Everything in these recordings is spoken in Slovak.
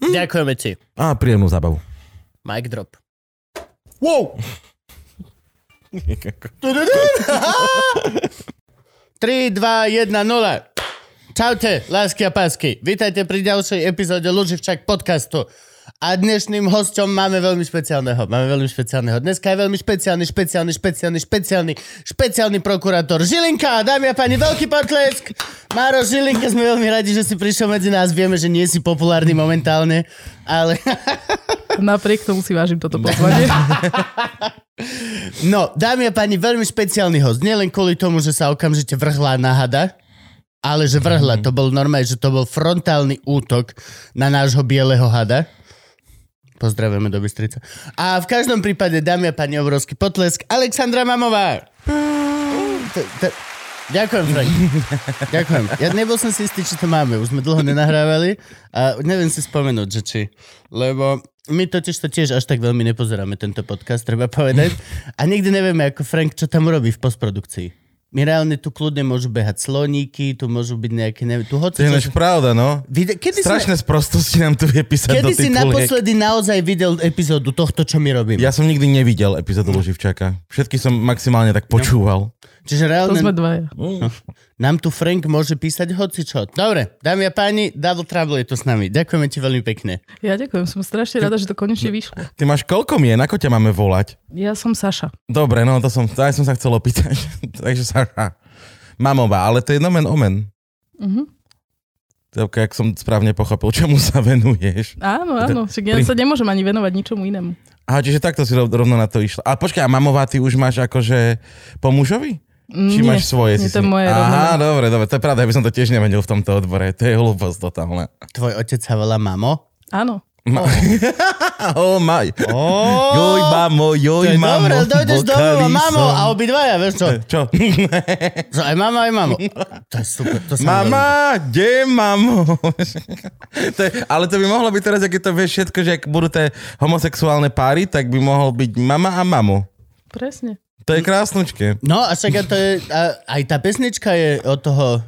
Hm? Ďakujeme ti. A príjemnú zábavu. Mic drop. Wow! 3, 2, 1, 0. Čaute, lásky a pásky. Vítajte pri ďalšej epizóde Luživčak podcastu. A dnešným hosťom máme veľmi špeciálneho. Máme veľmi špeciálneho. Dneska je veľmi špeciálny, špeciálny, špeciálny, špeciálny, špeciálny prokurátor Žilinka. Dámy a páni, veľký potlesk. Máro Žilinka, sme veľmi radi, že si prišiel medzi nás. Vieme, že nie si populárny momentálne, ale... Napriek tomu si vážim toto pozvanie. No, dámy a páni, veľmi špeciálny host. Nielen kvôli tomu, že sa okamžite vrhla na hada, ale že vrhla. To bol normálne, že to bol frontálny útok na nášho bieleho hada. Pozdravujeme do Bystrice. A v každom prípade, dámy a páni, obrovský potlesk. Alexandra Mamová. T- t- Ďakujem, Frank. Ďakujem. Ja nebol som si istý, či to máme. Už sme dlho nenahrávali a neviem si spomenúť, že či. Lebo my totiž to tiež až tak veľmi nepozeráme tento podcast, treba povedať. A nikdy nevieme, ako Frank, čo tam robí v postprodukcii. My reálne tu kľudne môžu behať sloníky, tu môžu byť nejaké, neviem, tu hoci... To je ináč pravda, no. Vide- kedy Strašné sprostosti nám tu vie písať Kedy do si naposledy naozaj videl epizódu tohto, čo my robíme? Ja som nikdy nevidel epizódu Luživčaka. Všetky som maximálne tak počúval. Čiže To reálne sme dvaja. nám tu Frank môže písať hocičo. Dobre, dámy a páni, Double Trouble je tu s nami. Ďakujeme ti veľmi pekne. Ja ďakujem, som strašne rada, že to konečne vyšlo. Ty máš koľko mien? Ako ťa máme volať? Ja som Saša. Dobre, no to som, to aj som sa chcel opýtať. Takže sa... Mamová, ale to je nomen omen. Mhm. To, jak som správne pochopil, čomu sa venuješ. Áno, áno, však ja sa nemôžem ani venovať ničomu inému. Aha, čiže takto si rov- rovno na to išla. A počkaj, a mamová ty už máš akože po mužovi? Či Nie, máš svoje? nie, si to je si- moje Aha, rovno. dobre, dobre, to je pravda, ja by som to tiež nevedel v tomto odbore. To je hlúposť totálna. Tvoj otec sa volá Mamo? Áno. Ma- oh my. Oh, Joj, mamo, joj, mamo. Dobre, dojdeš domov a mamo a obidvaja, vieš čo? Čo? Čo, aj mama, aj mamo. To je super. To Mama, kde je mamo? to je, ale to by mohlo byť teraz, keď to vieš všetko, že ak budú tie homosexuálne páry, tak by mohol byť mama a mamo. Presne. To je krásnučké. No a však to je, a, aj tá pesnička je od toho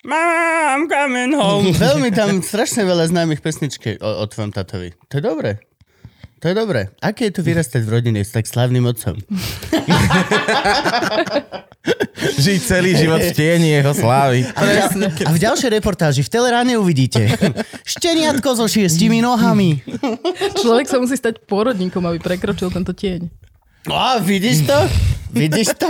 Mama, I'm coming home. Veľmi tam strašne veľa známych pesničky o, o tvojom tatovi. To je dobré. To je dobré. Aké je to vyrastať v rodine s tak slavným otcom? Žiť celý život v tieni jeho slávy. A v, a v ďalšej reportáži v Teleráne uvidíte šteniatko so šiestimi nohami. Človek sa musí stať pôrodníkom, aby prekročil tento tieň. A vidíš to? Vidíš to?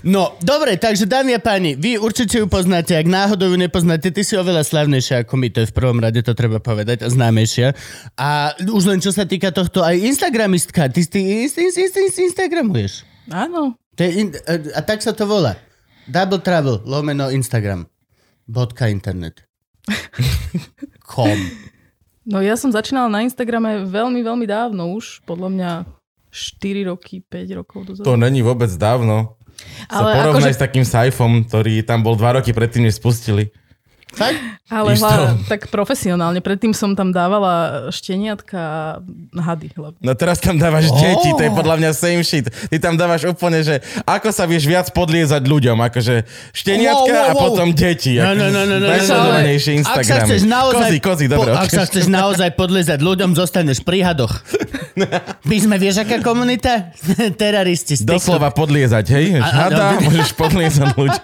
No, dobre, takže dámy a páni, vy určite ju poznáte, ak náhodou ju nepoznáte, ty si oveľa slavnejšia ako my, to je v prvom rade, to treba povedať, a známejšia. A už len čo sa týka tohto, aj Instagramistka, ty, ty inst, inst, inst, inst, Instagramuješ. Áno. To je in, a, a tak sa to volá. Double Travel, lomeno Instagram. Bodka internet. Kom. No ja som začínala na Instagrame veľmi, veľmi dávno už. Podľa mňa 4 roky, 5 rokov dozadu. To není vôbec dávno. Sa Ale porovnaj akože- s takým Saifom, ktorý tam bol dva roky predtým, než spustili. Fakt? Ale hla, tak profesionálne. Predtým som tam dávala šteniatka a hady hlavne. No teraz tam dávaš Oh. deti, to je podľa mňa same shit. Ty tam dávaš úplne, že ako sa vieš viac podliezať ľuďom, akože šteniatka Wow, wow, a wow. potom deti. No, no, no, no, no, Najsledovanejšie Ak sa chceš naozaj, Kozy, kozy, dobre. po, ak sa chceš naozaj podlezať ľuďom, zostaneš pri hadoch. My sme, vieš, aká komunita? Z TikTok. Doslova podliezať, hej? Hada, no, môžeš podliezať ľudí.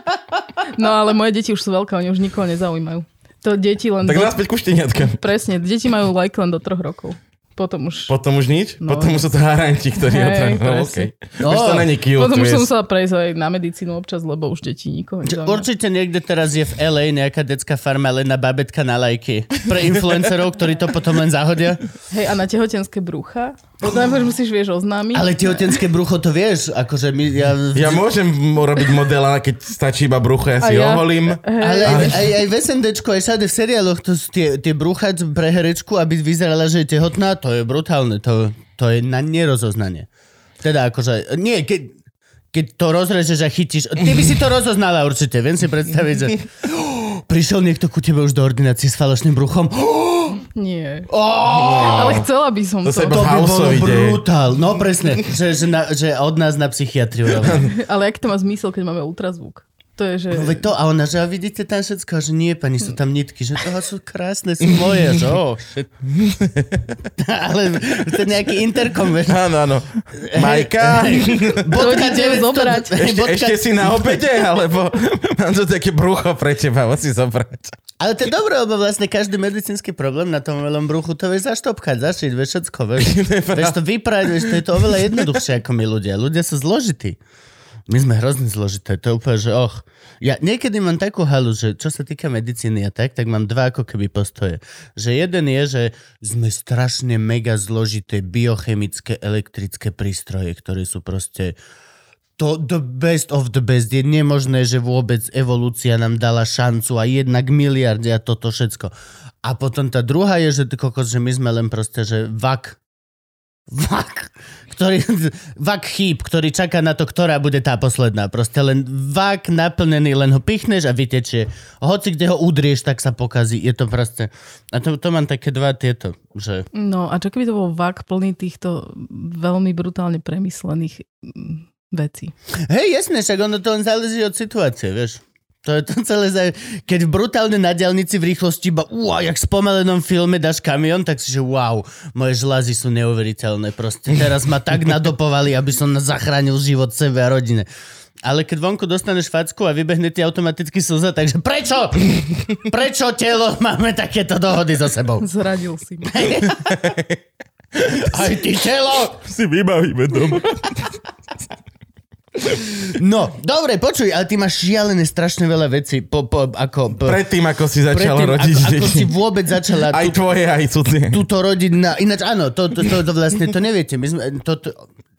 No ale moje deti už sú veľké, oni už nikoho nezaujímajú. To deti len... Tak do... naspäť ku šteniatkám. Presne, deti majú like len do troch rokov. Potom už... Potom už nič? No. Potom už sú to haranti, ktorí Hej, otrajú. No, okay. No. Už to není cute, Potom už som musela prejsť aj na medicínu občas, lebo už deti nikoho nezaujímajú. Určite niekde teraz je v LA nejaká detská farma len na babetka na lajky. Pre influencerov, ktorí to potom len zahodia. Hej, a na tehotenské brucha najprv musíš, vieš, oznámiť. Ale tehotenské brucho to vieš, akože my, ja... Ja môžem robiť modela, keď stačí iba brucho, ja si A ja- oholím. Ale aj, aj, aj v SNDčku, aj všade v seriáloch, to sú tie, tie brucha pre herečku, aby vyzerala, že je tehotná, to je brutálne, to, to je na nerozoznanie. Teda akože, nie, keď, keď to rozrežeš a chytíš, ty by si to rozoznala určite, viem si predstaviť, že prišiel niekto ku tebe už do ordinácie s falošným bruchom. Nie. Oh, Ale chcela by som To to. to by bolo brutál. No presne, že, že, na, že od nás na psychiatriu. Ale ak to má zmysel, keď máme ultrazvuk? To je, že... No veď to, a ona, že a vidíte tam všetko, a že nie, pani, sú tam nitky, že toho sú krásne, sú moje, že oh, shit. Ale to je nejaký interkom, vieš. Áno, áno. Majka, Dojdite ju zobrať. ešte, ešte si na obede, alebo mám tu také brucho pre teba, si zobrať. Ale to je dobré, lebo vlastne každý medicínsky problém na tom veľom bruchu to vieš zaštopkať, zašiť, vieš všetko, vieš. vieš to vyprať, vieš, to je to oveľa jednoduchšie ako my ľudia. Ľudia sú zložití. My sme hrozne zložité, to je úplne, že och. Ja niekedy mám takú halu, že čo sa týka medicíny a tak, tak mám dva ako keby postoje. Že jeden je, že sme strašne mega zložité biochemické elektrické prístroje, ktoré sú proste to the best of the best. Je nemožné, že vôbec evolúcia nám dala šancu a jednak miliardy a toto všetko. A potom tá druhá je, že kokos, že my sme len proste, že vak vak, ktorý, vak chýb, ktorý čaká na to, ktorá bude tá posledná. Proste len vak naplnený, len ho pichneš a vytečie. Hoci kde ho udrieš, tak sa pokazí. Je to proste... A to, to mám také dva tieto, že... No a čo keby to bol vak plný týchto veľmi brutálne premyslených mm, vecí? Hej, jasne, však ono to len záleží od situácie, vieš. To je to celé, za... keď brutálne na diálnici v rýchlosti iba, uá, jak v spomalenom filme dáš kamion, tak si, že wow, moje žlázy sú neuveriteľné, proste teraz ma tak nadopovali, aby som zachránil život sebe a rodine. Ale keď vonku dostaneš facku a vybehne ti automaticky slza, takže prečo? Prečo telo máme takéto dohody so sebou? Zradil si ma. Aj ty telo! Si vybavíme doma. No, dobre, počuj, ale ty máš šialené strašne veľa vecí, po, po, ako... Po, Predtým, ako si začal predtým, rodiť ako, ako si vôbec začala Aj tú, tvoje, aj cudzie. túto rodina... Ináč áno, to, to, to, to vlastne to neviete. My sme, to, to,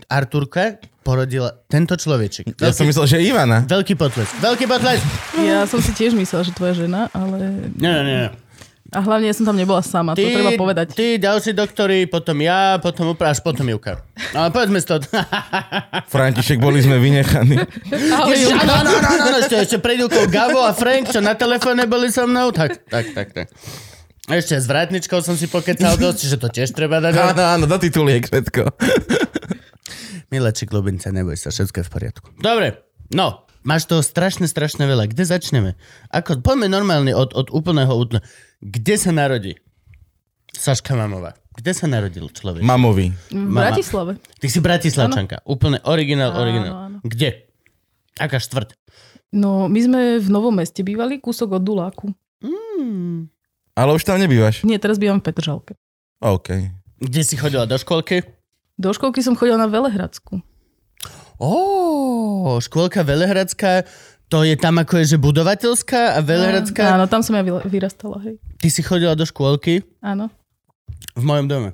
Arturka porodila tento človečik. Ja som myslel, že Ivana. Veľký potlesk. Veľký potlesk! Ja som si tiež myslela, že tvoja žena, ale... Nie, nie, nie. A hlavne ja som tam nebola sama, to treba povedať. Ty, ďalší doktori, potom ja, potom upra, až potom Juka. Ale povedzme si to. František, boli sme vynechaní. Ahoj, Ježiš, Júka. áno, áno, áno, áno, ešte, ešte pred Jukou Gabo a Frank, čo na telefóne boli so mnou. Tak, tak, tak, tak. Ešte s vrátničkou som si pokecal dosť, že to tiež treba dať. Áno, áno, do tituliek všetko. Miláčik Lubince, neboj sa, všetko je v poriadku. Dobre, no, máš toho strašne, strašne veľa. Kde začneme? Ako, poďme normálne od, od úplného útna. Kde sa narodí? Saška Mamová. Kde sa narodil človek? Mamovi. V Bratislave. Ty si bratislavčanka. Úplne originál, originál. áno. Kde? Aká štvrť? No, my sme v Novom meste bývali, kúsok od Duláku. Hmm. Ale už tam nebývaš. Nie, teraz bývam v Petržalke. OK. Kde si chodila do školky? Do školky som chodila na Velehradsku. Ó, škôlka Velehradská, to je tam ako je, že budovateľská a Velehradská. Áno, tam som ja vyrastala, hej. Ty si chodila do škôlky Áno. v mojom dome.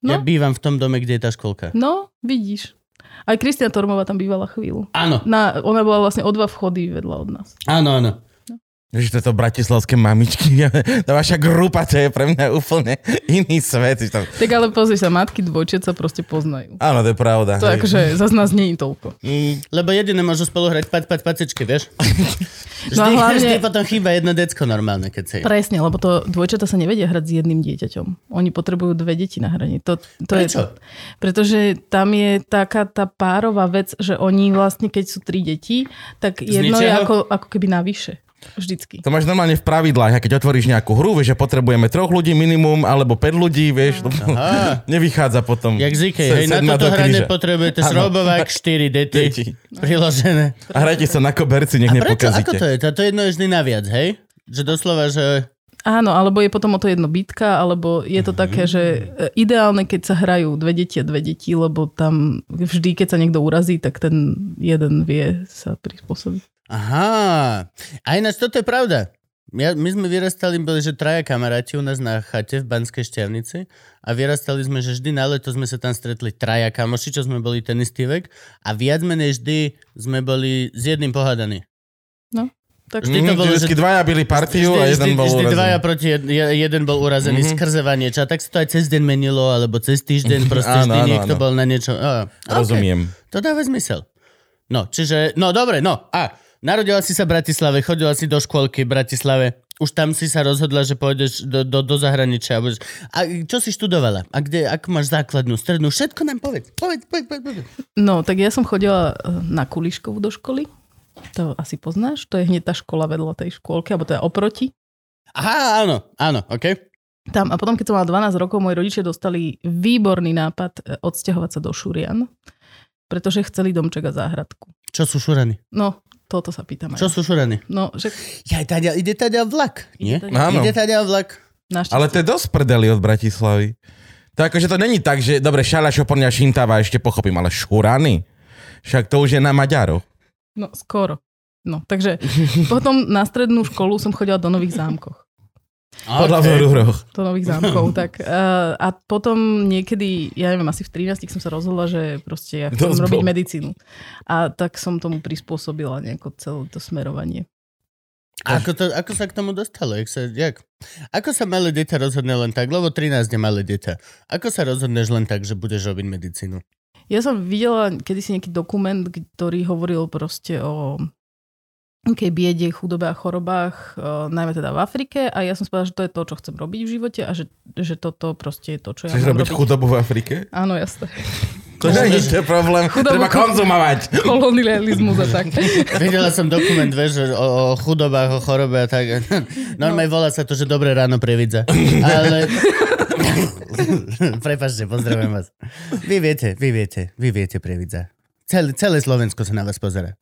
Ja No, bývam v tom dome, kde je tá škôlka. no vidíš. Aj Kristina Tormová tam bývala chvíľu. Áno, Na, ona bola vlastne o dva vchody vedľa od nás. áno, áno. Ježiš, toto bratislavské mamičky, tá vaša grupa, to je pre mňa úplne iný svet. Tam... Tak ale pozri sa, matky dvojčiat sa proste poznajú. Áno, to je pravda. To hej. akože zase nás nie je toľko. Mm, lebo jediné môžu spolu hrať pat, pat, pacičky, vieš? Vždy, No hlavne- vždy potom chýba jedno decko normálne, keď sa je. Presne, lebo to dvojčata sa nevedia hrať s jedným dieťaťom. Oni potrebujú dve deti na hraní. To, to Prečo? Je, pretože tam je taká tá párová vec, že oni vlastne, keď sú tri deti, tak jedno je ako, ako keby navyše. Vždycky. To máš normálne v pravidlách, a keď otvoríš nejakú hru, vieš, že potrebujeme troch ľudí minimum, alebo 5 ľudí, vieš, to Aha. nevychádza potom. Jak z Ikea, Se- hej, na toto hranie potrebujete srobovák, 4 dety, Deti. priložené. A hrajte sa na koberci, A nech prečo? Ako nepokazíte. to je? Táto jedno je vždy naviac, hej? Že doslova, že... Áno, alebo je potom o to jedno bitka, alebo je to také, že e, ideálne, keď sa hrajú dve deti a dve deti, lebo tam vždy, keď sa niekto urazí, tak ten jeden vie sa prispôsobiť. Aha. A ináč toto je pravda. Ja, my sme vyrastali, boli, že traja kamaráti u nás na chate v Banskej šťavnici a vyrastali sme, že vždy na leto sme sa tam stretli traja kamoši, čo sme boli ten istý vek a viac menej vždy sme boli s jedným pohádaní. Tak Vždy to Mhm, bolo, že- vždycky dvaja byli partiu a jeden bol vždy urazený. dvaja proti jed, je- jeden bol urazený mm-hmm. skrze niečo. A tak sa to aj cez deň menilo, alebo cez týždeň proste Áno, vždy áno, niekto áno. bol na niečo. Oh, Rozumiem. To dáva zmysel. No, čiže, no dobre, no. A narodila si sa v Bratislave, chodila si do škôlky v Bratislave. Už tam si sa rozhodla, že pôjdeš do, do, do zahraničia. a čo si študovala? A kde, ako máš základnú, strednú? Všetko nám povedz. Povedz, povedz, povedz. povedz. No, tak ja som chodila eh, na Kuliškovú do školy. To asi poznáš, to je hneď tá škola vedľa tej škôlky, alebo teda oproti. Aha, áno, áno, OK. Tam, a potom, keď som mala 12 rokov, moji rodičia dostali výborný nápad eh, odsťahovať sa do Šurian, pretože chceli domček a záhradku. Čo sú šurany? No, toto sa pýtam aj. Čo sú šurany? No, že Ja, taďa, ide taďa vlak, nie? Ide taďa vlak. našťastie. Ale to je dosť predeli od Bratislavy. To akože to není tak, že dobre, šala, šoporňa, šintava, ešte pochopím, ale šurany? Však to už je na Maďarov. No, skoro. No, takže potom na strednú školu som chodila do Nových zámkoch. Podľa OK. okay. Do Nových zámkov, tak. Uh, a potom niekedy, ja neviem, asi v 13 som sa rozhodla, že proste ja chcem Dosť robiť bol. medicínu. A tak som tomu prispôsobila nejako celé to smerovanie. A Ako, to, ako sa k tomu dostalo? Jak sa, jak? Ako sa malé dieťa rozhodne len tak? Lebo 13 je malé dieťa. Ako sa rozhodneš len tak, že budeš robiť medicínu? Ja som videla kedysi nejaký dokument, ktorý hovoril proste o nejakej biede, chudobe a chorobách, uh, najmä teda v Afrike a ja som povedala, že to je to, čo chcem robiť v živote a že, že toto proste je to, čo ja Chceš robiť robiť. chudobu v Afrike? Áno, jasné. To nie je problém, Chudobu- treba konzumovať. Kolonializmus a tak. Videla som dokument, vieš, o, o chudobách, o chorobe a tak. Normálne volá sa to, že dobré ráno previdza. Ale... Prepačte, pozdravujem vás. Vy viete, vy viete, vy viete previdza. Celé, celé Slovensko sa na vás pozera.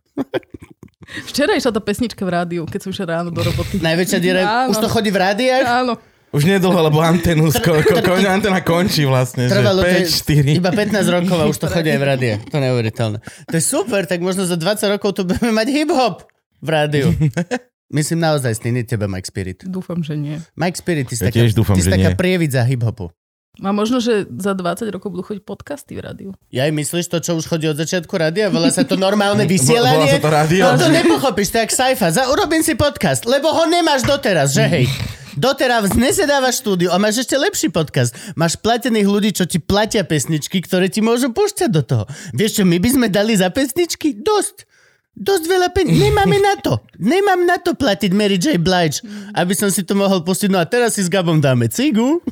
Včera išla tá pesnička v rádiu, keď som išla ráno do roboty. Najväčšia diera... Už to chodí v rádiách? Áno. Už nedlho, lebo antenu, sko- ko- ko- antena končí vlastne, že Trvalo to 5, 4. iba 15 rokov a už to chodí aj v rádiu. To je neuveriteľné. To je super, tak možno za 20 rokov tu budeme mať hip-hop v rádiu. Myslím naozaj, stejný teba Mike Spirit. Dúfam, že nie. Mike Spirit, ty si Ja taká, tiež dúfam, ty si že taká nie. prievidza hip-hopu. A možno, že za 20 rokov budú chodiť podcasty v rádiu. Ja aj myslíš to, čo už chodí od začiatku rádia? Volá sa to normálne Volá vysielanie? sa to rádio? No to nepochopíš, to je jak sci-fi. Za, urobím si podcast, lebo ho nemáš doteraz, že hej? Doteraz nesedávaš štúdiu a máš ešte lepší podcast. Máš platených ľudí, čo ti platia pesničky, ktoré ti môžu púšťať do toho. Vieš čo, my by sme dali za pesničky? Dosť. Dosť veľa peniazí. Nemáme na to. Nemám na to platiť Mary J. Blige, aby som si to mohol pustiť. No a teraz si s Gabom dáme cigu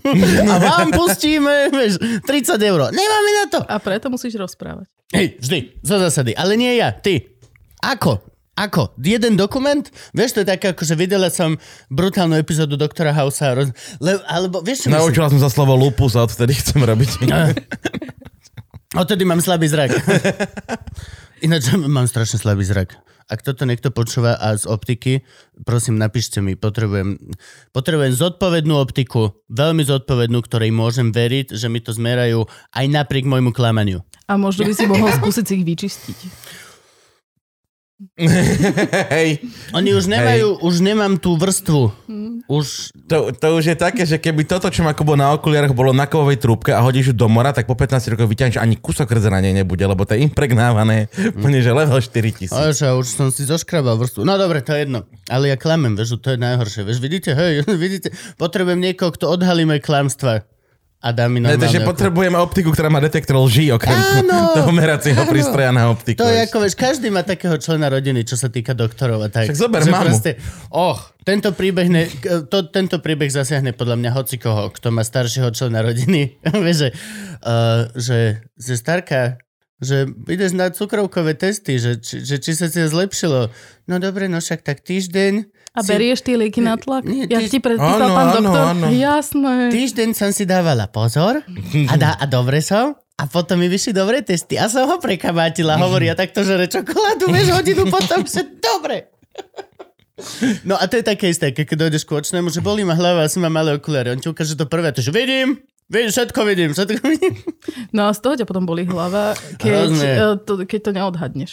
a vám pustíme, vieš, 30 eur. Nemáme na to. A preto musíš rozprávať. Hej, vždy, zo zásady. Ale nie ja, ty. Ako? Ako? Jeden dokument? Vieš, to je také, ako že videla som brutálnu epizódu Doktora Hausa. Roz... Le... Alebo vieš, čo myslím? Naučila som sa slovo lupus a odtedy chcem robiť. Odtedy mám slabý zrak. Ináč mám strašne slabý zrak. Ak toto niekto počúva a z optiky, prosím, napíšte mi, potrebujem, potrebujem zodpovednú optiku, veľmi zodpovednú, ktorej môžem veriť, že mi to zmerajú aj napriek môjmu klamaniu. A možno by si mohol skúsiť si ich vyčistiť. Hej. Oni už nemajú, už nemám tú vrstvu. Už To, to už je také, že keby toto, čo má Kubo na okuliaroch, bolo na kovovej trúbke a hodíš ju do mora, tak po 15 rokoch vyťahneš ani kúsok rdze na nej nebude, lebo to je impregnávané úplne, že level 4000. Ale už som si zoškrabal vrstvu. No dobre, to je jedno. Ale ja klamem, vieš, to je najhoršie. Vieš, vidíte, hej, vidíte, potrebujem niekoho, kto odhalí moje klamstva. A dá mi Ne, normálne... takže potrebujeme optiku, ktorá má detektor lží, okrem Áno, toho meracieho áno. prístroja na optiku. To je ako, vieš, každý má takého člena rodiny, čo sa týka doktorov a tak. Však zober Že mamu. oh, tento príbeh, ne, to, tento príbeh zasiahne podľa mňa hocikoho, kto má staršieho člena rodiny. vieš, že, uh, že, že starka, že ideš na cukrovkové testy, že, či, že či sa ti zlepšilo. No dobre, no však tak týždeň. A si- berieš tie lieky na tlak? Nie, Jak ty- ti predpísal Áno, pán áno, doktor? áno. Jasné. Týždeň som si dávala pozor a, dá, a dobre som. A potom mi vyšli dobré testy. A som ho prekamátila. Hovorí, a takto žere čokoládu, vieš, hodinu potom, že dobre. No a to je také isté, keď dojdeš k očnému, že bolí ma hlava, asi mám malé okuliare. On ti ukáže to prvé, to že vidím, vidím, všetko vidím, všetko vidím. No a z toho ťa potom boli hlava, keď, eh, to, keď to neodhadneš.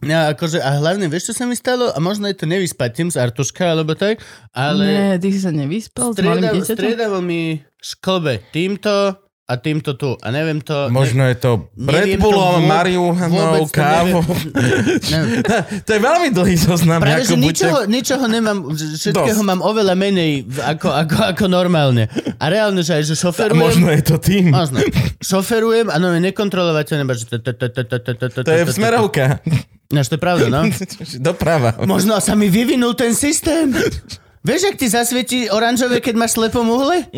Ja, akože, a hlavne, vieš, čo sa mi stalo? A možno je to nevyspatím z Artuška, alebo tak, ale Nie, ty si sa nevyspal s malým dieťaťom? mi šklbe týmto a týmto tu. A neviem to... Možno je to Red Bullom, vôbec- marihuanou, kávou. To je veľmi dlhý zoznam. Práve, že Jakub, ničoho, ničoho nemám, všetkého Dosť. mám oveľa menej ako, ako, ako normálne. A reálne, že aj, že A šoferujem... možno je to tým. Možno. Šoferujem a no je nekontrolovateľné, že to, je v smerovka. No, to je pravda, no. Doprava. Možno sa mi vyvinul ten systém. Vieš, ak ti zasvietí oranžové, keď máš slepom uhle?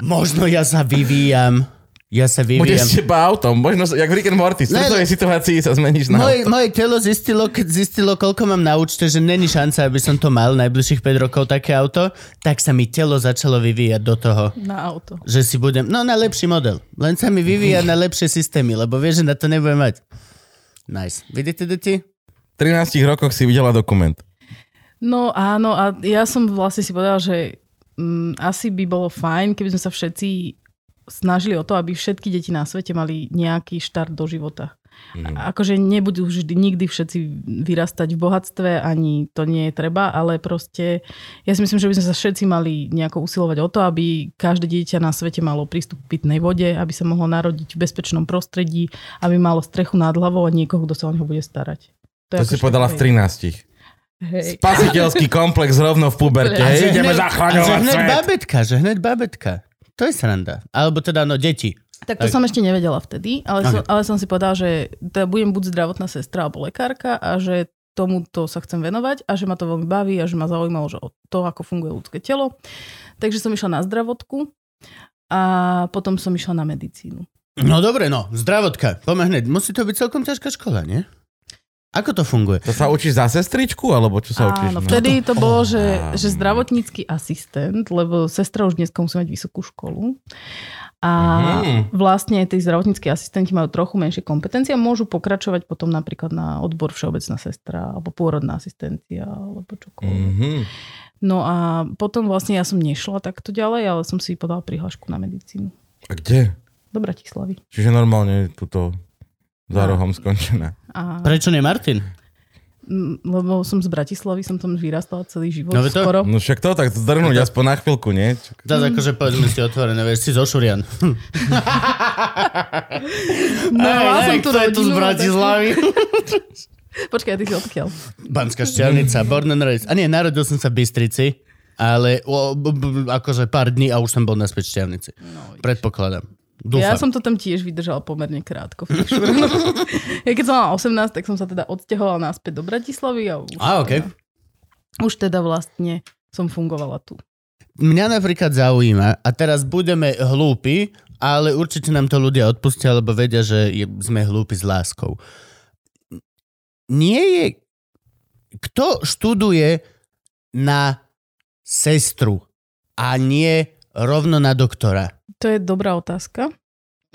Možno ja sa vyvíjam. Ja sa vyvíjam. s teba autom. Možno, jak v Rick and Morty. V stresovej situácii sa zmeníš na Moje, auto. moje telo zistilo, keď zistilo, koľko mám na účte, že není šanca, aby som to mal najbližších 5 rokov také auto, tak sa mi telo začalo vyvíjať do toho, Na auto. že si budem, no na lepší model. Len sa mi vyvíja na lepšie systémy, lebo vieš, že na to nebudem mať. Nice. Vidíte, deti? V 13 rokoch si videla dokument. No áno, a ja som vlastne si povedala, že mm, asi by bolo fajn, keby sme sa všetci snažili o to, aby všetky deti na svete mali nejaký štart do života. A Akože nebudú vždy, nikdy všetci vyrastať v bohatstve, ani to nie je treba, ale proste ja si myslím, že by sme sa všetci mali nejako usilovať o to, aby každé dieťa na svete malo prístup k pitnej vode, aby sa mohlo narodiť v bezpečnom prostredí, aby malo strechu nad hlavou a niekoho, kto sa o neho bude starať. To je si akože- povedala v 13. Hej. Spasiteľský komplex rovno v puberte. A Hej, ideme a že zachraňovať hneď svet. babetka, že hneď babetka. To je sranda. Alebo teda, no, deti. Tak to Tak. som ešte nevedela vtedy, ale, Ok. som, ale som si povedala, že teda budem buď zdravotná sestra alebo lekárka a že tomuto sa chcem venovať a že ma to veľmi baví a že ma zaujímalo, že o to, ako funguje ľudské telo. Takže som išla na zdravotku a potom som išla na medicínu. No dobre, no, zdravotka. Poďme hneď. Musí to byť celkom ťažká škola, nie? Ako to funguje? To sa učíš za sestričku, alebo čo sa učíš? Áno, No. vtedy to bolo, že, že zdravotnícky asistent, lebo sestra už dneska musí mať vysokú školu. A Mhm. vlastne tí zdravotníckí asistenti majú trochu menšie kompetencie a môžu pokračovať potom napríklad na odbor všeobecná sestra alebo pôrodná asistencia alebo čokoľvek. Mhm. No a potom vlastne ja som nešla takto ďalej, ale som si podala prihlášku na medicínu. A kde? Do Bratislavy. Čiže normálne tuto za rohom skončené. A, Prečo nie Martin? lebo som z Bratislavy, som tam vyrastala celý život No, to- skoro. No však to, tak zdrhnúť aspoň na chvíľku, nie? Čo- Zas akože povedzme si otvorené, vieš, si zo Šurian. No, mala som tu kto je tu z rodinu, Bratislavy? Počkaj, ty si odkiaľ? Banská šťavnica, born and raised. A nie, narodil som sa v Bystrici, ale o, b, b, akože pár dní a už som bol naspäť v šťavnici. No, Predpokladám. Ja Dúfam. som to tam tiež vydržala pomerne krátko. V ja keď som mala 18, tak som sa teda odsťahovala naspäť do Bratislavy a už, Á, okej. teda, už teda vlastne som fungovala tu. Mňa napríklad zaujíma, a teraz budeme hlúpi, ale určite nám to ľudia odpustia, lebo vedia, že je, sme hlúpi s láskou. Nie je... Kto študuje na sestru a nie rovno na doktora? To je dobrá otázka.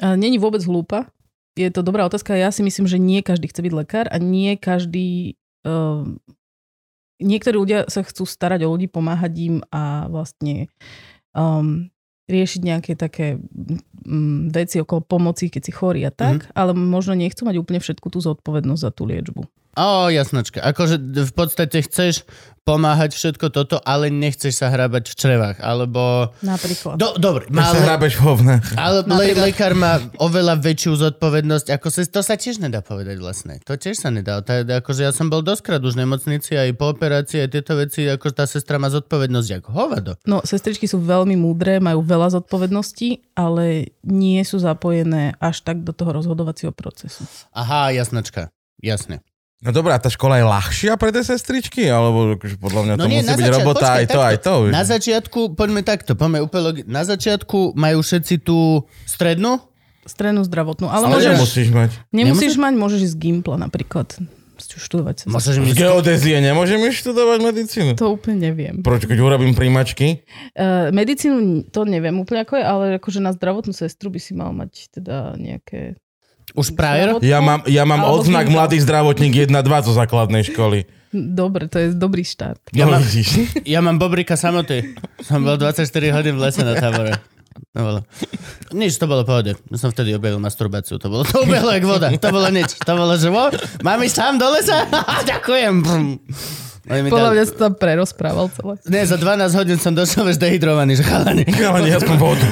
Není vôbec hlúpa. Je to dobrá otázka. Ja si myslím, že nie každý chce byť lekár a nie každý... Um, niektorí ľudia sa chcú starať o ľudí, pomáhať im a vlastne um, riešiť nejaké také um, veci okolo pomoci, keď si chorý a tak, mm-hmm. ale možno nechcú mať úplne všetku tú zodpovednosť za tú liečbu. Ó, jasnočka. Akože v podstate chceš pomáhať všetko toto, ale nechceš sa hrabať v črevách, alebo... Napríklad. Do, dobre, Tak sa ale, hrábeš v hovnách. ale le, lekár má oveľa väčšiu zodpovednosť, ako sa, to sa tiež nedá povedať vlastne. To tiež sa nedá. Je- akože ja som bol doskrát už v nemocnici aj po operácii, aj tieto veci, ako tá sestra má zodpovednosť ako hovado. No, sestričky sú veľmi múdre, majú veľa zodpovedností, ale nie sú zapojené až tak do toho rozhodovacieho procesu. Aha, jasnočka. Jasne. No dobrá, tá škola je ľahšia pre tie sestričky? Alebo akože podľa mňa No to nie, musí byť začiat- robota počkaj, aj to, takto. aj to. Na začiatku, poďme takto, poďme úplne logi- Na začiatku majú všetci tú strednú? Strednú zdravotnú. Ale, Ale môžeš, nemusíš mať. nemusíš mať, môžeš ísť z Gimpla napríklad. Študovať sa. Môžeš Z geodézie nemôžem študovať medicínu? To úplne neviem. Prečo, keď urobím príjmačky? Uh, medicínu to neviem úplne ako je, ale akože na zdravotnú sestru by si mal mať teda nejaké... Už prajer? Ja mám, ja mám Alebo odznak mladý zdravotník 1-2 zo základnej školy. Dobre, to je dobrý štart. Ja No, mám- vidíš. Ja mám Bobrika samoty. Som bol 24 hodín v lese na tábore. To bolo. Nič, to bolo pohode. Ja som vtedy objavil masturbáciu. To bolo, to ubehlo jak voda. To bolo nič. To bolo, že vo, mám ísť sám do lesa? Ďakujem. Brum. Oni mi Podľa dali- mňa sa tam prerozprával celé. Nie, za 12 hodín som došiel už dehydrovaný, že chalani. Ale nie, aspoň vodu.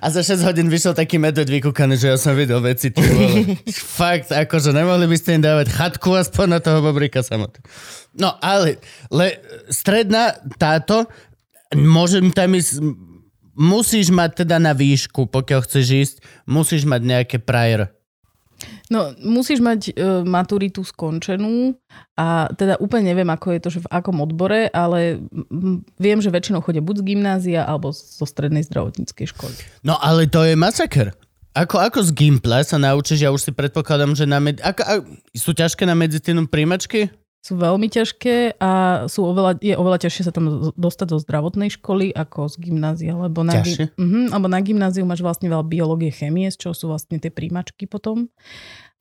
A za 6 hodín vyšiel taký medveď vykúkaný, že ja som videl veci. Ty. Fakt, akože nemohli by ste im dávať chatku aspoň na toho bobrika samotný. No, ale le, stredná táto, môžem tam ísť, musíš mať teda na výšku, pokiaľ chceš ísť, musíš mať nejaké prior. No, musíš mať e, maturitu skončenú a teda úplne neviem, ako je to, že v akom odbore, ale viem, že väčšinou chodia buď z gymnázia alebo zo strednej zdravotníckej školy. No, ale to je masaker. Ako, ako z Gimpla sa naučíš, ja už si predpokladám, že na med... ako, a, sú ťažké na medicínu príjmačky? Sú veľmi ťažké a sú oveľa, je oveľa ťažšie sa tam dostať do zdravotnej školy ako z gymnázia, lebo na, Ťažšie? uh-huh, alebo na gymnáziu máš vlastne veľa biológie, chémie, z čoho sú vlastne tie príjmačky potom.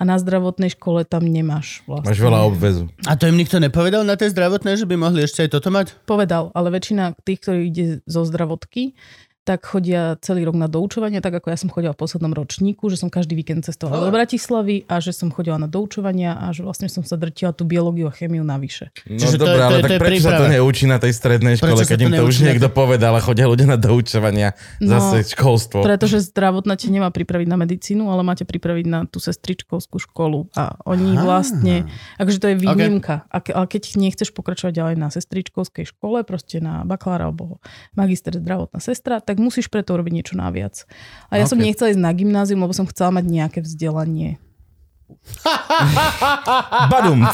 A na zdravotnej škole tam nemáš vlastne. Máš veľa obvezu. A to im nikto nepovedal na tej zdravotnej, že by mohli ešte aj toto mať? Povedal, ale väčšina tých, ktorí ide zo zdravotky, tak chodia celý rok na doučovanie, tak ako ja som chodila v poslednom ročníku, že som každý víkend cestovala do Bratislavy a že som chodila na doučovania a že vlastne som sa drtila tú biológiu a chémiu navyše. No Čiže to dobré, to ale to tak je prečo sa to príprava. neučí na tej strednej škole, Prečo keď to im to už neučí na niekto povedal a chodia ľudia na doučovania No, zase školstvo. Pretože zdravotná ťa nemá pripraviť na medicínu, ale máte pripraviť na tú sestričkovskú školu. A oni Aha. vlastne, akože to je výnimka. Okay. Ale keď nechceš pokračovať ďalej na sestričkovskej škole, proste na bakalára alebo magister zdravotná sestra, tak musíš preto robiť niečo naviac. A ja som Ok. nechcela ísť na gymnázium, lebo som chcela mať nejaké vzdelanie. Badum.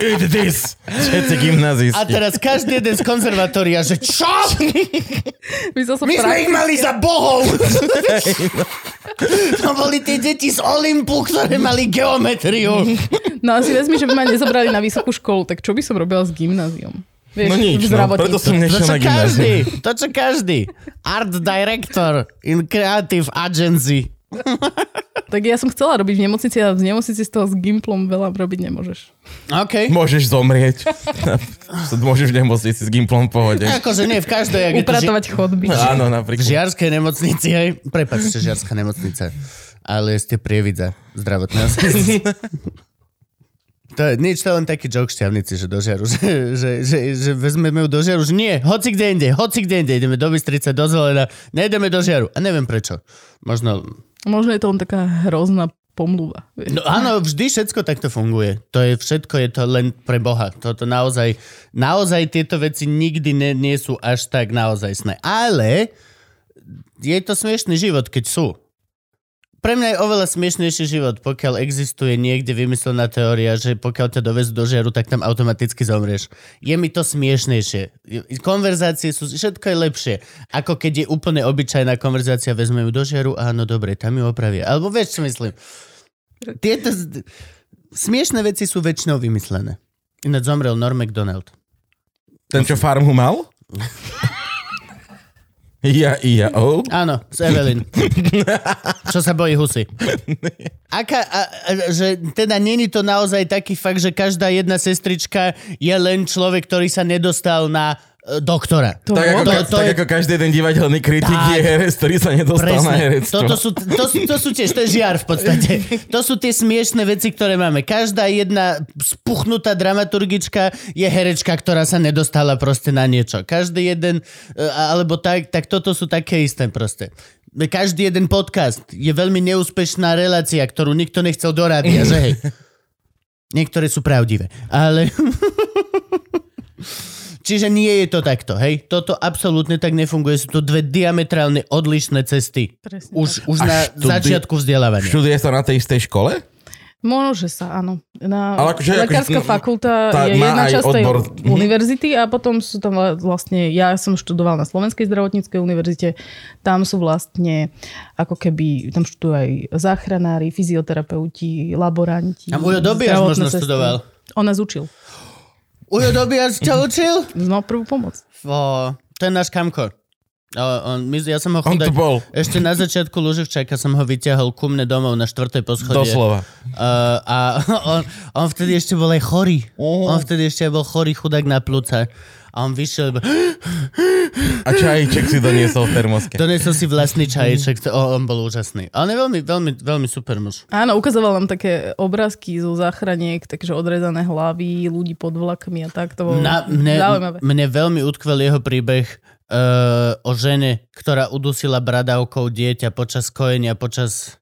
Eat this. Všetci gymnazisti. A teraz každý jeden z konzervatória, že čo? Som My sme ich mali za bohov! to boli tie deti z Olympu, ktoré mali geometriu. No a si vezmi, že by ma nezobrali na vysokú školu, tak čo by som robila s gymnáziom? Vieš, No nič, v no, preto som To nešiel čo na každý, to čo každý. Art director in creative agency. Tak ja som chcela robiť v nemocnici a v nemocnici z toho s Gimplom veľa robiť nemôžeš. OK. Môžeš zomrieť. Môžeš v nemocnici s Gimplom v pohode. Akože nie v každej, to ži- Upratovať chodby. Áno, v napríklad. žiarskej nemocnici, hej. Prepačte, žiarská nemocnica. Ale ste prievidza zdravotného. To je nič, to je len taký joke šťavnici, že do žiaru, že, že, že, že vezmeme ju do žiaru, že nie, hoci kde inde, hoci kde inde, ideme do Bystrice, do Zelena, nejdeme do žiaru. A neviem prečo. Možno Možno je to len taká hrozná pomluva. vieš. No áno, vždy všetko takto funguje. To je všetko, je to len pre Boha. Toto naozaj, naozaj tieto veci nikdy ne, nie sú až tak naozajstné. Ale je to smiešný život, keď sú. Pre mňa je oveľa smiešnejší život, pokiaľ existuje niekde vymyslená teória, že pokiaľ ťa dovezú do žiaru, tak tam automaticky zomrieš. Je mi to smiešnejšie. Konverzácie sú, všetko je lepšie. Ako keď je úplne obyčajná konverzácia, vezmeme ju do žiaru, áno, dobre, tam ju opravia. Alebo vieš, čo myslím. Tieto smiešné veci sú väčšinou vymyslené. Ináč zomrel Norm MacDonald. Ten, čo farmu mal? Ja, ja, oh. Áno, z Evelyn. Čo sa bojí husy. Aká, a, a, že teda není to naozaj taký fakt, že každá jedna sestrička je len človek, ktorý sa nedostal na doktora. To Tak, ako, to- to, to tak je- ako každý jeden divadelný kritik Tak. je herec, ktorý sa nedostal na herectvo. Toto sú, to, sú, to sú tiež, to je žiar v podstate. To sú tie smiešné veci, ktoré máme. Každá jedna spuchnutá dramaturgička je herečka, ktorá sa nedostala proste na niečo. Každý jeden, e, alebo tak, tak toto sú také isté proste. Každý jeden podcast je veľmi neúspešná relácia, ktorú nikto nechcel dorábiť, a že hej. Niektoré sú pravdivé, ale... Čiže nie je to takto, hej? Toto absolútne tak nefunguje. Sú to dve diametrálne odlišné cesty. Presne Už, tak. už A na študi- začiatku vzdelávania. Študuje sa na tej istej škole? Môže sa, áno. Na, Ale akože- lekárska akože- fakulta tá je jedna časť tej odbor. Univerzity a potom sú tam vla- vlastne, ja som študoval na Slovenskej zdravotníckej univerzite, tam sú vlastne ako keby, tam študujú aj záchranári, fyzioterapeuti, laboranti. A Ujo Dobiaš zdravotné možno sestry. študoval. On nás učil. Ujo Dobiaš ťa učil? Znal prvú pomoc. Fó, to je náš kamko. O, on, my, ja som ho On chudák, tu bol. ešte na začiatku Luživčaka som ho vyťahol ku mne domov na štvrtej poschodie. Doslova. Uh, a on, on vtedy ešte bol aj chorý. On vtedy ešte bol chorý chudák na plúca. A on vyšiel iba... A čajíček si doniesol v termoske. Donesol si vlastný čaječek, to, on bol úžasný. Ale veľmi, veľmi, veľmi super muž. Áno, ukazoval nám také obrázky zo záchraniek, takže odrezané hlavy, ľudí pod vlakmi a tak. To bolo Na, mne, zaujímavé. mne veľmi utkvel jeho príbeh uh, o žene, ktorá udusila bradavkou dieťa počas kojenia, počas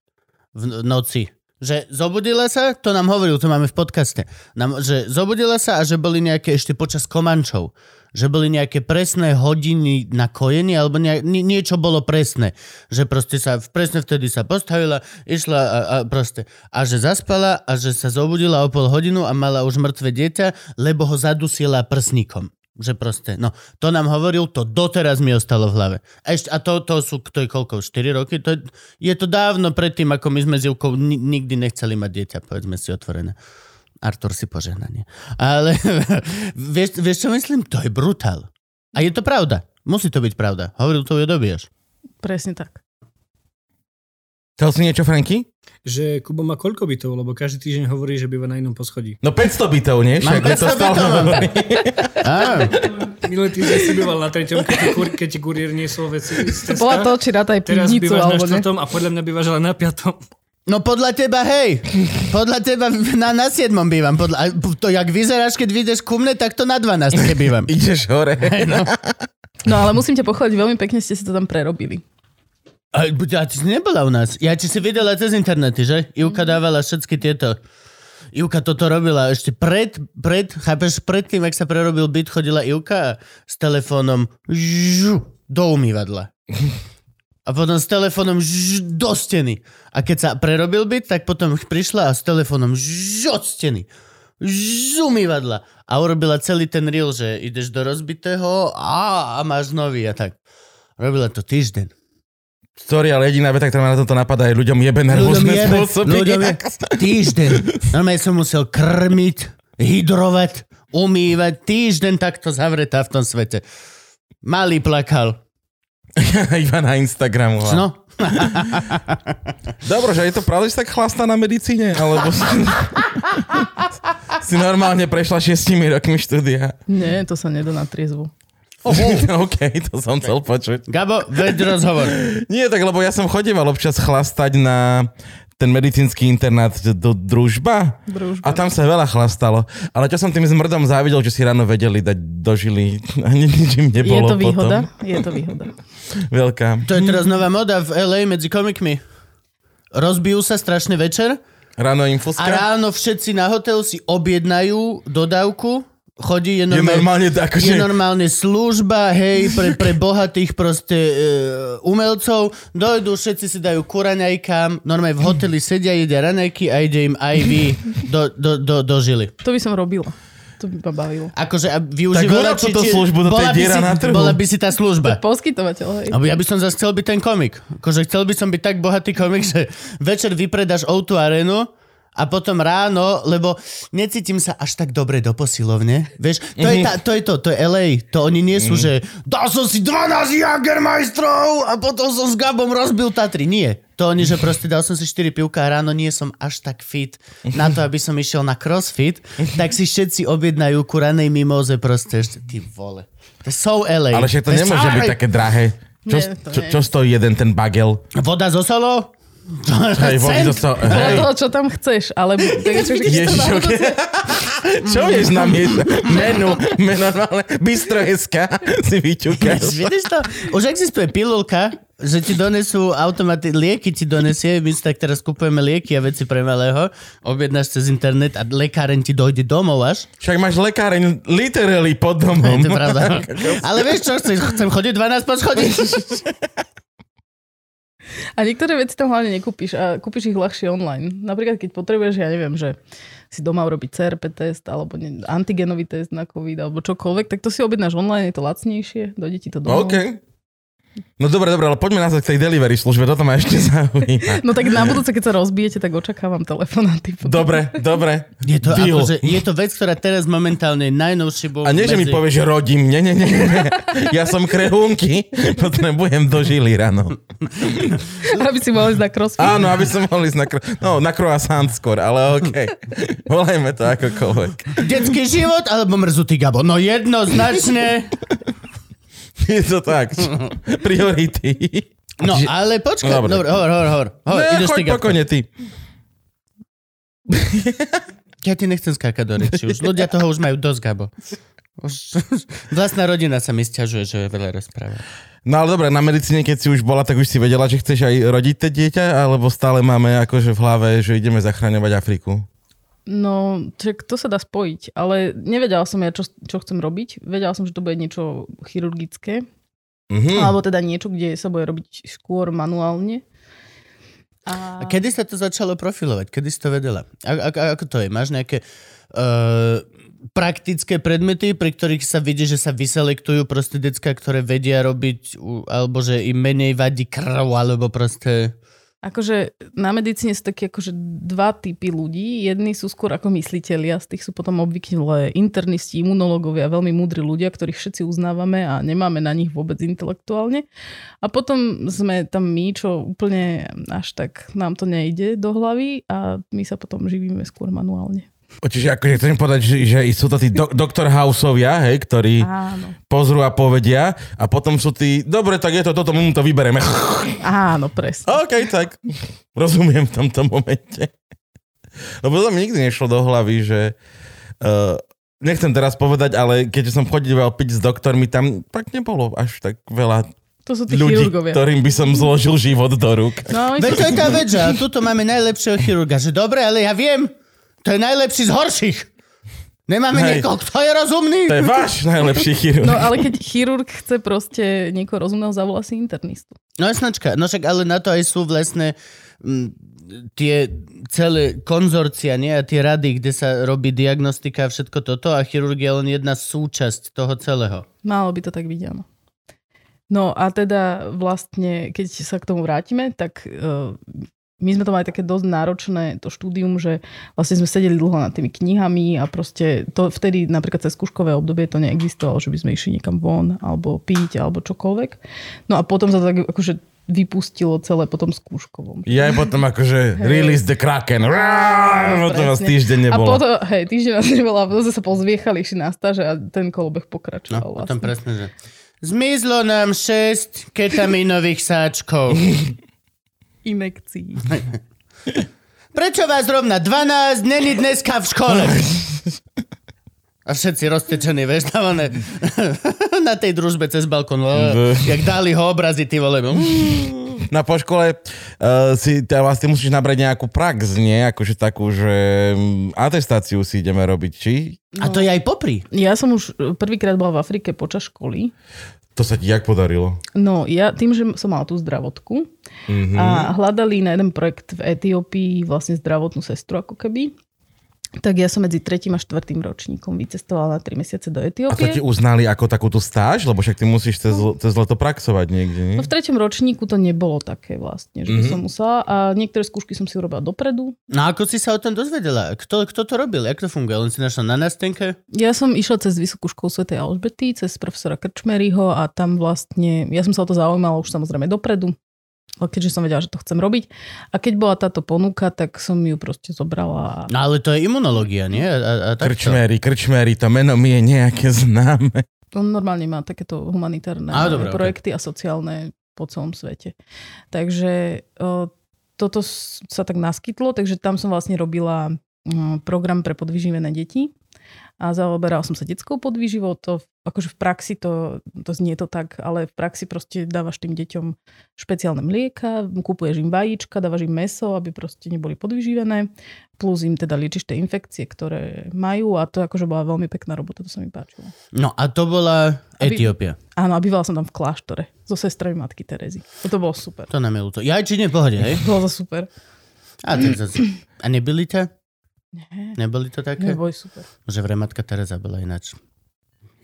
v noci. Že zobudila sa, to nám hovoril, to máme v podcaste, nám, že zobudila sa a že boli nejaké ešte počas komančov, že boli nejaké presné hodiny na kojenie, alebo nie, nie, niečo bolo presné. Že proste sa, presne vtedy sa postavila, išla a, a proste. A že zaspala a že sa zobudila o pol hodinu a mala už mŕtve dieťa, lebo ho zadusila prsníkom. Že proste, no, to nám hovoril, to doteraz mi ostalo v hlave. A, ešte, a to, to sú, to je koľko, 4 roky? To je, je to dávno predtým, ako my sme s Ivkou ni, nikdy nechceli mať dieťa, povedzme si otvorené. Artur si požehnanie. Ale vieš, vieš, čo myslím? To je brutál. A je to pravda. Musí to byť pravda. Hovoril to Dobiaš. Presne tak. Chcel si niečo, Franky? Že Kubo má koľko bytov, lebo každý týždeň hovorí, že býva na inom poschodí. No 500 bytov, nie? Mám Však to 500 stále bytov, mám. hovorí. Á, Minulý týždeň si býval na treťom, keď ti, kur, keď ti kuriér niesol veci z To bola to, či rátaj Teraz pivnicu, bývaš na alebo ne. štvrtom a podľa mňa bývaš ale na piatom. No podľa teba, hej. Podľa teba na, na 7 bývam. Podľa, a to, jak vyzeráš, keď vyjdeš ku mne, tak to na 12 bývam. Ideš hore. No ale musím ťa pochváliť, veľmi pekne ste si to tam prerobili. A, a ty si nebola u nás. Ja ti si videla cez internety, že? Ivka dávala všetky tieto... Ivka toto robila ešte pred, pred, chápeš, pred tým, ak sa prerobil byt, chodila Ivka s telefónom žu, do umývadla. A potom s telefónom žu, do steny. A keď sa prerobil byt, tak potom prišla a s telefónom žu, od steny. Z umývadla. A urobila celý ten reel, že ideš do rozbitého a, a máš nový a tak. Robila to týždeň. Sorry, ale jediná veta, ktorá ma na toto napadá, je ľuďom jebe na Ľuďom jebe, spôsoby. ľuďom je týždeň. Normálne som musel krmiť, hydrovať, umývať. Týždeň takto zavretá v tom svete. Malý plakal. Iba na Instagramu. No, Dobre, že je to pravda, že tak chlastá na medicíne? Alebo si, si normálne prešla šiestimi rokmi štúdia? Nie, to sa nedá na triezvu. OK, to som chcel počuť. Gabo, veď rozhovor. Nie, tak lebo ja som chodieval občas chlastať na ten medicínsky internát do družba Družba. a tam sa veľa chlastalo. Ale čo som tým zmrdom závidel, že si ráno vedeli dať do žily a ni- nič im Je nebolo to výhoda? potom. Je to výhoda. Veľká. To je teraz nová moda v LA medzi komikmi. Rozbijú sa strašne večer Ráno a im fuska. ráno všetci na hotel si objednajú dodávku. Chodí, je Je normálne, normálne tak, je že... normálne služba, hej, pre, pre bohatých proste e, umelcov. Dojdú, všetci si dajú kuraňajkám, normálne v hoteli sedia, jedia raňajky a ide im IV do, do, do, do žily. To by som robila. To by ma bavilo. Akože a využívala... urob túto službu do tej diera si, na trhu. Bola by si tá služba. Poskytovateľ, hej. Alebo ja by som zase chcel byť ten komik. Akože chcel by som byť tak bohatý komik, že večer vypredáš O2 arenu a potom ráno, lebo necítim sa až tak dobre do posilovne. Vieš, to, je, tá, to je to, to je LA. To oni nie sú, že dal som si 12 Jagermeistrov a potom som s Gabom rozbil Tatry. Nie. To oni, že proste dal som si 4 pivka a ráno nie som až tak fit na to, aby som išiel na crossfit, tak si všetci objednajú kuranej mimoze proste. Ty vole. To so LA. Ale však to je nemôže so byť také drahé. Čo, Nie, to čo, čo stojí jeden ten bagel? Voda zo solou? Hej, vody. Podľa Hej. toho, čo tam chceš, ale... Ježiš, ok. Čo vieš na miešať? Menu, menu normálne, bistro.sk si vyťukáš. Vidíš to? Už existuje pilulka, že ti donesú automaty, lieky ti donesie, my si tak teraz kupujeme lieky a veci pre malého, objednáš cez internet a lekáren ti dojde domov až. Však máš lekáreň literally pod Je domom. to pravda. Ale vieš čo, chcem, chcem chodiť 12 po schodí. A niektoré veci tam hlavne nekúpiš a kúpiš ich ľahšie online. Napríklad, keď potrebuješ, ja neviem, že si doma urobiť CRP test alebo ne, antigenový test na COVID alebo čokoľvek, tak to si objednáš online, je to lacnejšie, dojde ti to domov. OK. No dobre, dobre, ale poďme na k tej delivery službe, toto ma ešte zaujíma. No tak na budúce, keď sa rozbijete, tak očakávam telefonáty. Dobre, dobre. Je to, Deal. akože, je to vec, ktorá teraz momentálne je najnovší bol A nie, že mi povieš, že rodím. Nie, nie, nie. nie. Ja som krehúnky, potrebujem do žily ráno. Aby si mohli ísť na crossfit. Áno, aby som mohol ísť na, kro... no, na croissant skôr, ale OK. Volajme to akokoľvek. Detský život alebo mrzutý Gabo? No jednoznačne. Je to tak. Priority. No, ale počkaj, No, dobre. dobre, hovor, hovor, hovor. hovor Ne, ideš ty, choď pokojne ty. Ja ti nechcem skákať do reči. Už ľudia toho už majú dosť, Gabo. Už, vlastná rodina sa mi stiažuje, že je veľa rozpráva. No ale dobre, na medicíne, keď si už bola, tak už si vedela, že chceš aj rodiť to dieťa, alebo stále máme akože v hlave, že ideme zachraňovať Afriku? No, čak to sa dá spojiť, ale nevedela som ja, čo, čo chcem robiť. Vedela som, že to bude niečo chirurgické, Mhm. alebo teda niečo, kde sa bude robiť skôr manuálne. A kedy sa to začalo profilovať? Kedy si to vedela? A, a, ako to je? Máš nejaké uh, praktické predmety, pri ktorých sa vidí, že sa vyselektujú proste decka, ktoré vedia robiť, alebo že im menej vadí krv, alebo proste... Akože na medicíne sú také akože dva typy ľudí. Jedni sú skôr ako mysliteľia, z tých sú potom obvykle internisti, imunológovia, veľmi múdri ľudia, ktorých všetci uznávame a nemáme na nich vôbec intelektuálne. A potom sme tam my, čo úplne až tak nám to nejde do hlavy a my sa potom živíme skôr manuálne. Čiže akože chcem povedať, že, že sú to tí do, doktor Houseovia, hej, ktorí Áno. pozrú a povedia a potom sú tí, dobre, tak je to toto, my mu to vybereme. Áno, presne. OK, tak rozumiem v tomto momente. Lebo to mi nikdy nešlo do hlavy, že uh, nechcem teraz povedať, ale keď som chodíval piť s doktormi, tam tak nebolo až tak veľa To sú tí ľudí, chirurgovia. ktorým by som zložil život do rúk. No, Veď to je tá vec, že a tuto máme najlepšieho chirurga. Že dobre, ale ja viem, to je najlepší z horších. Nemáme Hej. niekoho, kto je rozumný. To je váš najlepší chirurg. No ale keď chirurg chce proste niekoho rozumného, zavolá si internistu. No jasnačka, no však ale na to aj sú vlastne m, tie celé konzorcia, nie? A tie rady, kde sa robí diagnostika a všetko toto a chirurgia je len jedna súčasť toho celého. Malo by to tak byť, áno. No a teda vlastne, keď sa k tomu vrátime, tak uh, my sme to mali také dosť náročné, to štúdium, že vlastne sme sedeli dlho nad tými knihami a proste to vtedy napríklad cez skúškové obdobie to neexistovalo, že by sme išli niekam von alebo piť alebo čokoľvek. No a potom sa to tak akože vypustilo celé potom skúškovom. Ja aj potom akože release the Kraken. Rá, potom vás týždeň A nebolo. potom, hej, týždeň nás nebolo a potom sa pozviechali, išli na stáže a ten kolobeh No, pokračoval potom vlastne. presne, že zmizlo nám 6 ketaminových sáčkov. Inekcií. Prečo vás rovna 12 není dneska v škole? A všetci roztečení, vieš, na, one, na tej družbe cez balkón. Jak dali ho obrazy, ty vole. Na po škole uh, si teda vlastne musíš nabrať nejakú prax, nie? Akože takú, že mm, atestáciu si ideme robiť, či? A to je aj popri. Ja som už prvýkrát bola v Afrike počas školy. To sa ti jak podarilo? No ja tým, že som mala tú zdravotku Mhm. a hľadali na jeden projekt v Etiópii vlastne zdravotnú sestru ako keby, tak ja som medzi tretím a štvrtým ročníkom vycestovala na 3 mesiace A do to Etiópie. ti uznali ako takúto stáž? Lebo však ty musíš cez, cez leto praxovať niekde, nie? No v treťom ročníku to nebolo také vlastne, že Mhm. som musela a niektoré skúšky som si urobila dopredu. No a ako si sa o tom dozvedela? Kto, kto to robil? Jak to funguje? Len si našla na nástenke? Ja som išla cez Vysokú školu Sv. Alžbety, cez profesora Krčmeryho a tam vlastne, ja som sa o to zaujímala už samozrejme dopredu, keďže som vedela, že to chcem robiť. A keď bola táto ponuka, tak som ju proste zobrala. a- No ale to je imunológia, nie? A, a, a. Krčmery, krčmery, to meno mi je nejaké známe. On normálne má takéto humanitárne Á, dobre, projekty a sociálne po celom svete. Takže o, toto sa tak naskytlo, takže tam som vlastne robila program pre podvyživené deti a zaoberal som sa detskou podvýživou. To, akože v praxi to, to znie to tak, ale v praxi proste dávaš tým deťom špeciálne mlieka, kupuješ im vajíčka, dávaš im meso, aby proste neboli podvyživené, plus im teda liečiš tie infekcie, ktoré majú a to akože bola veľmi pekná robota, to sa mi páčilo. No a to bola Aby- Etiópia. Áno, a bývala som tam v kláštore so sestrami matky Terezy. To bolo super. To nám je ľúto. Ja či nie, v pohode, hej? Bolo to super. A, tak zase. a neboli to? Nie, Neboli to také? neboj super. Že vraj matka Teresa bola ináč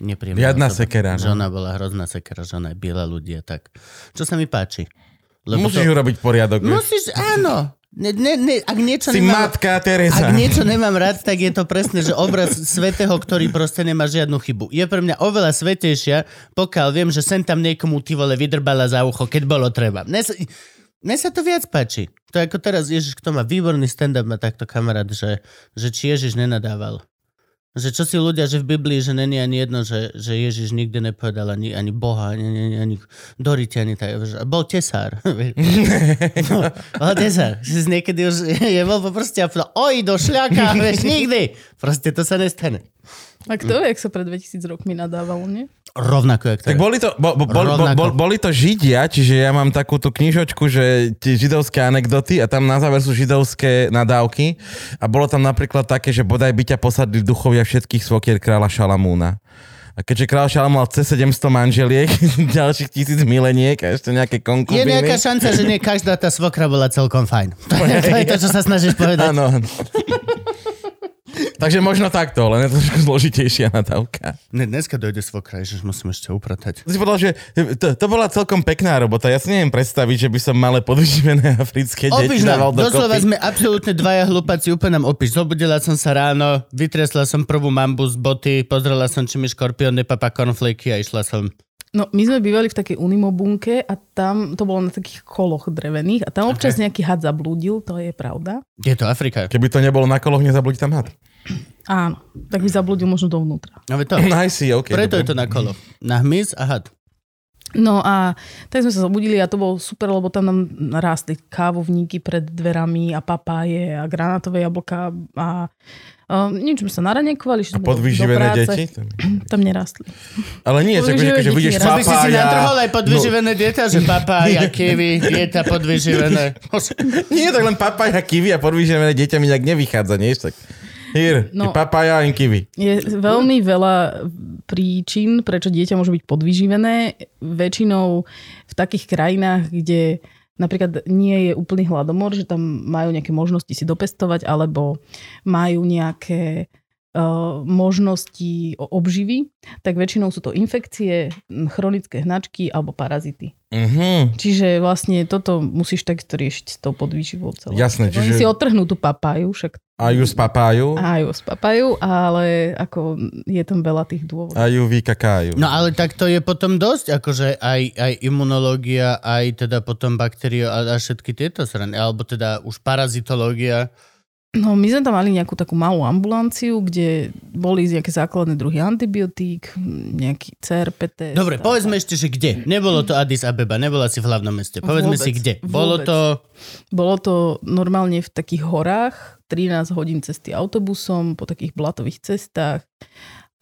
nepríjemná. Riadna osoba. sekera, no. Že ona bola hrozná sekera, že ona je biela ľudia, tak. Čo sa mi páči. Musíš to... urobiť poriadok. vieš. Musíš, áno. Ne, ne, ne, ak niečo Si nemám... matka Teresa. Ak niečo nemám rád, tak je to presne, že obraz svetého, ktorý proste nemá žiadnu chybu. Je pre mňa oveľa svetejšia, pokiaľ viem, že sem tam niekomu ty vole vydrbala za ucho, keď bolo treba. Mne sa, mne sa to viac páči. To ako teraz, Ježiš, kto má výborný stand-up, má takto kamarát, že, že či Ježiš nenadával. Že čo si ľudia, že v Biblii, že není ani jedno, že, že Ježiš nikdy nepovedal ani, ani Boha, ani, ani, ani Dorite, ani tak. Bol tesár. no, bol tesár. Že niekedy už je bol proste a povedal, oj, do šľaka, vieš, nikdy. Proste to sa nestane. A kto vie, jak sa pred 2000 rokmi nadávalo, nie? Rovnako, jak to Tak je. boli to, bo, bo, bol, Rovnako. bol, boli to Židia, čiže ja mám takú tú knižočku, že tie židovské anekdoty a tam na záver sú židovské nadávky a bolo tam napríklad také, že bodaj by ťa posadli duchovia všetkých svokier kráľa Šalamúna. A keďže kráľ Šalamún mal cez 700 manželiek, ďalších tisíc mileniek a ešte nejaké Je konkubíny. nejaká šanca, že nie každá tá svokra bola celkom fajn. To je to, je to čo sa snažíš povedať. Áno. Takže možno takto, len je to trošku zložitejšia nadávka. Ne, dneska dojde svokra, ježiš, musím ešte upratať. Si povedal, že to, to bola celkom pekná robota. Ja si neviem predstaviť, že by som malé podvyživené africké deti Opíš dával nám, doslova sme absolútne dvaja hlupáci, úplne nám opíš. Zobudila som sa ráno, vytriesla som prvú mambu z boty, pozrela som, či mi škorpión nepapá konfliky a išla som. No, my sme bývali v takej unimobunke a tam to bolo na takých koloch drevených a tam občas nejaký had zablúdil, to je pravda. Je to Afrika. Keby to nebolo na koloch, nezabudí tam had. Áno, tak by zablúdil možno dovnútra. No to. Nice, okay, Preto dobre. je to na kolo. Na hmyz a had. No a tak sme sa zobudili a to bolo super, lebo tam nám rástli kávovníky pred dverami a papáje a granátové jablka a, a nič sme sa naranekovali, A podvyživené deti? Tam nerastli. Ale nie, že, Podvyživené že, že deti vidíš nerastli. Aby si si natrhol papája. aj podvyživené dieta, že papája, kiwi, dieta podvyživené. Nie, tak len papája, kiwi a podvyživené dieťa mi nejak nevychádza, nie? Tak Here, no. No. papája a kiwi. Je veľmi veľa príčin, prečo dieťa môže byť podvyživené. Väčšinou v takých krajinách, kde napríklad nie je úplný hladomor, že tam majú nejaké možnosti si dopestovať, alebo majú nejaké uh, možnosti obživy, tak väčšinou sú to infekcie, chronické hnačky alebo parazity. Mhm. Čiže vlastne toto musíš takisto riešiť s tou podvýživou celou. Jasné, Oni čiže- si otrhnú tú papáju, však A ju z papáju a ju spapajú, ale ako je tam veľa tých dôvodov. a ju vykakájú. No ale tak to je potom dosť, akože aj, aj imunológia, aj teda potom baktérie a, a všetky tieto strany, alebo teda už parazitológia. No my sme tam mali nejakú takú malú ambulanciu, kde boli nejaké základné druhy antibiotík, nejaký CRPT. Dobre, povedzme ešte, že kde. Nebolo to Addis Abeba, nebola si v hlavnom meste. Povedzme Vôbec, si kde. Bolo vôbec. to... Bolo to normálne v takých horách, 13 hodín cesty autobusom, po takých blatových cestách.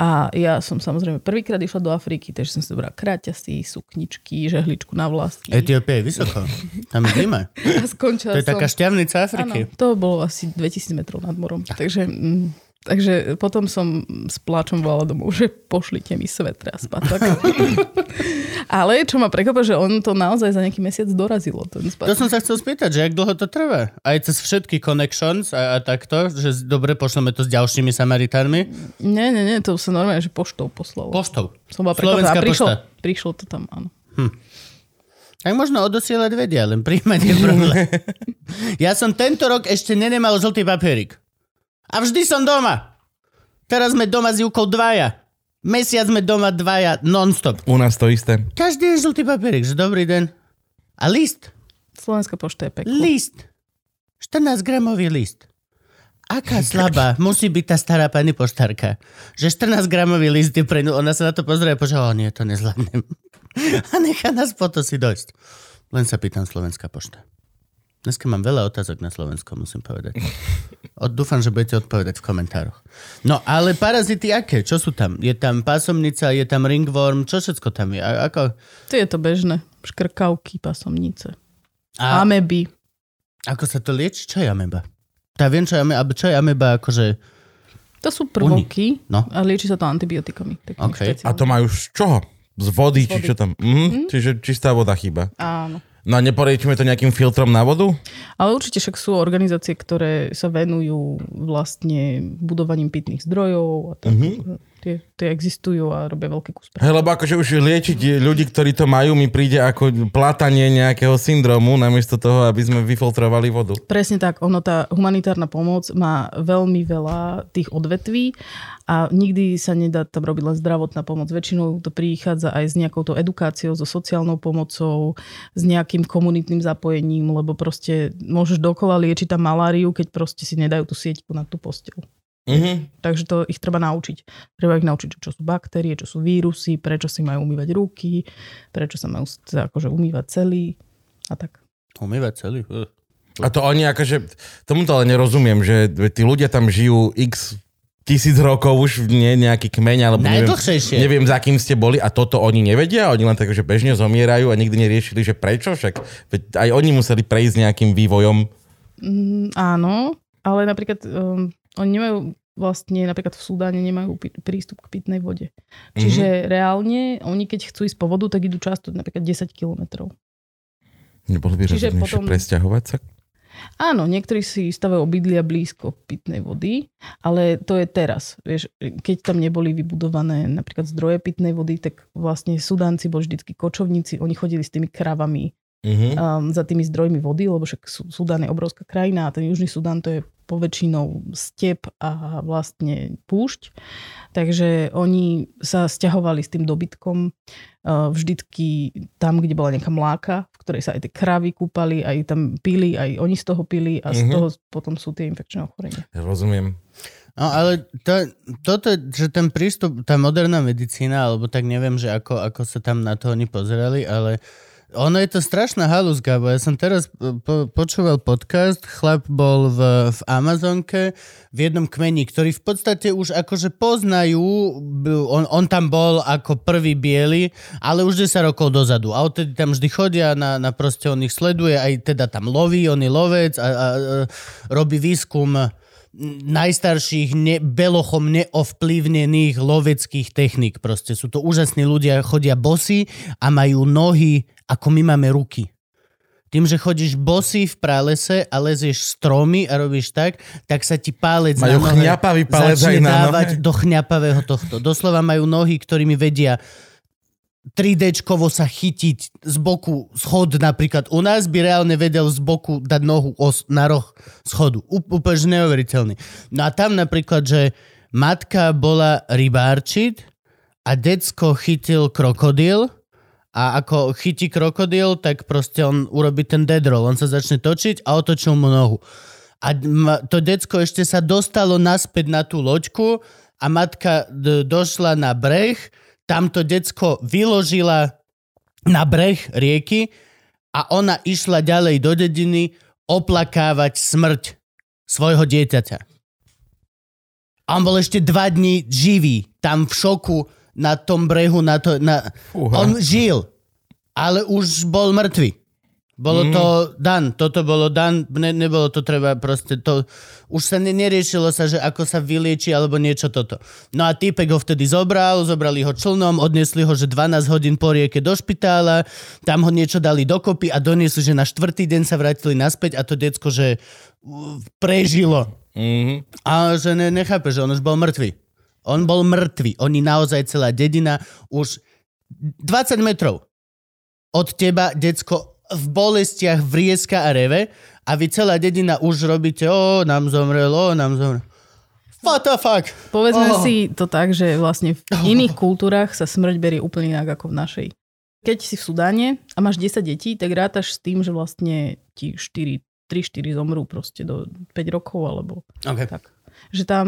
A ja som samozrejme prvýkrát išla do Afriky, takže som si zobrala kráťasy, sukničky, žehličku na vlasky. Etiópia je vysoko. Tam je zima. A skončila To je som... taká šťavnica Afriky. Áno, to bolo asi 2000 metrov nad morom. Takže, mm, takže potom som s pláčom volala domov, že pošlite mi svetre a spatok. Ale čo ma prekvapilo, že on to naozaj za nejaký mesiac dorazilo. Ten To spatok. som sa chcel spýtať, že jak dlho to trvá? Aj cez všetky connections a, a takto, že dobre, pošleme to s ďalšími Samaritánmi. Nie, nie, nie, to sa normálne, že poštou poslalo. Poštou. som bola. Slovenská prišlo, pošta. prišlo to tam, áno. Tak možno odosielať vedia, len príjmať je problém. ja som tento rok ešte nenemal žltý papierik. A vždy som doma. Teraz sme doma s Jukou dvaja. Mesiac sme doma dvaja non-stop. U nás to isté. Každý je žltý papierik, že dobrý deň. A list. Slovenská pošta je peklo. List. 14 gramový list. Aká slabá musí byť tá stará pani poštárka, že 14 gramový list je pre ňu, ona sa na to pozrie a povie, že o nie, to nezvládnem. A nechá nás po to si dojsť. Len sa pýtam Slovenská pošta. Dneska mám veľa otázok na Slovensko, musím povedať. Od, dúfam, že budete odpovedať v komentároch. No, ale parazity aké? Čo sú tam? Je tam pásomnica, je tam ringworm, čo všetko tam je? A, ako, To je to bežné. Škrkavky, pasomnice. a Ameby. ako sa to lieči? Čo je ameba? Tá viem, čo je ameba, čo je ameba akože... To sú prvovky No. a lieči sa to antibiotikami. takými OK. špeciálnymi. A to majú z čoho? Z vody, či čo tam? Mhm. Čiže čistá voda chyba. Áno. No a neporiečíme to nejakým filtrom na vodu? Ale určite však sú organizácie, ktoré sa venujú vlastne budovaním pitných zdrojov a tak. Mhm. Tie, tie existujú a robia veľký kus práce. Hej, lebo akože už liečiť ľudí, ktorí to majú, mi príde ako plátanie nejakého syndromu, namiesto toho, aby sme vyfiltrovali vodu. Presne tak, ono tá humanitárna pomoc má veľmi veľa tých odvetví a nikdy sa nedá tam robiť len zdravotná pomoc. Väčšinou to prichádza aj s nejakou to edukáciou, so sociálnou pomocou, s nejakým komunitným zapojením, lebo proste môžeš dokola liečiť tam maláriu, keď proste si nedajú tú sieťku na tú posteľ. Mhm. Takže to ich treba naučiť. Treba ich naučiť, čo sú baktérie, čo sú vírusy, prečo si majú umývať ruky, prečo sa majú akože umývať celý a tak. Umývať celý. Uh. A to oni akože, tomu to ale nerozumiem, že tí ľudia tam žijú x tisíc rokov už nie nejaký kmeň, alebo neviem, neviem, za kým ste boli a toto oni nevedia, oni len tak, že bežne zomierajú a nikdy neriešili, že prečo však, veď aj oni museli prejsť nejakým vývojom. Mm, áno, ale napríklad um, oni nemajú vlastne napríklad v Sudáne nemajú prístup k pitnej vode. Čiže mm-hmm. reálne oni keď chcú ísť po vodu, tak idú často napríklad 10 kilometrov. Nebolo by Čiže potom- presťahovať sa? Áno, niektorí si stavajú obydlia blízko pitnej vody, ale to je teraz. Vieš, keď tam neboli vybudované napríklad zdroje pitnej vody, tak vlastne Sudánci boli vždycky kočovníci, oni chodili s tými kravami Mhm. um, za tými zdrojmi vody, lebo však Su- Sudán je obrovská krajina a ten južný Sudán to je poväčšinou step a vlastne púšť. Takže oni sa stiahovali s tým dobytkom uh, vždycky tam, kde bola nejaká mláka, v ktorej sa aj tie kravy kúpali, aj tam pili, aj oni z toho pili a z Mhm. toho potom sú tie infekčné ochorenia. Ja rozumiem. No ale to, toto, že ten prístup, tá moderná medicína, alebo tak neviem, že ako, ako sa tam na to oni pozerali, ale ono je to strašná halus, Gabo. Ja som teraz po, počúval podcast, chlap bol v, v Amazonke v jednom kmeni, ktorý v podstate už akože poznajú, on, on tam bol ako prvý biely, ale už 10 rokov dozadu. A odtedy tam vždy chodia, na, na proste on ich sleduje, aj teda tam loví, on je lovec a, a, a robí výskum najstarších ne, belochom neovplyvnených loveckých techník. Proste sú to úžasní ľudia, chodia bosy a majú nohy, ako my máme ruky. Tým, že chodíš bosy v pralese a lezieš stromy a robíš tak, tak sa ti pálec Majú na nohe chňapavý palec začne aj na dávať nohe. do chňapavého tohto. Doslova majú nohy, ktorými vedia 3Dčkovo sa chytiť z boku schod napríklad. U nás by reálne vedel z boku dať nohu os, na roh schodu. Úplne neuveriteľný. No a tam napríklad, že matka bola rybárčiť a decko chytil krokodil a ako chytí krokodil, tak proste on urobí ten dead roll. On sa začne točiť a otočil mu nohu. A to decko ešte sa dostalo naspäť na tú loďku a matka došla na breh, tamto decko vyložila na breh rieky a ona išla ďalej do dediny oplakávať smrť svojho dieťaťa. A on bol ešte dva dní živý, tam v šoku na tom brehu. Na to, na... On žil, ale už bol mŕtvy. Bolo Mm. to dan, toto bolo dan, ne, nebolo to treba proste to, už sa ne, neriešilo sa, že ako sa vylieči alebo niečo toto. No a týpek ho vtedy zobral, zobrali ho člnom, odnesli ho, že 12 hodín po rieke do špitála, tam ho niečo dali dokopy a doniesli, že na štvrtý deň sa vrátili naspäť a to decko, že prežilo. Mhm. A že ne, nechápe, že on už bol mŕtvy. On bol mŕtvy. Oni naozaj celá dedina už 20 metrov od teba, decko, v bolestiach vrieska a reve a vy celá dedina už robíte, o, nám zomrel, o, nám zomrel. What the fuck? Povedzme Oh. si to tak, že vlastne v iných kultúrach sa smrť berie úplne inak ako v našej. Keď si v Sudáne a máš 10 detí, tak rátaš s tým, že vlastne ti 4, 3-4 zomrú proste do 5 rokov alebo Okay. tak. Že tam,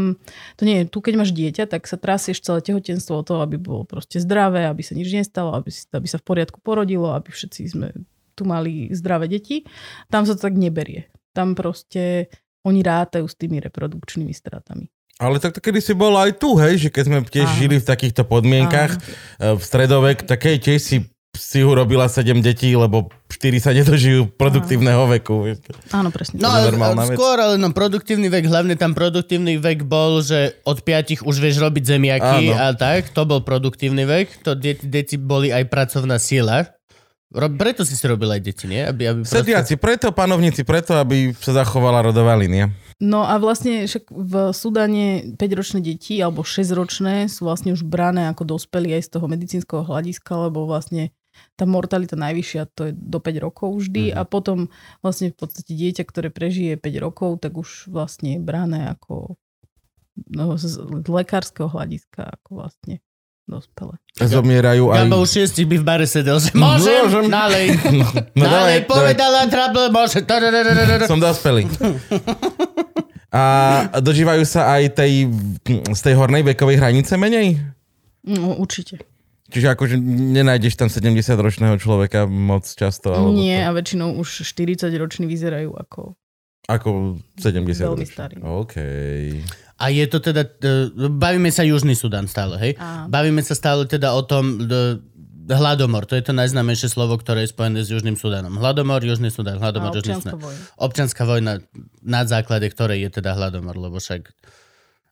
to nie je, tu keď máš dieťa, tak sa trasieš celé tehotenstvo o to, aby bolo proste zdravé, aby sa nič nestalo, aby, si, aby sa v poriadku porodilo, aby všetci sme tu mali zdravé deti. Tam sa to tak neberie. Tam proste oni rátajú s tými reprodukčnými stratami. Ale tak to kedy si bol aj tu, hej, že keď sme tiež Áno. žili v takýchto podmienkach e, v stredovek, tak hej, tiež si si urobila 7 detí, lebo 4 sa nedožijú produktívneho veku. Áno, presne. No, skôr, ale no, produktívny vek, hlavne tam produktívny vek bol, že od 5 už vieš robiť zemiaky Áno. a tak, to bol produktívny vek, to deti, deti boli aj pracovná sila. Ro, preto si si robil aj deti, nie? Aby, aby proste- Sediaci, preto panovníci, preto, aby sa zachovala rodová línia. No a vlastne však v Sudáne 5-ročné deti alebo 6-ročné sú vlastne už brané ako dospelí aj z toho medicínskeho hľadiska, lebo vlastne tá mortalita najvyššia to je do 5 rokov vždy Mhm. a potom vlastne v podstate dieťa, ktoré prežije 5 rokov, tak už vlastne je brané ako no, z z lekárskeho hľadiska ako vlastne dospelé. Zomierajú aj... Gabo už šiestich by v bare sedel, že môžem, Môžem. nalej, No nalej, dávaj, dávaj. povedala trouble, môže. Som dospelý. A dožívajú sa aj tej, z tej hornej vekovej hranice menej? No, určite. Čiže akože nenájdeš tam 70-ročného človeka moc často? Alebo Nie, to, a väčšinou už 40-roční vyzerajú ako ako 70 veľmi starí. OK. A je to teda, e, bavíme sa Južný Sudan stále, hej? Áno. Bavíme sa stále teda o tom, d- hladomor, to je to najznámejšie slovo, ktoré je spojené s Južným Sudanom. Hladomor, Južný Sudan, hladomor, A Južný Sudan. vojna. Občanská vojna, na základe ktorej je teda hladomor, lebo však...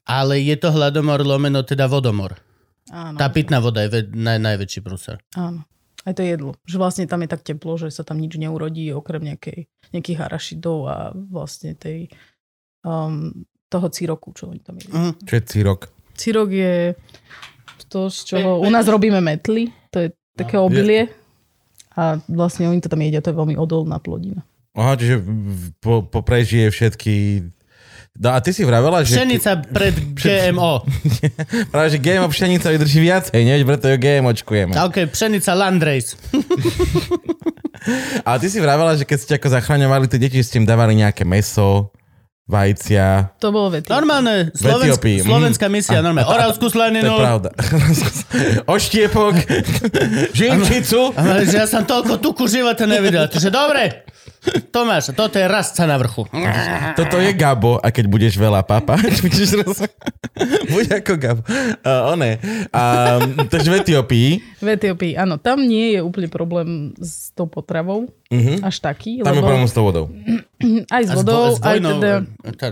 Ale je to hladomor lomeno teda vodomor. Áno, Tá pitná voda je naj, najväčší prúser. áno. Aj to jedlo. Že vlastne tam je tak teplo, že sa tam nič neurodí okrem nejakej, nejakých harašidov a vlastne tej um, toho ciroku, čo oni tam jedia. Mhm. Čo je círok? Cirok je to, z čoho u nás robíme metly. To je také obilie. A vlastne oni to tam jedia, to je veľmi odolná plodina. Aha, čiže po, po prežije všetky... No a ty si vravela, že... Pšenica pred GMO. Práve, že GMO pšenica vydrží viacej, nie? Preto ju GMOčkujeme. OK, pšenica Landrace. A ty si vravela, že keď ste ako zachraňovali tie deti, ste im dávali nejaké meso, vajcia. To bolo vety. Normálne, V Slovensk, Etiópii, mm. slovenská misia, normálne. Oravskú To je slaninu. pravda. Oštiepok, žinčicu. Ale že ja som toľko tuku života nevidel. Takže dobre, Tomáš, toto je rastca na vrchu. Toto je Gabo a keď budeš veľa papa, budeš roz... Buď ako Gabo. Uh, one. Um, takže v Etiópii. V Etiópii, áno. Tam nie je úplne problém s tou potravou. Uh-huh. Až taký. Tam je lebo problém s tou vodou. aj s vodou, vo- s aj teda,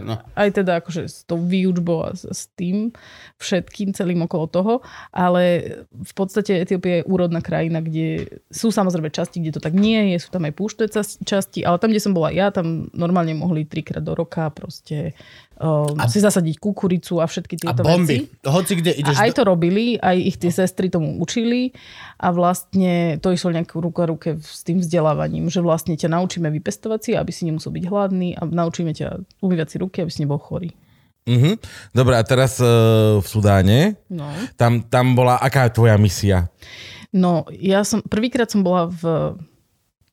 no. aj teda akože s tou výučbou a s, tým všetkým celým okolo toho. Ale v podstate Etiópia je úrodná krajina, kde sú samozrejme časti, kde to tak nie je, sú tam aj púštne cas- časti, ale tam, kde som bola ja, tam normálne mohli trikrát do roka proste um, si zasadiť kukuricu a všetky A tieto bomby. veci. Hoci kde ideš... A aj to robili, aj ich tie sestry tomu učili a vlastne to išlo nejak ruka ruke s tým vzdelávaním, že vlastne ťa naučíme vypestovať si, aby si nemusel byť hladný a naučíme ťa umývať si ruky, aby si nebol chorý. Uh-huh. Dobre, a teraz uh, v Sudáne, No. tam, tam bola, aká je tvoja misia? No, ja som, prvýkrát som bola v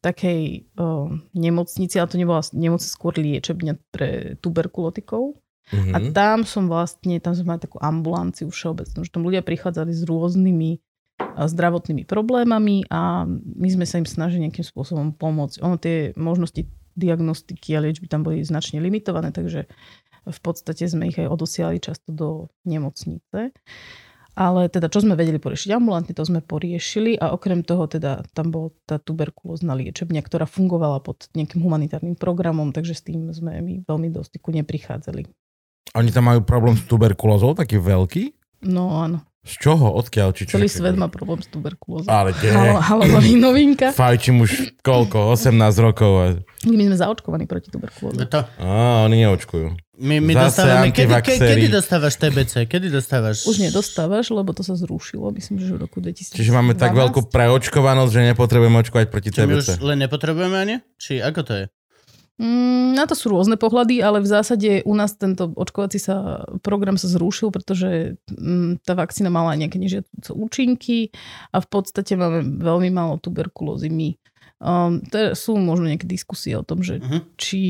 takej o, nemocnici, ale to nebola nemoc, skôr liečebňa pre tuberkulotikov. Uh-huh. A tam som vlastne, tam sme mali takú ambulanciu všeobecnú, že tam ľudia prichádzali s rôznymi zdravotnými problémami a my sme sa im snažili nejakým spôsobom pomôcť. Ono tie možnosti diagnostiky a liečby tam boli značne limitované, takže v podstate sme ich aj odosiali často do nemocnice. Ale teda, čo sme vedeli poriešiť ambulantne, to sme poriešili a okrem toho teda tam bola tá tuberkulózna liečebňa, ktorá fungovala pod nejakým humanitárnym programom, takže s tým sme my veľmi do styku neprichádzali. Oni tam majú problém s tuberkulózou, taký veľký? No áno. Z čoho? Odkiaľ? Či čo? Celý svet má problém s tuberkulózou. Ale kde? Halo, halonový novinka. Fajčím už koľko? 18 rokov. A... My sme zaočkovaní proti tuberkulóze. To. Á, oni neočkujú. My, my Zase dostávame... Kedy, ke, kedy dostávaš TBC? Kedy dostávaš... Už nedostávaš, lebo to sa zrušilo, myslím, že v roku 2012. Čiže máme tak veľkú preočkovanosť, že nepotrebujeme očkovať proti Či my TBC. už len nepotrebujeme ani? Či ako to je? Mm, na to sú rôzne pohľady, ale v zásade u nás tento očkovací sa program sa zrušil, pretože mm, tá vakcína mala nejaké nežiaduce účinky a v podstate máme veľmi málo tuberkulózy my. Um, to sú možno nejaké diskusie o tom, že Mhm. či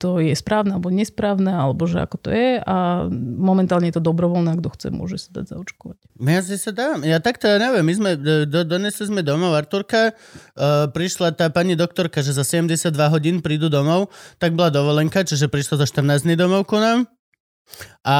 to je správne alebo nesprávne, alebo že ako to je a momentálne je to dobrovoľné, kto chce, môže sa dať zaočkovať. Ja si sa dám. Ja takto, ja neviem, my sme, do, donesli sme domov Arturka, uh, prišla tá pani doktorka, že za 72 hodín prídu domov, tak bola dovolenka, čiže prišla za 14 dní domov ku nám. A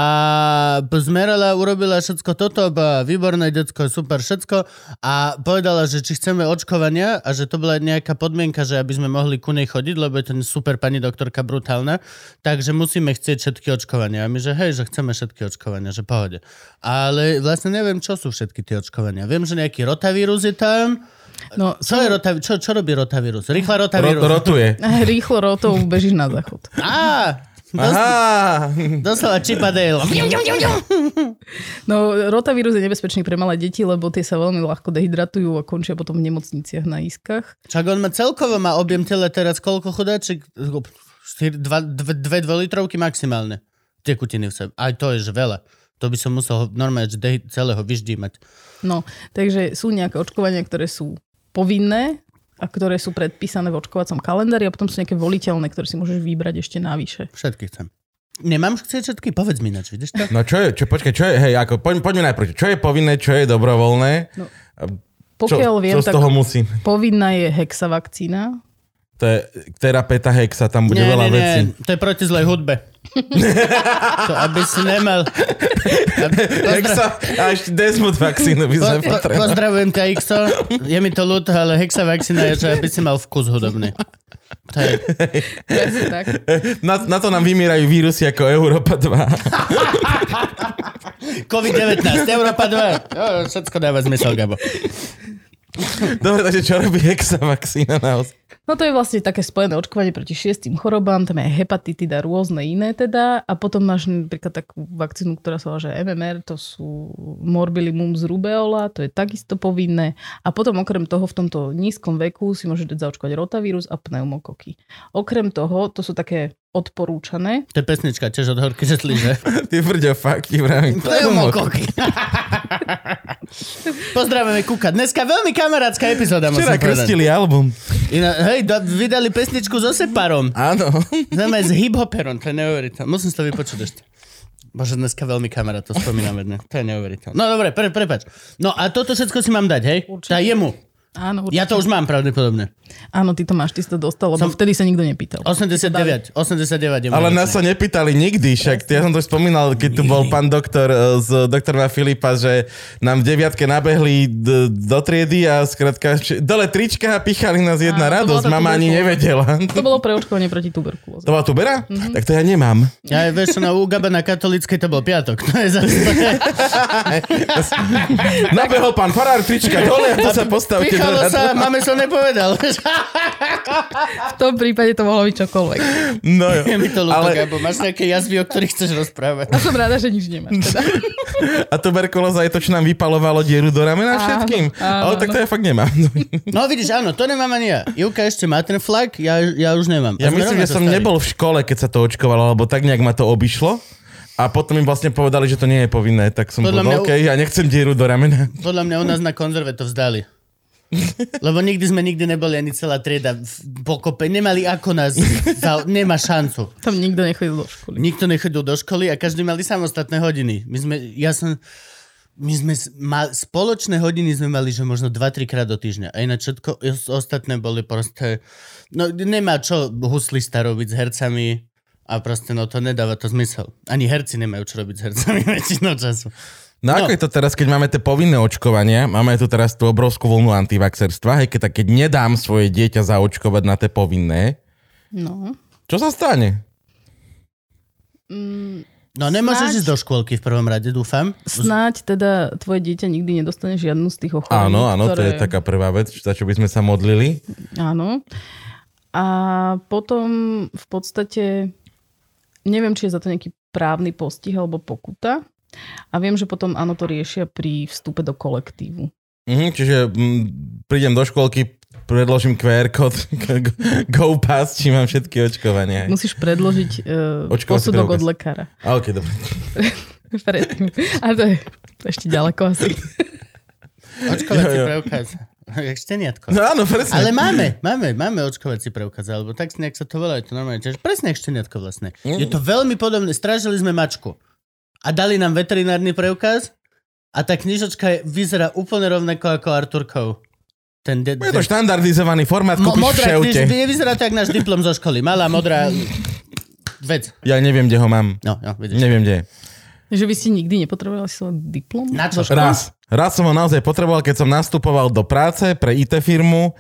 zmerala, urobila všetko toto, a výborné decko, super všetko a povedala, že či chceme očkovania a že to bola nejaká podmienka, že aby sme mohli ku nej chodiť, lebo je ten super pani doktorka brutálna, takže musíme chcieť všetky očkovania. A my, že hej, že chceme všetky očkovania, že pohode. Ale vlastne neviem, čo sú všetky tie očkovania. Viem, že nejaký rotavírus je tam. No, Čo, je rotaví- čo, čo robí rotavírus? Rýchla rotavírus. Ro- rotuje. Rýchlo rotou bežíš na záchod. Á, Aha! doslova Chipadale. No, rotavírus je nebezpečný pre malé deti, lebo tie sa veľmi ľahko dehydratujú a končia potom v nemocniciach na iskách. Čak on má celkovo má objem tela teraz koľko dve, dve dvolitrovky maximálne. Tekutiny v sebe. Aj to je že veľa. To by som musel normálne celého vyždímať. No, takže sú nejaké očkovania, ktoré sú povinné a ktoré sú predpísané v očkovacom kalendári a potom sú nejaké voliteľné, ktoré si môžeš vybrať ešte navyše. Všetky chcem. nemám chcieť všetky? Povedz mi ináč, vidíš to? No čo je, čo, počkaj, čo je, hej, ako, poď, poďme najprv, čo je povinné, čo je dobrovoľné, No, Pokiaľ čo, viem, čo z tak toho musí. povinná je hexavakcína. To je terapeta hexa, tam bude Nie, veľa nie, vecí. nie, to je proti zlej hudbe. to, aby si nemal... Hexa, a ešte Desmod vakcínu by sme Po, po, pozdravujem ťa, Xo. Je mi to ľúto, ale hexavakcína je, že aby si mal vkus hudobný. To je... Tak. Na, na to nám vymierajú vírusy ako Európa 2. COVID-19, Európa 2. Jo, všetko dáva zmysel, Gabo. Dobre, takže čo robí hexa vakcína naozaj? No to je vlastne také spojené očkovanie proti šiestim chorobám, tam je hepatitida, rôzne iné teda. A potom máš napríklad takú vakcínu, ktorá sa volá že MMR, to sú morbillium z rubeola, to je takisto povinné. A potom okrem toho v tomto nízkom veku si môžeš dať zaočkovať rotavírus a pneumokoky. Okrem toho, to sú také odporúčané. To je pesnička tiež od Horky Žetli, že? Ty brďo, fakt, ti vravím. Pneumokoky. Pozdravujeme Kuka. Dneska veľmi kamarátska epizóda, Včera krstili album. Iná, hej, do, vydali pesničku so Separom. Áno. Znamená s hip-hoperom, to je neuveriteľné. Musím si to vypočuť ešte. Bože, dneska veľmi kamarát, to spomíname dnes. To je neuveriteľné. No dobre, pre, prepač. No a toto všetko si mám dať, hej? Určite. Tá jemu. Áno, určite. Ja to už mám pravdepodobne. Áno, ty to máš, ty si to dostal, lebo Som- vtedy sa nikto nepýtal. 89, 89 je Ale nás sa nepýtali nikdy, však ja som to už spomínal, keď tu bol pán doktor z doktorma Filipa, že nám v deviatke nabehli do triedy a skrátka dole trička a pichali nás jedna Áno, radosť. Mama ani nevedela. To bolo pre očkovanie proti tuberkulóze. To bola tubera? Tak to ja nemám. Ja vieš, na Ugaba na katolíckej to bol piatok. To je zase... Nabehol pán farár trička dole a to sa postavte. Radu. sa, máme som nepovedal. V tom prípade to mohlo byť čokoľvek. No jo. Je mi to ľúto, Ale- Gabo. Máš nejaké jazvy, o ktorých chceš rozprávať. A som rada, že nič nemáš. Teda. A tuberkulóza je to, čo nám vypalovalo dieru do ramena Áno, všetkým. áno, Ale tak to ja fakt nemám. No vidíš, áno, to nemám ani ja. Júka ešte má ten flag, ja, ja už nemám. Ja myslím, že som starí. nebol v škole, keď sa to očkovalo, lebo tak nejak ma to obišlo. A potom mi vlastne povedali, že to nie je povinné, tak som Podľa bol, mňa- OK, ja nechcem dieru do ramena. Podľa mňa u nás na konzerve to vzdali. Lebo nikdy sme nikdy neboli ani celá trieda pokope. Nemali ako nás, za, nemá šancu. Tam nikto nechodil do školy. Nikto nechodil do školy a každý mali samostatné hodiny. My sme, ja som, my sme mal, spoločné hodiny sme mali, že možno 2-3 krát do týždňa. A ináč všetko os- ostatné boli proste, no nemá čo huslista robiť s hercami a proste no to nedáva to zmysel. Ani herci nemajú čo robiť s hercami väčšinou času. No, No. ako je to teraz, keď máme tie povinné očkovania, máme tu teraz tú obrovskú vlnu antivaxerstva, hej, keď, keď nedám svoje dieťa zaočkovať na tie povinné, No. čo sa stane? Mm, No nemôžeš Snáď- ísť do škôlky v prvom rade, dúfam. snáď teda tvoje dieťa nikdy nedostane žiadnu z tých ochorení. Áno, áno, to je ktoré... taká prvá vec, za čo by sme sa modlili. Áno. A potom v podstate neviem, či je za to nejaký právny postih alebo pokuta. A viem, že potom áno to riešia pri vstupe do kolektívu. Mhm, čiže m, prídem do škôlky, predložím QR kód, go pass, či mám všetky očkovania. Musíš predložiť uh, Očkovací posudok preukaz. od lekára. A ok, dobre. Predtým. A to je ešte ďaleko asi. Očkovací preukaz. Jak šteniatko. No áno, presne. Ale máme, máme, máme očkovací preukaz, alebo tak nejak sa to volá, je to normálne, čiže presne jak šteniatko vlastne. Mm. Je to veľmi podobné, strážili sme mačku a dali nám veterinárny preukaz a tá knižočka je, vyzerá úplne rovnako ako Arturkov. Ten de- Je to štandardizovaný formát, Mo- kúpiš v modrá šeute. kniž, vyzerá to jak náš diplom zo školy. Malá modrá vec. Ja neviem, kde ho mám. No, no, vidíš. Neviem, kde je. Že vy ste nikdy nepotrebovali svoj diplom? Na čo? Raz. Raz som ho naozaj potreboval, keď som nastupoval do práce pre IT firmu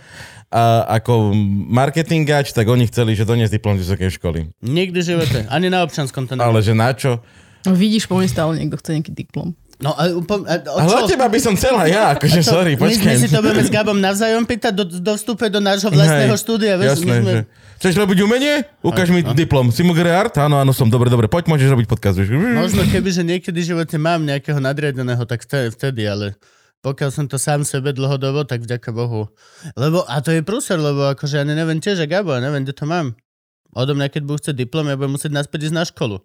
a ako marketingač, tak oni chceli, že doniesť diplom z vysokej školy. Nikdy živote. Ani na občanskom to Ale nebolo. že na čo? No vidíš, po mne stále niekto chce nejaký diplom. No, a, a, o Ale od teba by som chcela ja, akože sorry, My, my si počkaj. to budeme s Gabom navzájom pýtať do, do vstupe do nášho vlastného Hej, štúdia. Vieš, Jasné, my sme... že... Chceš robiť umenie? Ukáž mi diplom. Si mu art? Áno, áno, som. Dobre, dobre, poď, môžeš robiť podcast. Vieš. Možno keby, že niekedy v živote mám nejakého nadriadeného, tak vtedy, vtedy, ale pokiaľ som to sám sebe dlhodobo, tak vďaka Bohu. Lebo, a to je prúser, lebo akože ja neviem tiež, a Gabo, ja neviem, kde to mám. Odo mňa, keď budú chcieť diplom, ja budem musieť naspäť ísť na školu.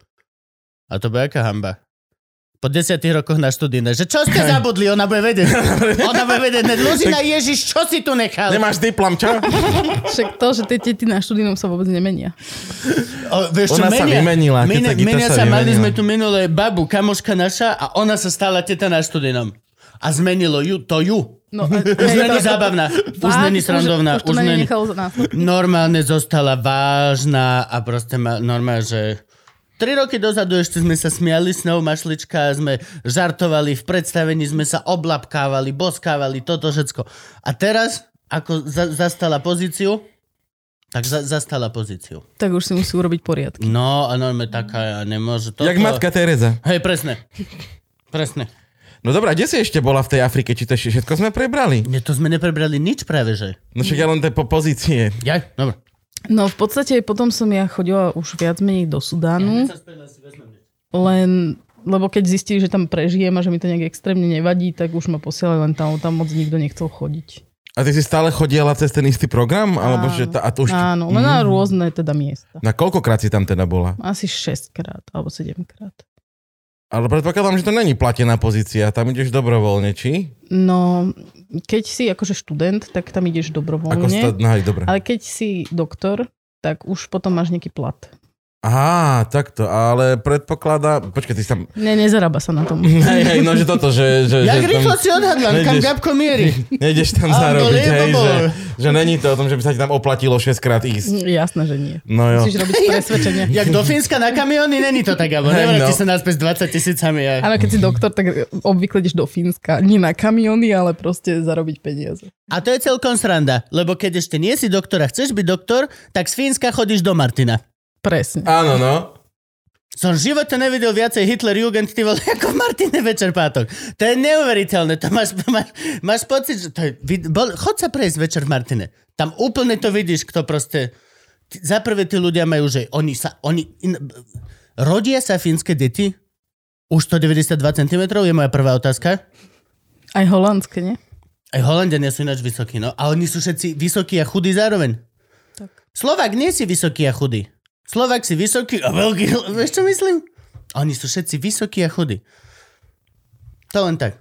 A to bude aká hamba. Po desiatých rokoch na študíne. Že čo ste zabudli? Ona bude vedieť. Ona bude vedieť. Luzina, Ježiš, čo si tu nechal? Nemáš diplom, čo? Však to, že tie tety na študínom sa vôbec nemenia. O, vieš, čo, Ona sa menia, vymenila, Menia, sa Gita menia sa mali vymenila. sme tu minulé babu, kamoška naša a ona sa stala teta na študínom. A zmenilo ju, to ju. No, a, Už není zábavná. Už není srandovná. Už, už to Už na nej není... nechalo následky. Normálne zostala vážna a proste ma, normálne, že... Tri roky dozadu ešte sme sa smiali s ňou, mašlička, sme žartovali, v predstavení sme sa oblapkávali, boskávali, toto všetko. A teraz, ako za, zastala pozíciu, tak za, zastala pozíciu. Tak už si musí urobiť poriadky. No a normálne taká, ja nemôže... Toto... Jak matka Teresa. Hej, presne. Presne. No dobrá, kde si ešte bola v tej Afrike? Či to ešte všetko sme prebrali? Nie, to sme neprebrali nič práve, že? No však ja len tie po pozície. Ja? Dobre. No v podstate potom som ja chodila už viac menej do Sudánu, len lebo keď zistili, že tam prežijem a že mi to nejak extrémne nevadí, tak už ma posielali len tam, tam moc nikto nechcel chodiť. A ty si stále chodila cez ten istý program? Alebo že ta, a to už... Áno, len na rôzne teda miesta. Na koľkokrát si tam teda bola? Asi 6 krát alebo 7 krát. Ale predpokladám, že to není platená pozícia. Tam ideš dobrovoľne, či? No, keď si akože študent, tak tam ideš Ako dobrovoľne. sta... No, hej, dobre. Ale keď si doktor, tak už potom máš nejaký plat. Aha, takto. Ale predpokladá... Počkaj, ty tam... Ne, nezarába sa na tom. Hej, hej, no že toto, že... že Jak že rýchlo tam... si odhadla, kam Gabko mierí. Nejdeš tam zarobiť, hej, že, že není to o tom, že by sa ti tam oplatilo 6 krát ísť. Jasné, že nie. No jo. Musíš robiť presvedčenie. Jak do Fínska na kamióny, není to tak, alebo nevráti no. sa naspäť s 20 tisícami. A... Áno, keď si doktor, tak obvykle ideš do Fínska. Nie na kamiony, ale proste zarobiť peniaze. a to je celkom sranda, lebo keď ešte nie si doktor a chceš byť doktor, tak z Fínska chodíš do Martina. Presne. Áno, no. Som v živote nevidel viacej Hitler Jugend, ty vole, ako v Martine večer pátok. To je neuveriteľné. To máš, máš, máš pocit, že to je, vid- bol, chod sa prejsť večer v Martine. Tam úplne to vidíš, kto proste... Za prvé tí ľudia majú, že oni sa... Oni, in, rodia sa fínske deti? Už 192 cm je moja prvá otázka. Aj holandské, nie? Aj Holandiania sú ináč vysokí, no. A oni sú všetci vysokí a chudí zároveň. Tak. Slovák nie si vysoký a chudý. Slovák si vysoký a veľký. Vieš, čo myslím? Oni sú všetci vysokí a chudí. To len tak.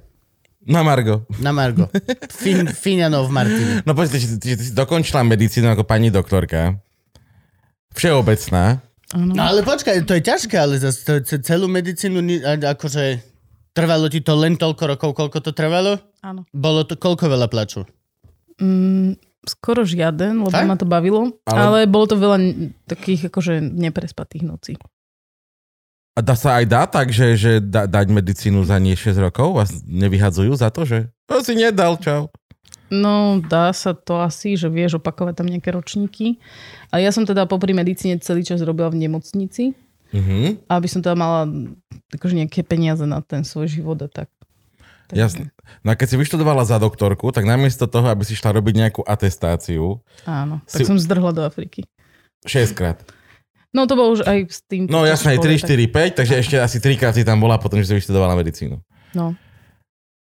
Na Margo. Na Margo. Fin, Fíňanov v Martine. No počkaj, že, že ty si dokončila medicínu ako pani doktorka. Všeobecná. No ale počkaj, to je ťažké, ale ce- celú medicínu, akože trvalo ti to len toľko rokov, koľko to trvalo? Áno. Bolo to koľko veľa plaču? Mm, skoro žiaden, lebo Fakt? ma to bavilo. Ale- Ale... bolo to veľa takých akože neprespatých nocí. A dá sa aj dá tak, že, že da, dať medicínu za nie 6 rokov? Vás nevyhadzujú za to, že to si nedal, čau. No, dá sa to asi, že vieš opakovať tam nejaké ročníky. Ale ja som teda popri medicíne celý čas robila v nemocnici, Mhm. aby som teda mala akože nejaké peniaze na ten svoj život a tak. Jasne. No a keď si vyštudovala za doktorku, tak namiesto toho, aby si šla robiť nejakú atestáciu, Áno, Si- tak som zdrhla do Afriky. 6 krát. No to bolo už aj s tým... No jasné, aj 3, tak- 4, 5, takže ešte asi 3 krát si tam bola potom, že si vyštudovala medicínu. No.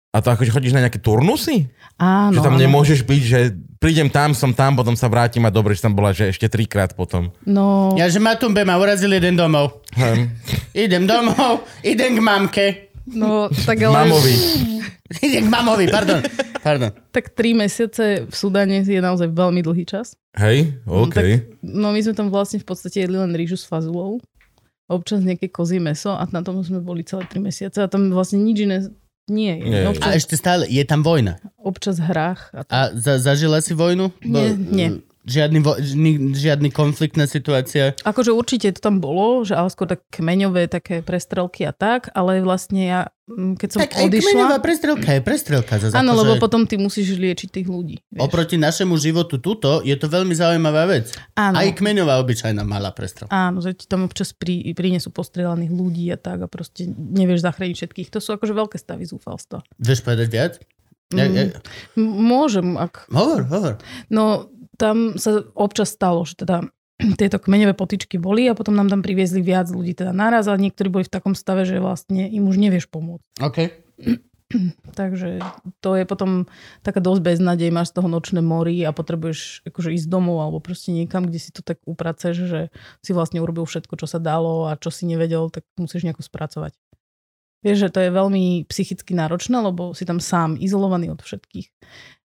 A to akože chodíš na nejaké turnusy? Áno, že tam áno. nemôžeš byť, že prídem tam, som tam, potom sa vrátim a dobre, že tam bola, že ešte trikrát potom. No, Ja, že Matumbe ma urazil jeden domov. Hm. Idem domov, idem k mamke. No tak ale... Mamovi. Mamovi, pardon. Pardon. Tak tri mesiace v Sudáne je naozaj veľmi dlhý čas. Hej, OK. tak- No my sme tam vlastne v podstate jedli len rýžu s fazulou, občas nejaké kozie meso a na tom sme boli celé tri mesiace a tam vlastne nič iné nie je. Nie. A Občas, ešte stále, je tam vojna. občas hrách a tak. A za, zažila si vojnu? Nie, nie. Žiadny, vo, ži, žiadny konfliktná situácia? Akože určite to tam bolo, že ale skôr tak kmeňové také prestrelky a tak, ale vlastne ja, mm, keď som tak aj kmeňová odišla... prestrelka je prestrelka. Zase Áno, lebo potom ty musíš liečiť tých ľudí. Vieš. Oproti našemu životu tuto je to veľmi zaujímavá vec. Áno. Aj kmeňová obyčajná malá prestrelka. Áno, že ti tam občas pri, prinesú postrelaných ľudí a tak a proste nevieš zachrániť všetkých. To sú akože veľké stavy zúfalstva. Vieš povedať viac? Ja, ja, M- Môžem, ak... hovor, hovor. No, tam sa občas stalo, že teda tieto kmeňové potičky boli a potom nám tam priviezli viac ľudí teda naraz, ale niektorí boli v takom stave, že vlastne im už nevieš pomôcť. OK. Takže to je potom taká dosť beznadej, máš z toho nočné mori a potrebuješ akože ísť domov alebo proste niekam, kde si to tak upraceš, že si vlastne urobil všetko, čo sa dalo a čo si nevedel, tak musíš nejako spracovať. Vieš, že to je veľmi psychicky náročné, lebo si tam sám, izolovaný od všetkých.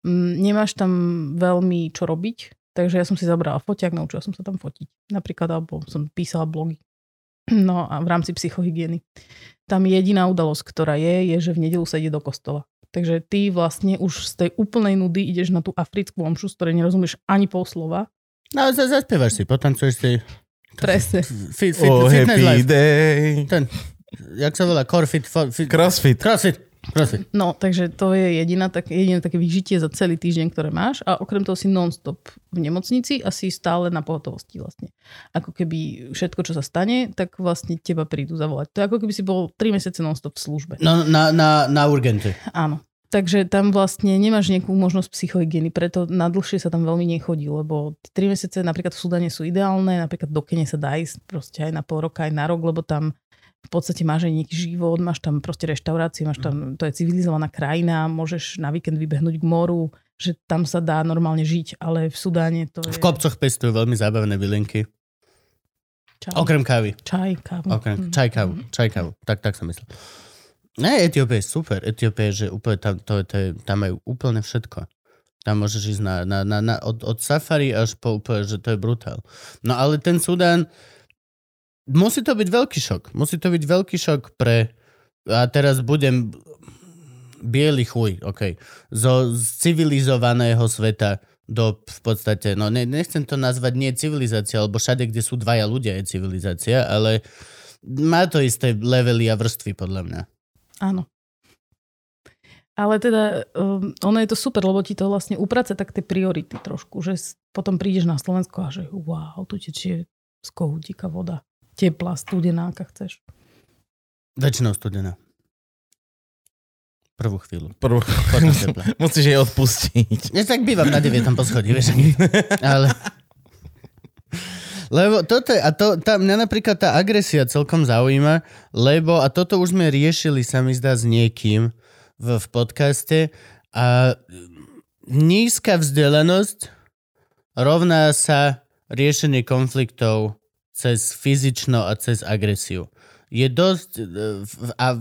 Mm, Nemáš tam veľmi čo robiť, takže ja som si zabrala foťák, naučila som sa tam fotiť. Napríklad, alebo som písala blogy. No a v rámci psychohygieny. Tam jediná udalosť, ktorá je, je, že v nedelu sa ide do kostola. Takže ty vlastne už z tej úplnej nudy ideš na tú africkú omšu, z ktorej nerozumieš ani pol slova. No, za- zaspievaš si, potancuješ si Presne. fit, fit, Oh, happy life. day. Ten, jak sa volá, core fit, fit Crossfit. crossfit, crossfit. No, takže to je jediná, tak, jediné také vyžitie za celý týždeň, ktoré máš a okrem toho si non-stop v nemocnici a si stále na pohotovosti vlastne. Ako keby všetko, čo sa stane, tak vlastne teba prídu zavolať. To je ako keby si bol 3 mesiace non-stop v službe. No, na, na, na urgenty. Áno. Takže tam vlastne nemáš nejakú možnosť psychohygieny, preto na dlhšie sa tam veľmi nechodí, lebo 3 mesiace napríklad v Sudane sú ideálne, napríklad do Kene sa dá ísť proste aj na pol roka, aj na rok, lebo tam v podstate máš aj nejaký život, máš tam proste reštaurácie, máš tam, to je civilizovaná krajina, môžeš na víkend vybehnúť k moru, že tam sa dá normálne žiť, ale v Sudáne to je... V kopcoch pestujú veľmi zábavné bylinky. čaj, Okrem kávy. čaj, kávu. Okrem, Hm. čaj kávu. Čaj kávu. Tak, tak som myslel. Ne, Etiópia je super. Etiópia je, že úplne tam, to, to je, tam majú úplne všetko. Tam môžeš ísť na, na, na, na, od, od safari až po úplne, že to je brutál. No ale ten Sudán, musí to byť veľký šok. Musí to byť veľký šok pre, a teraz budem biely chuj, OK, zo civilizovaného sveta do v podstate, no ne, nechcem to nazvať nie civilizácia, lebo všade, kde sú dvaja ľudia je civilizácia, ale má to isté levely a vrstvy podľa mňa. Áno. Ale teda, um, ono je to super, lebo ti to vlastne uprace tak tie priority trošku, že potom prídeš na Slovensko a že wow, tu tečie z kohútika voda. Teplá, studená, aká chceš. Väčšinou studená. Prvú chvíľu. Prvú... Teplá. Musíš jej odpustiť. Ja tak bývam na 9. poschodí, vieš. Ale... Lebo toto je, a to, tá, mňa napríklad tá agresia celkom zaujíma, lebo, a toto už sme riešili, sa mi zdá, s niekým v, v podcaste, a nízka vzdelanosť rovná sa riešenie konfliktov cez fyzično a cez agresiu. Je dosť, e, a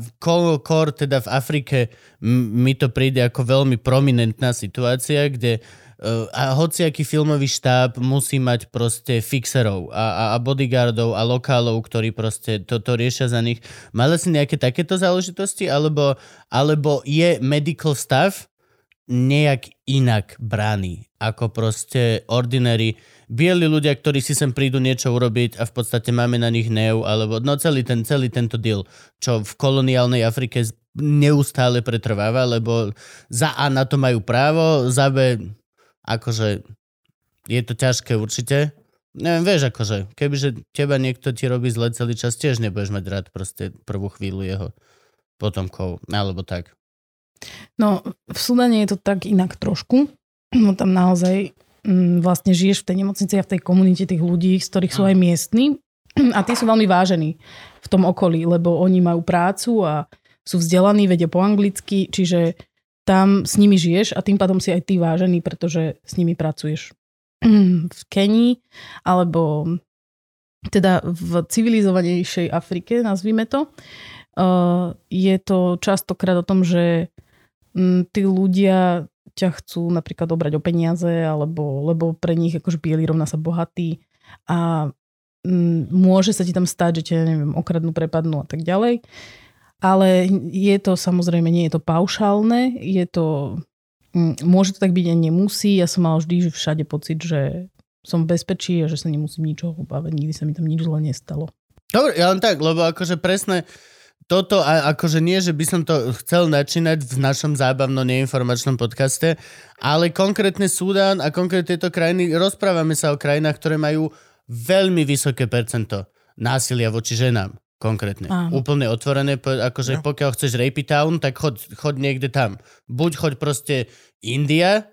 kor, teda v Afrike, mi to príde ako veľmi prominentná situácia, kde Uh, a hociaký filmový štáb musí mať proste fixerov a, a, bodyguardov a lokálov, ktorí proste toto riešia za nich. Mali si nejaké takéto záležitosti? Alebo, alebo je medical staff nejak inak brány ako proste ordinary bieli ľudia, ktorí si sem prídu niečo urobiť a v podstate máme na nich neu, alebo no celý, ten, celý tento deal, čo v koloniálnej Afrike neustále pretrváva, lebo za A na to majú právo, za B akože je to ťažké určite. Neviem, vieš, akože, kebyže teba niekto ti robí zle celý čas, tiež nebudeš mať rád proste prvú chvíľu jeho potomkov, alebo tak. No, v Sudane je to tak inak trošku. No tam naozaj mm, vlastne žiješ v tej nemocnici a v tej komunite tých ľudí, z ktorých sú aj miestni. A tí sú veľmi vážení v tom okolí, lebo oni majú prácu a sú vzdelaní, vedia po anglicky, čiže tam s nimi žiješ a tým pádom si aj ty vážený, pretože s nimi pracuješ. V Kenii alebo teda v civilizovanejšej Afrike, nazvime to, uh, je to častokrát o tom, že mm, tí ľudia ťa chcú napríklad obrať o peniaze, alebo lebo pre nich akože bielý rovná sa bohatý a mm, môže sa ti tam stať, že ťa, neviem, okradnú, prepadnú a tak ďalej. Ale je to samozrejme, nie je to paušálne, je to, mm, môže to tak byť a nemusí. Ja som mala vždy všade pocit, že som v bezpečí a že sa nemusím ničoho obávať. Nikdy sa mi tam nič zle nestalo. Dobre, ja len tak, lebo akože presne toto, a akože nie, že by som to chcel načínať v našom zábavno neinformačnom podcaste, ale konkrétne Súdán a konkrétne tieto krajiny, rozprávame sa o krajinách, ktoré majú veľmi vysoké percento násilia voči ženám. Konkrétne. Áno. Úplne otvorené, akože No. pokiaľ chceš Rapey Town, tak choď, choď niekde tam. Buď choď proste India,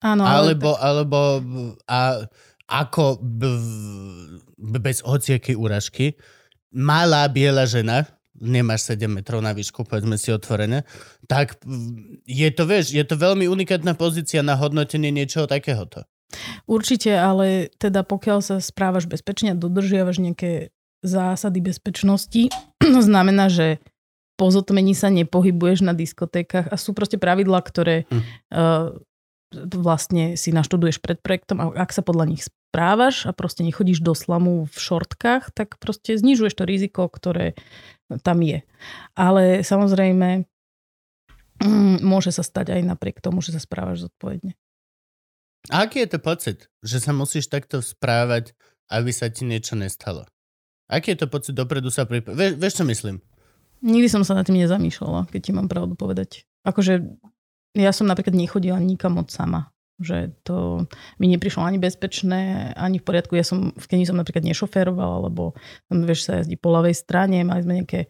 Áno, ale alebo, alebo a, ako b, b, bez hociakej úražky malá biela žena, nemáš 7 metrov na výšku, povedzme si otvorené, tak je to, vieš, je to veľmi unikátna pozícia na hodnotenie niečoho takéhoto. Určite, ale teda pokiaľ sa správaš bezpečne a dodržiavaš nejaké zásady bezpečnosti, to znamená, že po zotmení sa nepohybuješ na diskotékach a sú proste pravidlá, ktoré Hm. uh, vlastne si naštuduješ pred projektom a ak sa podľa nich správaš a proste nechodíš do slamu v šortkách, tak proste znižuješ to riziko, ktoré tam je. Ale samozrejme mm, môže sa stať aj napriek tomu, že sa správaš zodpovedne. A aký je to pocit, že sa musíš takto správať, aby sa ti niečo nestalo? Aký je to pocit dopredu sa pripraviť? Vieš, vieš, čo myslím? Nikdy som sa nad tým nezamýšľala, keď ti mám pravdu povedať. Akože ja som napríklad nechodila nikam moc sama. Že to mi neprišlo ani bezpečné, ani v poriadku. Ja som v Kenii som napríklad nešoférovala, lebo tam vieš sa jazdí po ľavej strane, mali sme nejaké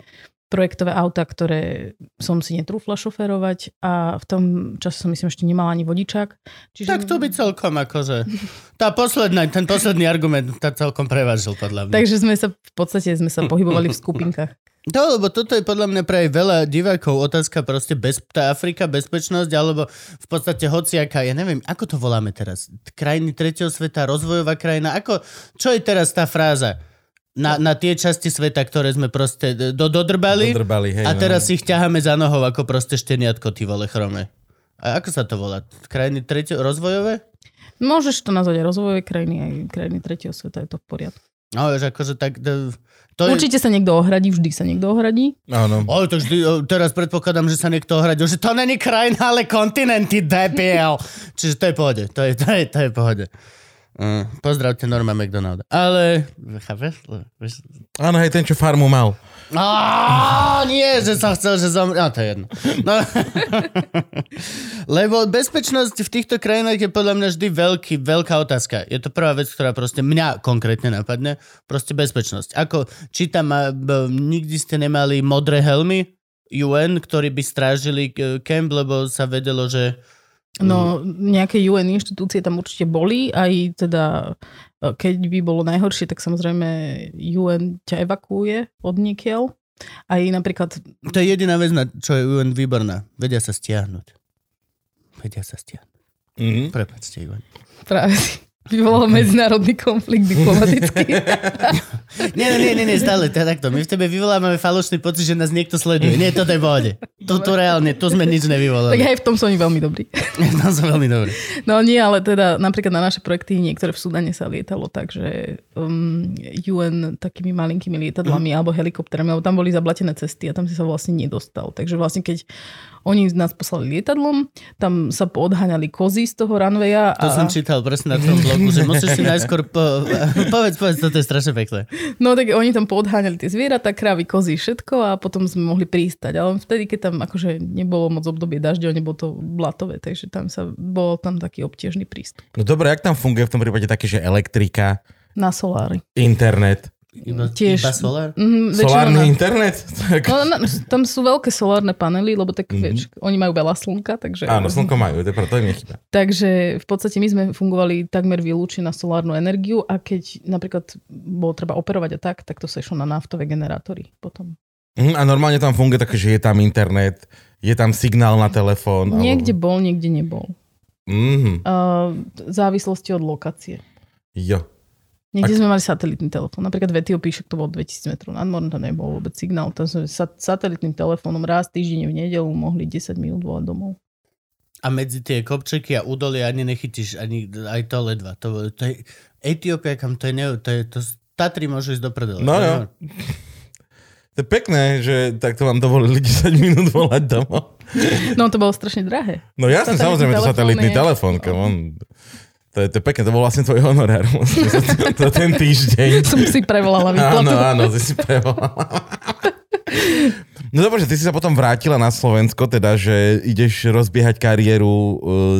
projektové auta, ktoré som si netrúfla šoférovať a v tom čase som myslím ešte nemala ani vodičák. Čiže... Tak to by celkom akože... Tá posledná, ten posledný argument tá celkom prevážil podľa mňa. Takže sme sa v podstate sme sa pohybovali v skupinkách. To, lebo toto je podľa mňa pre aj veľa divákov otázka proste bez, tá Afrika, bezpečnosť, alebo v podstate hociaká, ja neviem, ako to voláme teraz? Krajiny tretieho sveta, rozvojová krajina, ako, čo je teraz tá fráza? Na, na tie časti sveta, ktoré sme proste do, dodrbali, Dodrbali, hej, a no. teraz ich ťaháme za nohou ako proste šteniatko, ty vole chrome. A ako sa to volá? Krajiny tretieho, rozvojové? Môžeš to nazvať aj rozvojové krajiny, aj krajiny tretieho sveta, je to v poriadku. No, vieš, akože tak... To, to je, Určite sa niekto ohradí, vždy sa niekto ohradí. Áno. O, to vždy, o, teraz predpokladám, že sa niekto ohradil, že to není krajina, ale kontinenty, DPL. Čiže to je pohode, to je, to je, to je pohode. Uh, pozdravte Norma McDonalda. Ale, chápeš? Áno, hej, ten, čo farmu mal. Á, nie, že som chcel, že zomrie. No, to je jedno. No. Lebo bezpečnosť v týchto krajinách je podľa mňa vždy veľký, veľká otázka. Je to prvá vec, ktorá proste mňa konkrétne napadne. Proste bezpečnosť. Ako, či tam nikdy ste nemali modré helmy UN, ktorí by strážili e, kemp, lebo sa vedelo, že No, nejaké UN inštitúcie tam určite boli, aj teda keď by bolo najhoršie, tak samozrejme UN ťa evakuuje od niekiaľ. Aj napríklad, to je jediná vec, na čo je UN výborná. Vedia sa stiahnuť. Vedia sa stiahnuť. Mhm. Prepačte, UN. práve si vyvolal medzinárodný konflikt diplomatický. Nie, nie, nie, nie, stále, to je takto. My v tebe vyvolávame falošný pocit, že nás niekto sleduje. Nie, toto je pohode. Tu, tu reálne, tu sme nič tak nevyvolali. aj v tom sú oni veľmi dobrí. Tam som veľmi dobrý. No nie, ale teda napríklad na naše projekty niektoré v Sudane sa lietalo tak, že um, UN takými malinkými lietadlami alebo helikopterami, alebo tam boli zablatené cesty a tam si sa vlastne nedostal. Takže vlastne keď oni nás poslali lietadlom, tam sa poodháňali kozy z toho runwaya. To a, som čítal presne na tvojom blogu, že musíš si najskôr po... povedz, povedz, toto je strašne pekné. No tak oni tam poodháňali tie zvieratá, krávy, kozy, všetko a potom sme mohli pristať. Ale vtedy, keď tam akože nebolo moc obdobie dažďov, nebolo to blatové, takže tam sa, bol tam taký obtiežný prístup. No dobre, jak tam funguje v tom prípade také, že elektrika, Na solári. internet, Iba, Tiež- iba solár? Mm, solárny na- internet? Tak, No, na, tam sú veľké solárne panely, lebo tak mm-hmm. vieš, oni majú veľa slnka, takže... áno, slnko majú, to je preto, to im nechýba. Takže v podstate my sme fungovali takmer výlučne na solárnu energiu a keď napríklad bolo treba operovať a tak, tak to sa išlo na naftové generátory potom. Mhm, A normálne tam funguje také, že je tam internet, je tam signál na telefón. Niekde bol, niekde nebol. Mhm, Uh, v závislosti od lokácie. jo. Niekde sme mali satelitný telefón. Napríklad v Etiópii však to bolo 2000 metrov nad morom, tam nebol vôbec signál. Tam sme sa satelitným telefónom raz týždeň v nedelu mohli 10 minút volať domov. A medzi tie kopčeky a údolie ani nechytíš ani aj to ledva. To, to je, Etiópia, kam to je, ne, to je, to, Tatry môžu ísť do prdele. No, jo. To je pekné, že takto vám dovolili 10 minút volať domov. No to bolo strašne drahé. No jasne, Satelitný samozrejme, to satelitný je- telefón, on. To je, to je pekné, to bol vlastne tvoj honorár za, za ten týždeň. Som si prevolala výplatu. Áno, áno, ty si prevolala. No dobre, že ty si sa potom vrátila na Slovensko, teda, že ideš rozbiehať kariéru uh,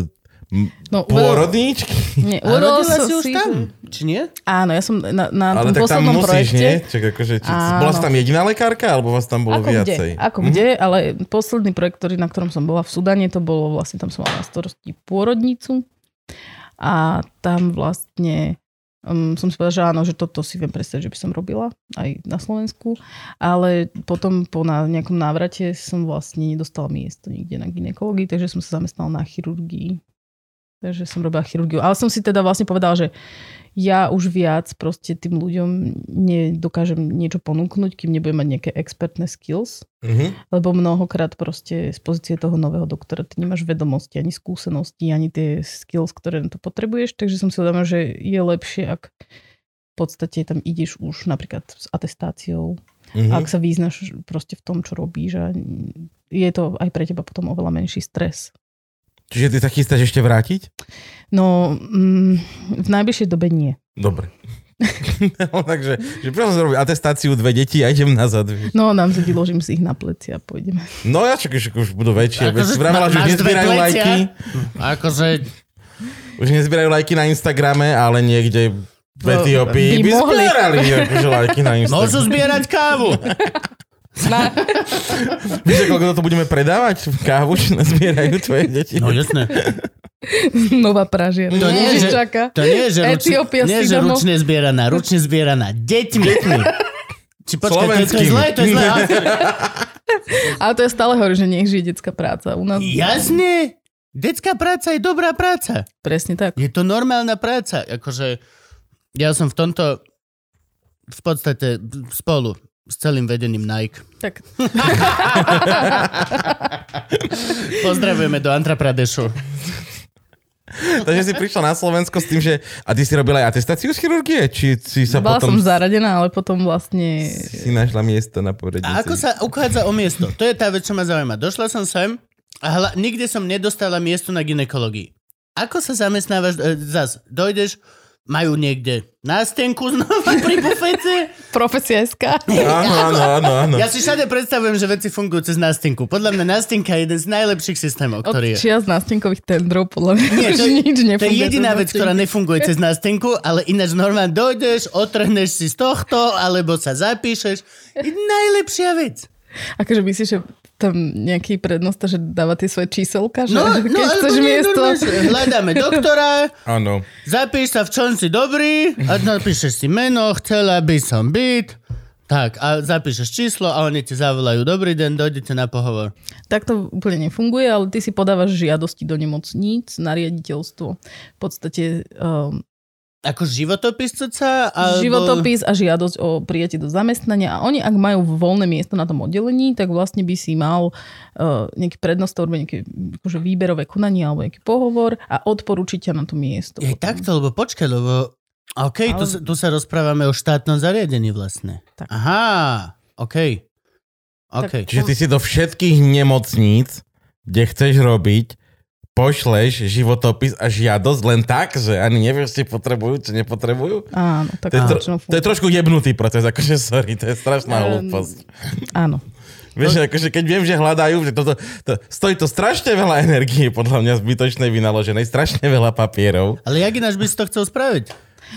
No, pôrodníčky. Nie, A uvedomila rodila som si už si, tam, či nie? Áno, ja som na, na Ale tom tak tam musíš, projekte... nie? Čak, akože, či, Áno. bola si tam jediná lekárka, alebo vás tam bolo Ako viacej? kde, ako kde, ale posledný projekt, ktorý, na ktorom som bola v Sudane, to bolo vlastne, tam som mala na starosti pôrodnicu a tam vlastne um, som si povedala, že áno, že toto si viem predstaviť, že by som robila aj na Slovensku, ale potom po na nejakom návrate som vlastne nedostala miesto nikde na ginekológii, takže som sa zamestnala na chirurgii. Takže som robila chirurgiu. Ale som si teda vlastne povedala, že ja už viac proste tým ľuďom nedokážem niečo ponúknuť, kým nebudem mať nejaké expertné skills. Mhm. Lebo mnohokrát proste z pozície toho nového doktora ty nemáš vedomosti, ani skúsenosti, ani tie skills, ktoré na to potrebuješ. Takže som si uvedomila, že je lepšie, ak v podstate tam ideš už napríklad s atestáciou, Mhm. ak sa význaš proste v tom, čo robíš a je to aj pre teba potom oveľa menší stres. Čiže ty sa chystáš ešte vrátiť? No, mm, v najbližšej dobe nie. Dobre. no, takže, že prvom robiť atestáciu dve deti a idem nazad. vieš. No, nám sa vyložím si ich na pleci a pôjdeme. No ja čakám, že už budú väčšie. Veď Akože si vravela, že už nezbierajú lajky. Akože, Už nezbierajú lajky na Instagrame, ale niekde v No, Etiópii by by, mohli. zbierali akože lajky na môžu Instagrame. zbierať kávu. Na, Víš, koľko to budeme predávať? Kávu, čo nezbierajú tvoje deti? No jasné. nová pražiar. To nie, Ježiš, že, čaká. to nie, že, ručne, nie, že ručne zbieraná, ručne zbieraná deťmi. Či počkaj, to je, je zlé, to je zlé. Ale to je stále hovorí, že nech žije detská práca. U nás Jasne, detská práca je dobrá práca. presne tak. Je to normálna práca. Akože ja som v tomto v podstate spolu s celým vedením Nike. tak. Pozdravujeme do Andhra Pradešu. Takže si prišla na Slovensko s tým, že... A ty si robila aj atestáciu z chirurgie? Či si sa Bola potom som zaradená, ale potom vlastne... si našla miesto na poradnici? A ako sa uchádza o miesto? To je tá vec, čo ma zaujíma. Došla som sem a hla, nikde som nedostala miesto na ginekológii. Ako sa zamestnávaš? E, zas, dojdeš, majú niekde nástenku znova pri bufete. Profesia SK. Áno, áno, áno, áno. Ja si všade predstavujem, že veci fungujú cez nástenku. Podľa mňa nástenka je jeden z najlepších systémov, ktorý je. čias nástenkových tendrov, podľa mňa. Nie, to, nič to je nefunguje jediná vec, ktorá nefunguje cez nástenku, ale ináč normálne dojdeš, otrhneš si z tohto, alebo sa zapíšeš. Je najlepšia vec. Akože myslíš, že tam nejaký prednosta, že dáva tie svoje číselka, že No, keď no chceš nie, miesto... normálne, hľadáme doktora, Áno. zapíš sa v čom si dobrý a napíšeš si meno, chcela by som byť. Tak, a zapíšeš číslo a oni ti zavolajú, dobrý deň, dojdete na pohovor. Tak to úplne nefunguje, ale ty si podávaš žiadosti do nemocníc na riaditeľstvo. V podstate um, Ako životopis sa? Alebo... životopis a žiadosť o prijatie do zamestnania a oni, ak majú voľné miesto na tom oddelení, tak vlastne by si mal uh, nejaký prednost alebo nejaké akože výberové konanie alebo nejaký pohovor a odporučiť ťa na to miesto. Je takto, lebo počkaj, lebo... OK, tu, Ale- sa- tu sa rozprávame o štátnom zariadení vlastne. Tak. Aha, OK. OK. Čiže ty si do všetkých nemocníc, kde chceš robiť, pošleš životopis a žiadosť len tak, že ani nevieš, či potrebujú, či nepotrebujú? Áno, tak To je, tro- to je trošku jebnutý proces, akože sorry, to je strašná hlúposť. áno. Vieš, akože keď viem, že hľadajú, že toto, to, stojí to strašne veľa energie, podľa mňa zbytočnej vynaloženej, strašne veľa papierov. Ale jak ináč by si to chcel spraviť?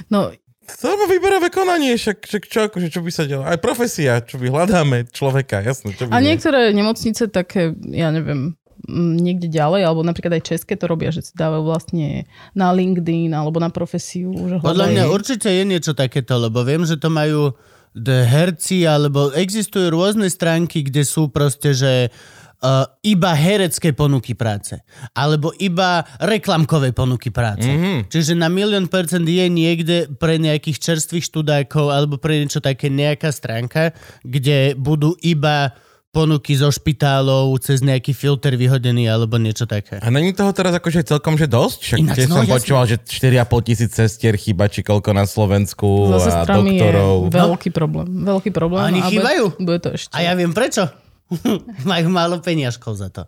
No, To má výberové konanie, však, však čo, akože, čo by sa dialo? Aj profesia, čo by hľadáme človeka, jasné. Čo by a nie? niektoré nemocnice také, ja neviem, niekde ďalej, alebo napríklad aj české to robia, že si dávajú vlastne na LinkedIn alebo na profesiu. Že Podľa mňa určite je niečo takéto, lebo viem, že to majú herci, alebo existujú rôzne stránky, kde sú proste, že uh, iba herecké ponuky práce. Alebo iba reklamkové ponuky práce. Mhm. Čiže na milión percent je niekde pre nejakých čerstvých študákov alebo pre niečo také nejaká stránka, kde budú iba ponuky zo špitálov cez nejaký filter vyhodený alebo niečo také. A není toho teraz akože celkom, že dosť? Však Ináč, no, som jasné. počúval, že 4,5 tisíc sestier chýba, či koľko na Slovensku So a doktorov. je veľký problém. Veľký problém. A oni bude- chýbajú? Bude to ešte. A ja viem prečo. Majú málo peniažkov za to.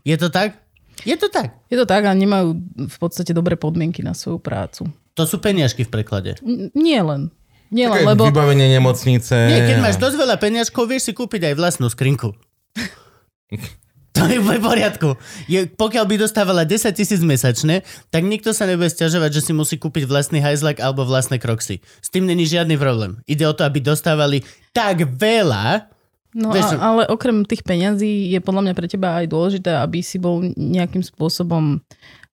Je to tak? Je to tak. Je to tak a nemajú v podstate dobré podmienky na svoju prácu. To sú peniažky v preklade. N- nie len. Nie len, Také lebo... Vybavenie nemocnice. Nie, keď máš dosť veľa peniažkov, vieš si kúpiť aj vlastnú skrinku. To je v poriadku. Je, pokiaľ by dostávala 10 tisíc mesačne, tak nikto sa nebude stiažovať, že si musí kúpiť vlastný hajzlak alebo vlastné kroxy. S tým není žiadny problém. Ide o to, aby dostávali tak veľa, No Vieš, a, ale okrem tých peňazí je podľa mňa pre teba aj dôležité, aby si bol nejakým spôsobom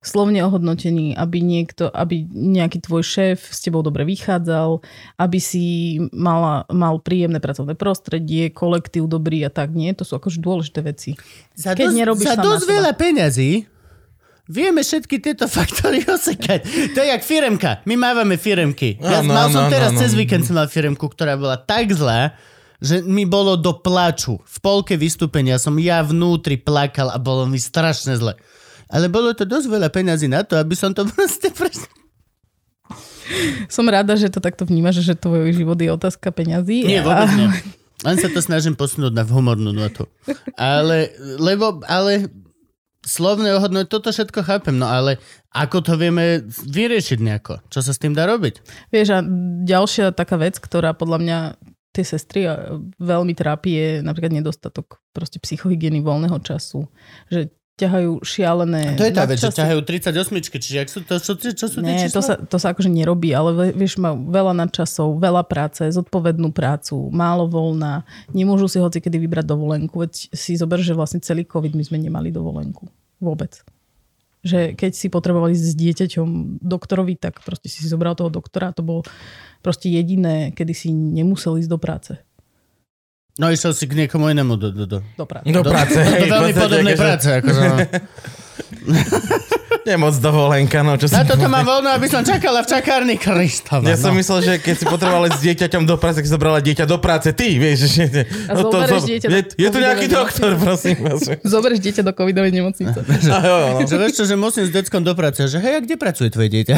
slovne ohodnotený, aby niekto, aby nejaký tvoj šéf s tebou dobre vychádzal, aby si mala, mal príjemné pracovné prostredie, kolektív dobrý a tak nie. To sú akože dôležité veci. za Keď dosť, za dosť veľa peňazí Vieme všetky tieto faktory osekať. To je jak firemka. My mávame firemky. Ja Áno, mal som áno, teraz, áno. cez víkend som mal firemku, ktorá bola tak zlá, že mi bolo do plaču. V polke vystúpenia som ja vnútri plakal a bolo mi strašne zle. Ale bolo to dosť veľa peňazí na to, aby som to proste preš... Som rada, že to takto vnímaš, že tvoj život je otázka peňazí. Nie, vôbec nie. Len sa to snažím posunúť na humornú notu. Ale, lebo, ale slovné ohodnoť, toto všetko chápem, no ale ako to vieme vyriešiť nejako? Čo sa s tým dá robiť? Vieš, a ďalšia taká vec, ktorá podľa mňa tie sestry veľmi trápi, je napríklad nedostatok proste psychohygieny voľného času. Že ťahajú šialené... To je tá vec, že ťahajú 38, čiže ak sú to, čo, čo sú Nie, to sa, to sa akože nerobí, ale vieš, má veľa nadčasov, veľa práce, zodpovednú prácu, málo voľná, nemôžu si hoci kedy vybrať dovolenku, veď si zober, že vlastne celý COVID my sme nemali dovolenku. Vôbec. Že keď si potrebovali ísť s dieťaťom doktorovi, tak proste si zobral toho doktora a to bolo proste jediné, kedy si nemusel ísť do práce. No išiel si k niekomu inému do, do, do. Do práce. Do práce. Do, hej, do veľmi podobnej akože práce. Akože, no. Nemoc dovolenka, no čo. Na toto mám voľno, aby som čakala v čakárni Kristova. Ja som no. myslel, že keď si potrebovala s dieťaťom do práce, tak si zobrala dieťa do práce. Ty, vieš, že... A zoberieš dieťa do je, je tu nejaký doktor, prosím vás. Zoberieš dieťa do covidovej nemocnice. A jo, no. Že vieš čo, že musím s deckom do práce. Že hej, a kde pracuje tvoje dieťa?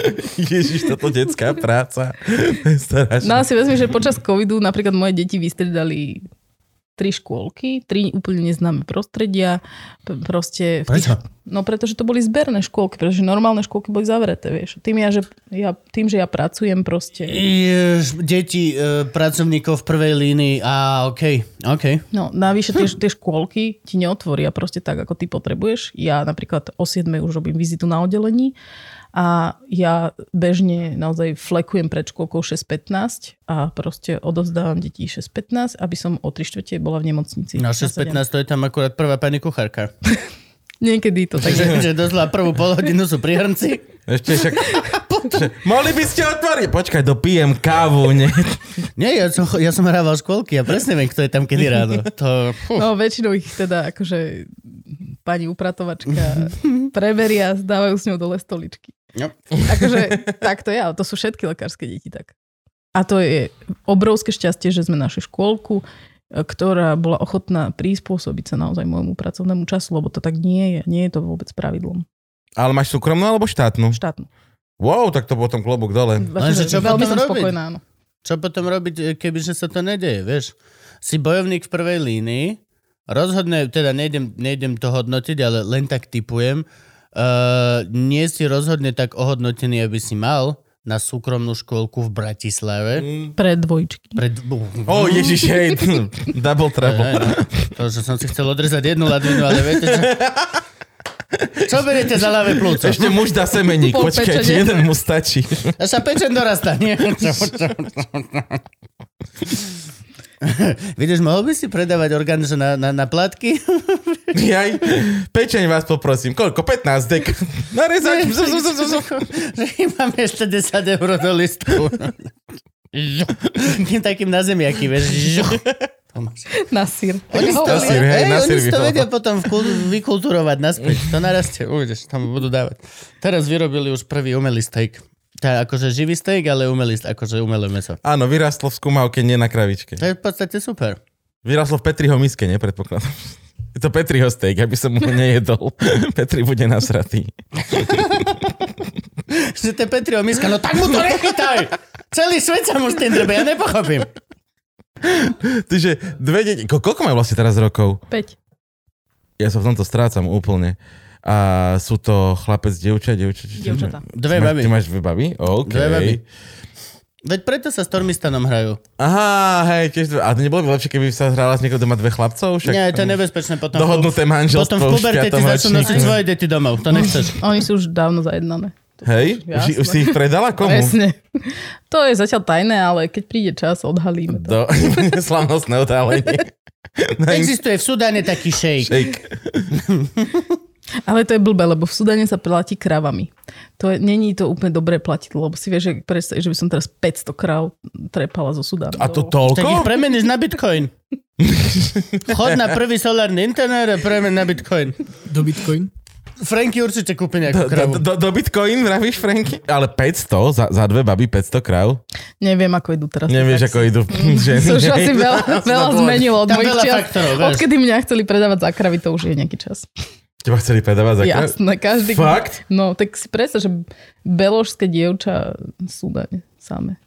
Ježiš, toto detská práca. No a si vezmi, že počas covidu napríklad moje deti vystredali tri škôlky, tri úplne neznáme prostredia. Proste... v tých-? No pretože to boli zberné škôlky, pretože normálne škôlky boli zavreté, vieš. Tým, ja, že ja, tým že ja pracujem proste... Jež, deti e, pracovníkov v prvej línii. Á, okej, okej. No, navyše tie, tie škôlky ti neotvoria proste tak, ako ty potrebuješ. Ja napríklad o 7 už robím vizitu na oddelení a ja bežne naozaj flekujem pred škôlkou 6.15 a proste odovzdávam detí 6.15, aby som o 3 čtvrte bola v nemocnici. No Na 6.15 sedem. to je tam akurát prvá pani kuchárka. Niekedy to tak Takže že dosť prvú pol hodinu sú pri hrnci. Ešte však... Mohli by ste otvoriť? Počkaj, dopijem kávu, nie? Nie, ja som, ja som hrával školky a presne viem, kto je tam kedy ráno. To. No väčšinou ich teda akože pani upratovačka preberia, dávajú s ňou dole stoličky. No. Akože tak to je, ale to sú všetky lekárske deti tak. A to je obrovské šťastie, že sme našli škôlku, e, ktorá bola ochotná prispôsobiť sa naozaj môjmu pracovnému času, lebo to tak nie je. Nie je to vôbec pravidlom. Ale máš súkromnú alebo štátnu? Štátnu. Wow, tak to potom klobúk dole. Lenže čo Veľmi potom som robiť? spokojná, áno. Čo potom robiť, e, kebyže sa to nedeje, vieš? Si bojovník v prvej línii, rozhodne, teda nejdem, nejdem to hodnotiť, ale len tak typujem, uh, nie si rozhodne tak ohodnotený, aby si mal na súkromnú škôlku v Bratislave. Pre dvojčky. Pred... Ó, oh, ježiš, hej, double trouble. No. To, že som si chcel odrezať jednu ladvinu, ale viete čo? Čo beriete za ľavé plúco? Ešte muž dá semeník, počkajte, pečenie. jeden mu stačí. Sa pečen dorastá, nie? Vidíš, mohol by si predávať orgán na, na, na platky? Jaj, pečeň vás poprosím. Koľko? 15 dek. Narezať. Zum. že máme ešte 10 eur do listu. Takým takým na zemiaky, vieš. Tomáš. Na sír. Oni si to, Na sír, hej, hej, na sír oni si to vedia potom vkul- vykulturovať naspäť. To narastie, uvidíš, tam budú dávať. Teraz vyrobili už prvý umelý steak. Tá, akože živý steak, ale umelý, akože umelé meso. Áno, vyrastlo v skúmavke, nie na kravičke. To je v podstate super. Vyrastlo v Petriho miske, nepredpokladám. Je to Petriho steak, aby som ho nejedol. Petri bude nasratý. Že to je Petriho miska, no tak mu to nechytaj! Celý svet sa mu s tým drbe, ja nepochopím. Takže dve deti... Ko- koľko majú vlastne teraz rokov? 5. Ja sa v tomto strácam úplne. A sú to chlapec, dievča, dievča? či- Dievčatá. Dve baby. Ty máš dve baby? OK. Dve baby. Veď preto sa s Tormistanom hrajú. Aha, hej, tiež. A to nebolo by lepšie, keby sa hrala s niekým doma dve chlapcov? Však Nie, to je nebezpečné potom. Dohodnuté manželstvo Potom v puberte ti začnú nosiť svoje deti domov. To nechceš. Oni sú už dávno zajednané. Hej? Už, si- už si ich predala komu? Presne. To je zatiaľ tajné, ale keď príde čas, odhalíme to. Do slavnostné odhalenie. Existuje v Sudáne taký šejk. Shake. Ale to je blbé, lebo v Sudane sa platí kravami. To je, není to úplne dobré platiť, lebo si vieš, že, predstav, že by som teraz 500 kráv trepala zo Sudánu. A to Tak ich toľko? premeníš na bitcoin. Chod na prvý solárny internet a premen na bitcoin. Do Bitcoin. Franky určite kúpi nejakú Do, do, kravu. do, do Bitcoin, vravíš, Franky? Ale 500 za, za dve baby, 500 kráv? Neviem, ako idú teraz. Nevieš, ako idú ženy. To už asi veľa, veľa zmenilo od mojich čias. Odkedy mňa chceli predávať za kravy, to už je nejaký čas. Teba chceli predávať za? Jasné, každý... Fakt? No, tak si predstav, že beložské dievča sú daň samé.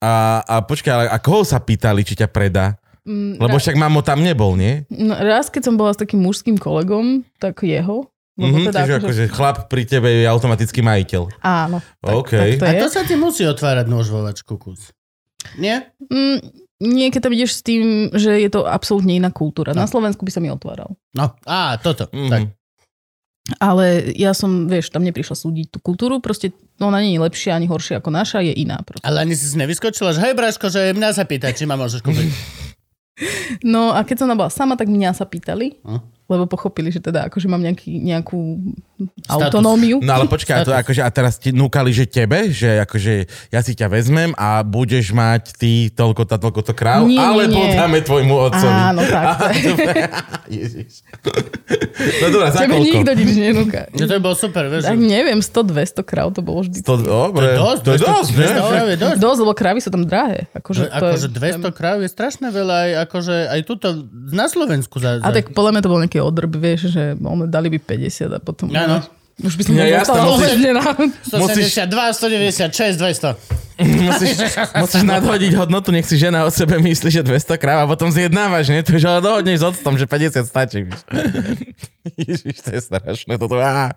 A, a počkaj, ale a koho sa pýtali, či ťa predá? Mm, Lebo ra- však mamo tam nebol, nie? no, raz, keď som bola s takým mužským kolegom, tak jeho. Mhm, teda čiže akože, akože chlap pri tebe je automatický majiteľ. Áno. Tak, OK. tak to A je. to sa ti musí otvárať nôž vo vačku kus. Nie? Mm, nie, keď tam ideš s tým, že je to absolútne iná kultúra. Na Slovensku by som mi otváral. No, á, toto. Mhm. Tak. Ale ja som, vieš, tam neprišla súdiť tú kultúru, proste ona nie je lepšia ani horšia ako naša, je iná. Proste. Ale ani si si nevyskočila, že hej, Braško, že mňa sa pýta, či ma môžeš kúpiť. No a keď som tam bola sama, tak mňa sa pýtali, Hm. Lebo pochopili, že teda akože mám nejaký, nejakú Status. autonómiu. No ale počkaj, a, to, akože, a teraz ti núkali, že tebe, že akože ja si ťa vezmem a budeš mať ty toľko tá toľko to kráv, Nie, alebo nie. dáme tvojmu otcovi. Áno, tak. Ježiš. No dobrá, za Tebe koľko? nikto nič nenúka. Že to bol super, vieš. Tak neviem, 100-200 kráv to bolo vždy. To, dobre, To je dosť, to je dosť, ne? 200 kráv je dosť. Dosť, lebo krávy sú tam drahé. Akože, Že, to akože je, 200 kráv je strašne veľa, aj, akože, aj tuto na Slovensku. Za, za... A tak podľa mňa to bol nejaký odrb, vieš, že dali by 50 a potom... Áno. Už by som Ja, úplne na... 172, 196, 200. Musíš, musíš nadhodiť hodnotu, nech si žena o sebe myslí, že 200 kráv a potom zjednávaš, nie? To už ale dohodneš s octom, že 50 stačí. Ježiš, to je strašné. Toto, á.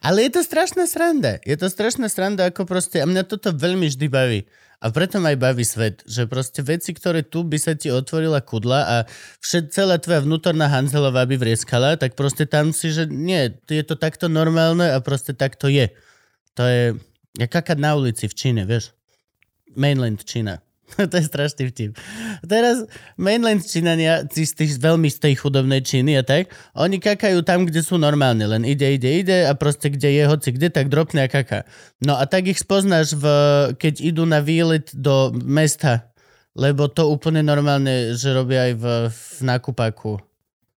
Ale je to strašná sranda. Je to strašná sranda, ako proste, a mňa toto veľmi vždy baví. A preto ma aj baví svet, že proste veci, ktoré tu by sa ti otvorila kudla a všet, celá tvoja vnútorná Hanzelová by vrieskala, tak proste tam si, že nie, je to takto normálne a proste takto je. To je, jak kakať na ulici v Číne, vieš. Mainland Čína. to je strašný vtip. Teraz mainland Čínania, z tých, veľmi z tej chudobnej Číny a tak, oni kakajú tam, kde sú normálne, len ide, ide, ide a proste kde je hoci kde, tak dropne a kaká. No a tak ich spoznáš, v, keď idú na výlet do mesta, lebo to úplne normálne, že robia aj v, v nákupáku,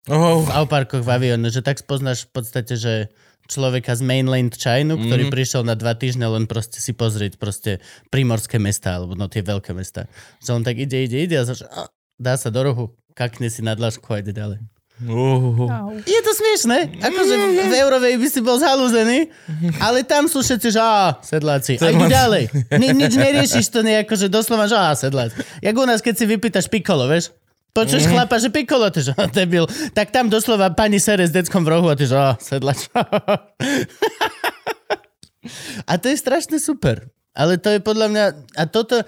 Oh, v Auparkoch, v avióne, že tak spoznáš v podstate, že človeka z mainland China, ktorý Mhm. prišiel na dva týždne len proste si pozrieť proste primorské mesta, alebo no tie veľké mesta. Že on tak ide, ide, ide a zač- a dá sa do rohu, kakne si na dlažku a ide ďalej. uh, Je to smiešné, akože v Eurovej by si bol zhalúzený, ale tam sú všetci, že á, sedláci. A ide Sedláci. ďalej. Ni, nič neriešiš to nejako, že doslova, že á, sedláci. Jak u nás, keď si vypýtaš pikolo, vieš? Počuješ chlapa, že pikolo, ty že á, debil. Tak tam doslova pani sere s deckom v rohu a ty že á, sedlač. a to je strašne super. Ale to je podľa mňa, a toto,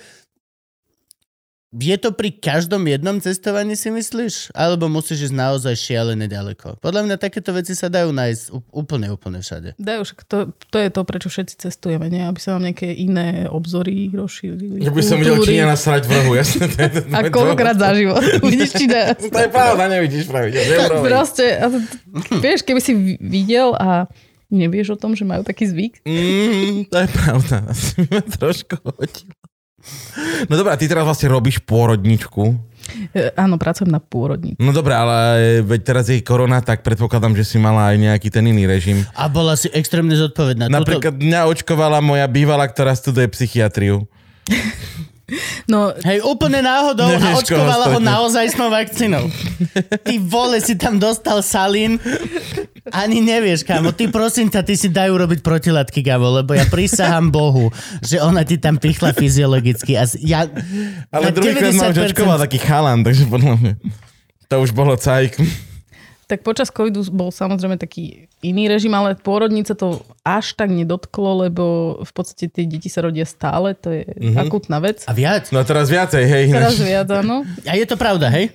je to pri každom jednom cestovaní si myslíš? Alebo musíš ísť naozaj šialené ďaleko? Podľa mňa takéto veci sa dajú nájsť úplne, úplne všade. Dajú, však to, to je to, prečo všetci cestujeme, nie? Aby sa nám nejaké iné obzory rozšírili. ja by som videl. Číňana srať v rohu, jasne. To je, to, A koľkokrát za život. Vidíš, dá. To je pravda, nevidíš pravidel. Eurovej. Proste, vieš, keby si vi- videl a nevieš o tom, že majú taký zvyk. Mm, to je pravda. Asi ma trošku hodilo. No dobré, a ty teraz vlastne robíš pôrodničku. E, áno, pracujem na pôrodni. No dobré, ale veď teraz je korona, tak predpokladám, že si mala aj nejaký ten iný režim. A bola si extrémne zodpovedná. Napríklad mňa očkovala moja bývalá, ktorá studuje psychiatriu. No, Hej, úplne náhodou a očkovala ho stretneš. naozajstnou vakcínou. Ty vole, si tam dostal salín. Ani nevieš, kámo. Ty prosím ťa, ty si dajú robiť protilátky, kámo, lebo ja prísahám Bohu, že ona ti tam pichla fyziologicky. A ja, Ale na druhýkrát ma už 90% očkoval taký chalan, takže podľa mňa to už bolo cajk. Tak počas covidu bol samozrejme taký iný režim, ale pôrodnice to až tak nedotklo, lebo v podstate tie deti sa rodia stále, to je Mhm. akutná vec. a viac. No teraz viacej, hej. Teraz viac, áno. A je to pravda, hej?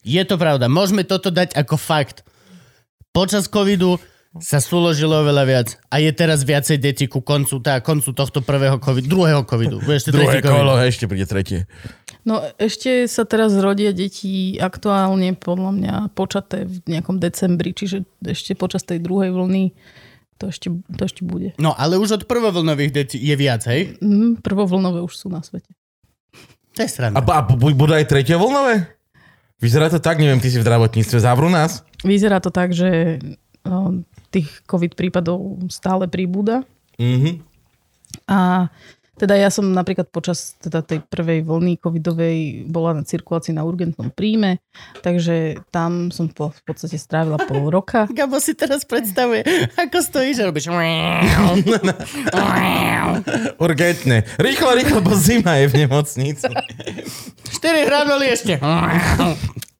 Je to pravda. Môžeme toto dať ako fakt. Počas covidu sa súložilo oveľa viac. A je teraz viacej detí ku koncu, tá, koncu tohto prvého covidu, druhého covidu. Ešte Druhé tretí covid. kolo, ešte príde tretie. No ešte sa teraz rodia deti aktuálne podľa mňa počaté v nejakom decembri, čiže ešte počas tej druhej vlny to ešte, to ešte bude. No, ale už od prvovlnových detí je viac, hej? Mm, prvovlnové už sú na svete. To je A, sranda. a bu- budú aj tretie vlnové? Vyzerá to tak, neviem, ty si v zdravotníctve, zavrú nás? Vyzerá to tak, že no, tých COVID prípadov stále príbúda. Mhm. A teda ja som napríklad počas teda tej prvej vlny covidovej bola na cirkulácii na urgentnom príjme, takže tam som po, v podstate strávila pol roka. Gabo si teraz predstavuje, ako stojíš a robíš... Urgentne. Rýchlo, rýchlo, bo zima je v nemocnici. 4 hranoli ešte.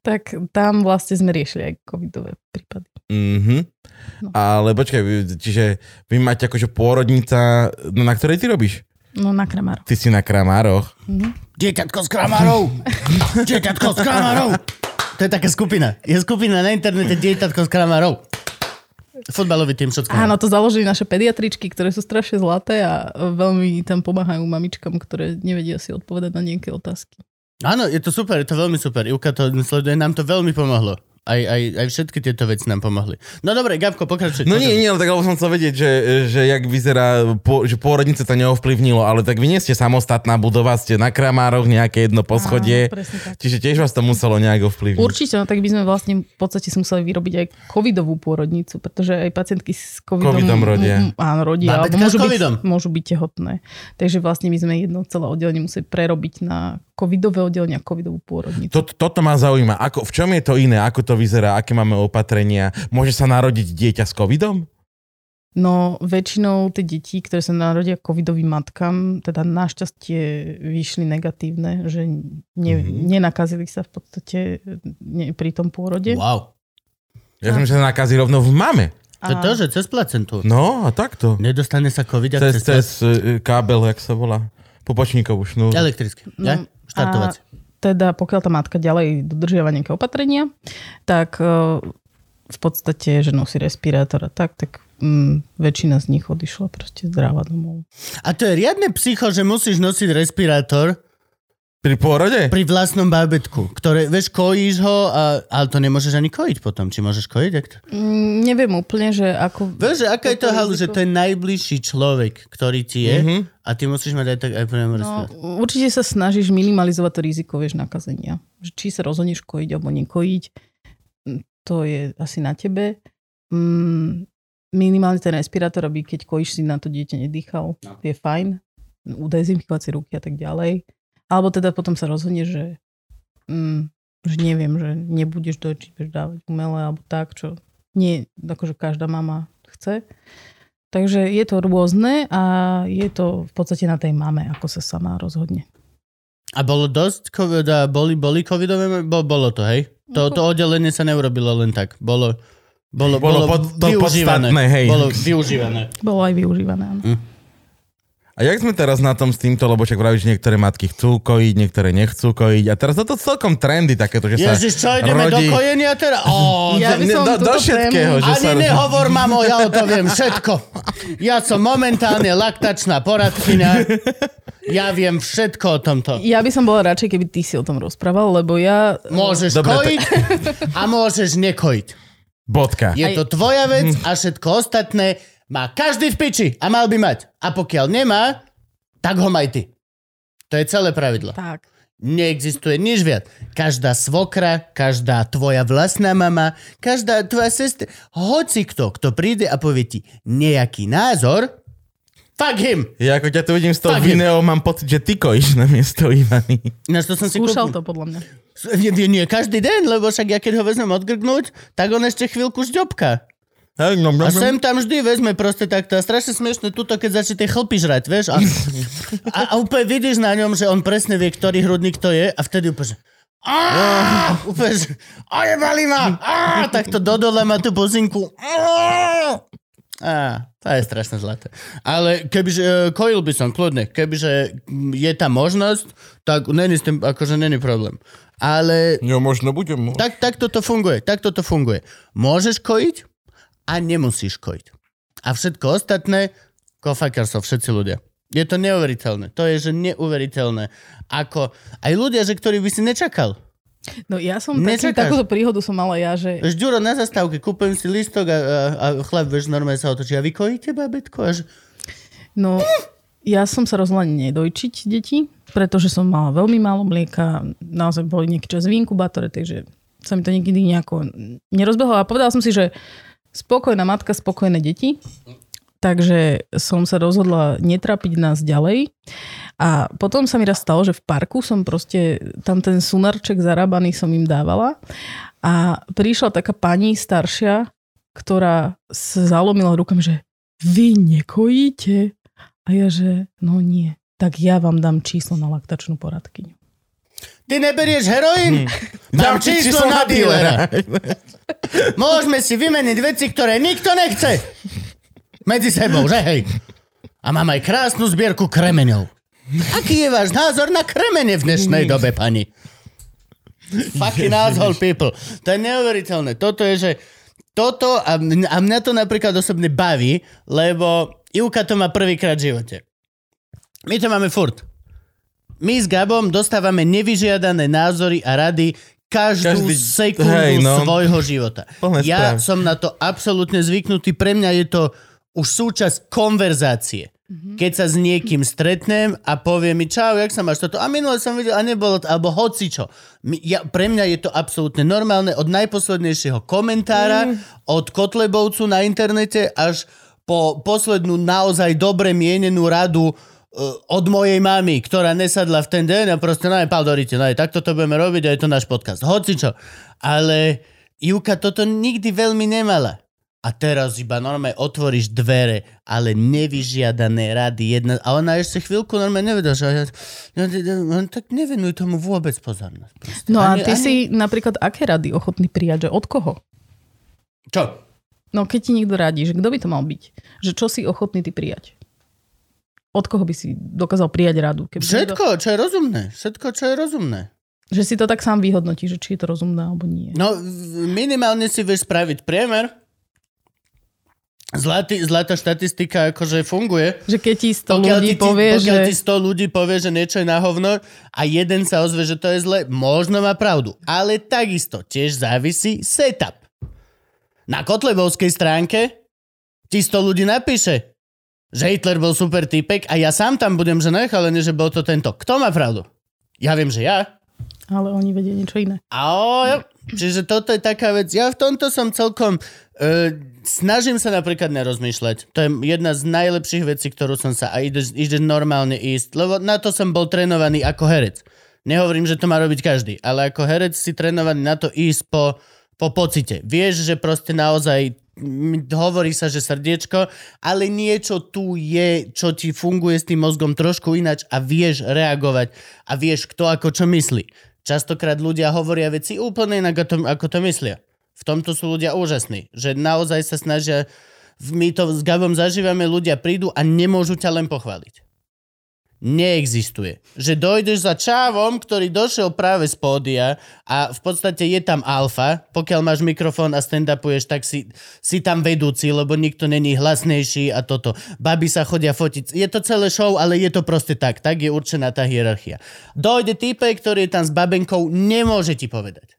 Tak tam vlastne sme riešili aj covidové prípady. Mhm. No. Ale počkaj, vy- čiže vy máte akože pôrodnica, no na ktorej ty robíš? No na Kramáro. Ty si na Kramároch. Dieťatko s kramárov. Dieťatko s kramárov. To je taká skupina. Je skupina na internete Dieťatko s kramárov. Futbalový tým všetko. Áno, to založili naše pediatričky, ktoré sú strašne zlaté a veľmi tam pomáhajú mamičkám, ktoré nevedia si odpovedať na nejaké otázky. Áno, je to super, je to veľmi super. Ivka to sleduje, nám to veľmi pomohlo. Aj, aj, aj všetky tieto veci nám pomohli. No dobre, Gabko, pokračuj. No nie, nie, ale tak ale som chcel vedieť, že, že jak vyzerá, po, že pôrodnice to neovplyvnilo, ale tak vy nie ste samostatná budova, ste na Kramároch nejaké jedno poschodie, tak. čiže tiež vás to muselo nejak ovplyvniť. Určite, no tak by sme vlastne v podstate si museli vyrobiť aj covidovú pôrodnicu, pretože aj pacientky s covidom, Covidom rodia. M- áno, rodia, alebo môžu byť, môžu byť tehotné. Takže vlastne my sme jedno celé oddelenie museli prerobiť na covidové oddelenie a covidovú pôrodnicu. Toto, toto ma zaujíma. Ako, v čom je to iné? Ako to vyzerá? Aké máme opatrenia? Môže sa narodiť dieťa s covidom? No väčšinou tie deti, ktoré sa narodia covidovým matkám, teda našťastie vyšli negatívne, že ne, Mhm. nenakazili sa v podstate ne, pri tom pôrode. Wow. Ja som sa nakazí rovno v mame. To je to, že cez placentu. No a takto. Nedostane sa covid Cez, cez, cez e, kábel, jak sa volá? Pupočníkovú šnúru. Elektricky. No, Ja? Štartovací. Teda pokiaľ tá matka ďalej dodržiava nejaké opatrenia, tak e, v podstate, že nosí respirátor a tak, tak mm, väčšina z nich odišla proste zdravá domov. A to je riadne psycho, že musíš nosiť respirátor Pri pôrode? pri vlastnom bábetku, ktoré, vieš, kojíš ho, a, ale to nemôžeš ani kojiť potom. Či môžeš kojiť? Jak to? Mm, neviem úplne, že ako... Vieš, že aká je to halu, že to je najbližší človek, ktorý ti je Mhm. a ty musíš mať aj tak aj No, určite sa snažíš minimalizovať to riziko, vieš, nakazenia. Či sa rozhodneš kojiť alebo nekojiť, mm, to je asi na tebe. Mm, minimálne ten respirátor, aby keď kojíš si na to dieťa nedýchal, No. je fajn. Udezinfikovať si ruky a tak ďalej. Alebo teda potom sa rozhodneš, že, mm, že neviem, že nebudeš dočiť, budeš dávať umelé alebo tak, čo nie, akože každá mama chce. Takže je to rôzne a je to v podstate na tej mame, ako sa sama rozhodne. A bolo dosť, covid, a boli, boli covidové, bo, bolo to, hej? To, to oddelenie sa neurobilo len tak. Bolo, bolo, Bolo bolo, pod- to využívané. podstatné, hej. Bolo využívané. Bolo aj využívané. Áno. A jak sme teraz na tom s týmto, lebo však vravíš, že niektoré matky chcú kojiť, niektoré nechcú kojiť. A teraz toto celkom trendy takéto, že sa Ježiš, čo ideme do rodí... kojenia teraz? Ó, Ja by Ne- som do, do všetkého, že Ani sa... nehovor, mamo, ja o to viem všetko. Ja som momentálne laktačná poradkyňa. Ja viem všetko o tomto. Ja by som bola radšej, keby ty si o tom rozprával, lebo ja... Môžeš Dobre, kojiť a môžeš nekojiť. Bodka. Je to tvoja vec a všetko ostatné má každý v piči a mal by mať. A pokiaľ nemá, tak ho maj ty. To je celé pravidlo. Tak. Neexistuje nič viac. Každá svokra, každá tvoja vlastná mama, každá tvoja sestra, hoci kto, kto príde a povie ti nejaký názor, fuck him. Ja ako ťa tu vidím z toho Tak je. videa, mám pocit, že ty kojíš na miesto Ivany. Ináč to som si Skúšal kúpil. to podľa mňa. Nie, nie, každý deň, lebo však ja keď ho vezmem odgrgnúť, tak on ešte chvíľku žďobka. Hej, no, no, A sem tam vždy vezme proste takto. A strašne smiešne tuto, keď začne tie chlpy žrať, vieš? A, a, a úplne vidíš na ňom, že on presne vie, ktorý hrudník to je a vtedy úplne, Á, úplne, že ojebali ma! Á, tak to dodole má tú buzinku. Á, to je strašne zlaté. Ale kebyže, e, kojil by som, kľudne, kebyže je tá možnosť, tak není s tým, akože není problém. Ale Jo, možno budem môcť. tak, tak toto funguje, tak toto funguje. Môžeš kojiť a nemusíš kojiť. A všetko ostatné, kofakersov, všetci ľudia. Je to neuveriteľné. To je, že neuveriteľné. Ako, aj ľudia, že ktorí by si nečakal. No ja som taký, takúto príhodu som mala ja, že Vieš, Ďuro na zastávke, kúpim si listok a, a, a chlap, vieš, normálne sa otočí. A vy kojíte, babetko? A že, no, ja som sa rozhodla nedojčiť deti, pretože som mala veľmi málo mlieka, naozaj boli nejaký čas v inkubátore, takže sa mi to nikdy nejako nerozbehlo a povedala som si, že spokojná matka, spokojné deti, takže som sa rozhodla netrapiť nás ďalej. A potom sa mi raz stalo, že v parku som proste, tam ten sunarček zarábaný som im dávala a prišla taká pani staršia, ktorá sa zalomila rukami, že vy nekojíte? A ja, že no nie tak ja vám dám číslo na laktačnú poradkyňu. Ty neberieš heroín? Dám číslo na dílera. Môžeme si vymeniť veci, ktoré nikto nechce. Medzi sebou, že hej? A mám aj krásnu zbierku kremeňov. Aký je váš názor na kremene v dnešnej dobe, pani? Fucking asshole people. To je neuveriteľné. Toto je, že toto, a, a mňa to napríklad osobne baví, lebo Ivka to má prvýkrát v živote. My to máme furt. My s Gabom dostávame nevyžiadané názory a rady každú Každý- sekundu hej, no. svojho života. Plné ja správy. som na to absolútne zvyknutý. Pre mňa je to už súčasť konverzácie. Keď sa s niekým stretnem a povie mi, čau, jak sa máš toto? A minule som videl, a nebolo to, alebo hocičo. Ja, pre mňa je to absolútne normálne od najposlednejšieho komentára, od Kotlebovcu na internete až po poslednú naozaj dobre mienenú radu od mojej mamy, ktorá nesadla v ten deň a proste, no aj Paldorite, no aj takto to budeme robiť a je to náš podcast. Hocičo. Ale Juka toto nikdy veľmi nemala. A teraz iba normálne otvoríš dvere, ale nevyžiadané rady. Jedna, a ona ešte chvíľku normálne nevedela, že ja, ja, tak nevenuj tomu vôbec pozornosť. Proste. No a Ani- ty ani- si napríklad aké rady ochotný prijať, že od koho? Čo? No keď ti niekto radí, že kto by to mal byť? Že čo si ochotný ty prijať? Od koho by si dokázal prijať radu? Keby niekto- Všetko, čo je rozumné. Všetko, čo je rozumné. Že si to tak sám vyhodnotí, že či je to rozumné alebo nie. No, minimálne si vieš spraviť priemer. Zlatý, zlatá štatistika akože funguje. Že keď ti 100 Pokiaľ ľudí ti, povie, pokiaľ že... ti 100 ľudí povie, že niečo je na hovno a jeden sa ozve, že to je zle, možno má pravdu. Ale takisto tiež závisí setup. Na Kotlebovskej stránke ti 100 ľudí napíše, že Hitler bol super typek a ja sám tam budem, že nech, ale nie, že bol to tento. Kto má pravdu? Ja viem, že ja. Ale oni vedia niečo iné. A o, jo. Čiže toto je taká vec. Ja v tomto som celkom... Uh, snažím sa napríklad nerozmýšľať. To je jedna z najlepších vecí, ktorú som sa... A ide, ide normálne ísť. Lebo na to som bol trénovaný ako herec. Nehovorím, že to má robiť každý. Ale ako herec si trénovaný na to ísť po, po pocite. Vieš, že proste naozaj hovorí sa, že srdiečko, ale niečo tu je, čo ti funguje s tým mozgom trošku inač a vieš reagovať a vieš, kto ako čo myslí. Častokrát ľudia hovoria veci úplne inak, ako to myslia. V tomto sú ľudia úžasní, že naozaj sa snažia, my to s Gabom zažívame, ľudia prídu a nemôžu ťa len pochváliť. Neexistuje. Že dojdeš za čávom, ktorý došiel práve z pódia a v podstate je tam alfa, pokiaľ máš mikrofón a stand-upuješ, tak si, si tam vedúci, lebo nikto není hlasnejší a toto. Baby sa chodia fotiť. Je to celé show, ale je to proste tak. Tak je určená tá hierarchia. Dojde type, ktorý je tam s babenkou, nemôže ti povedať.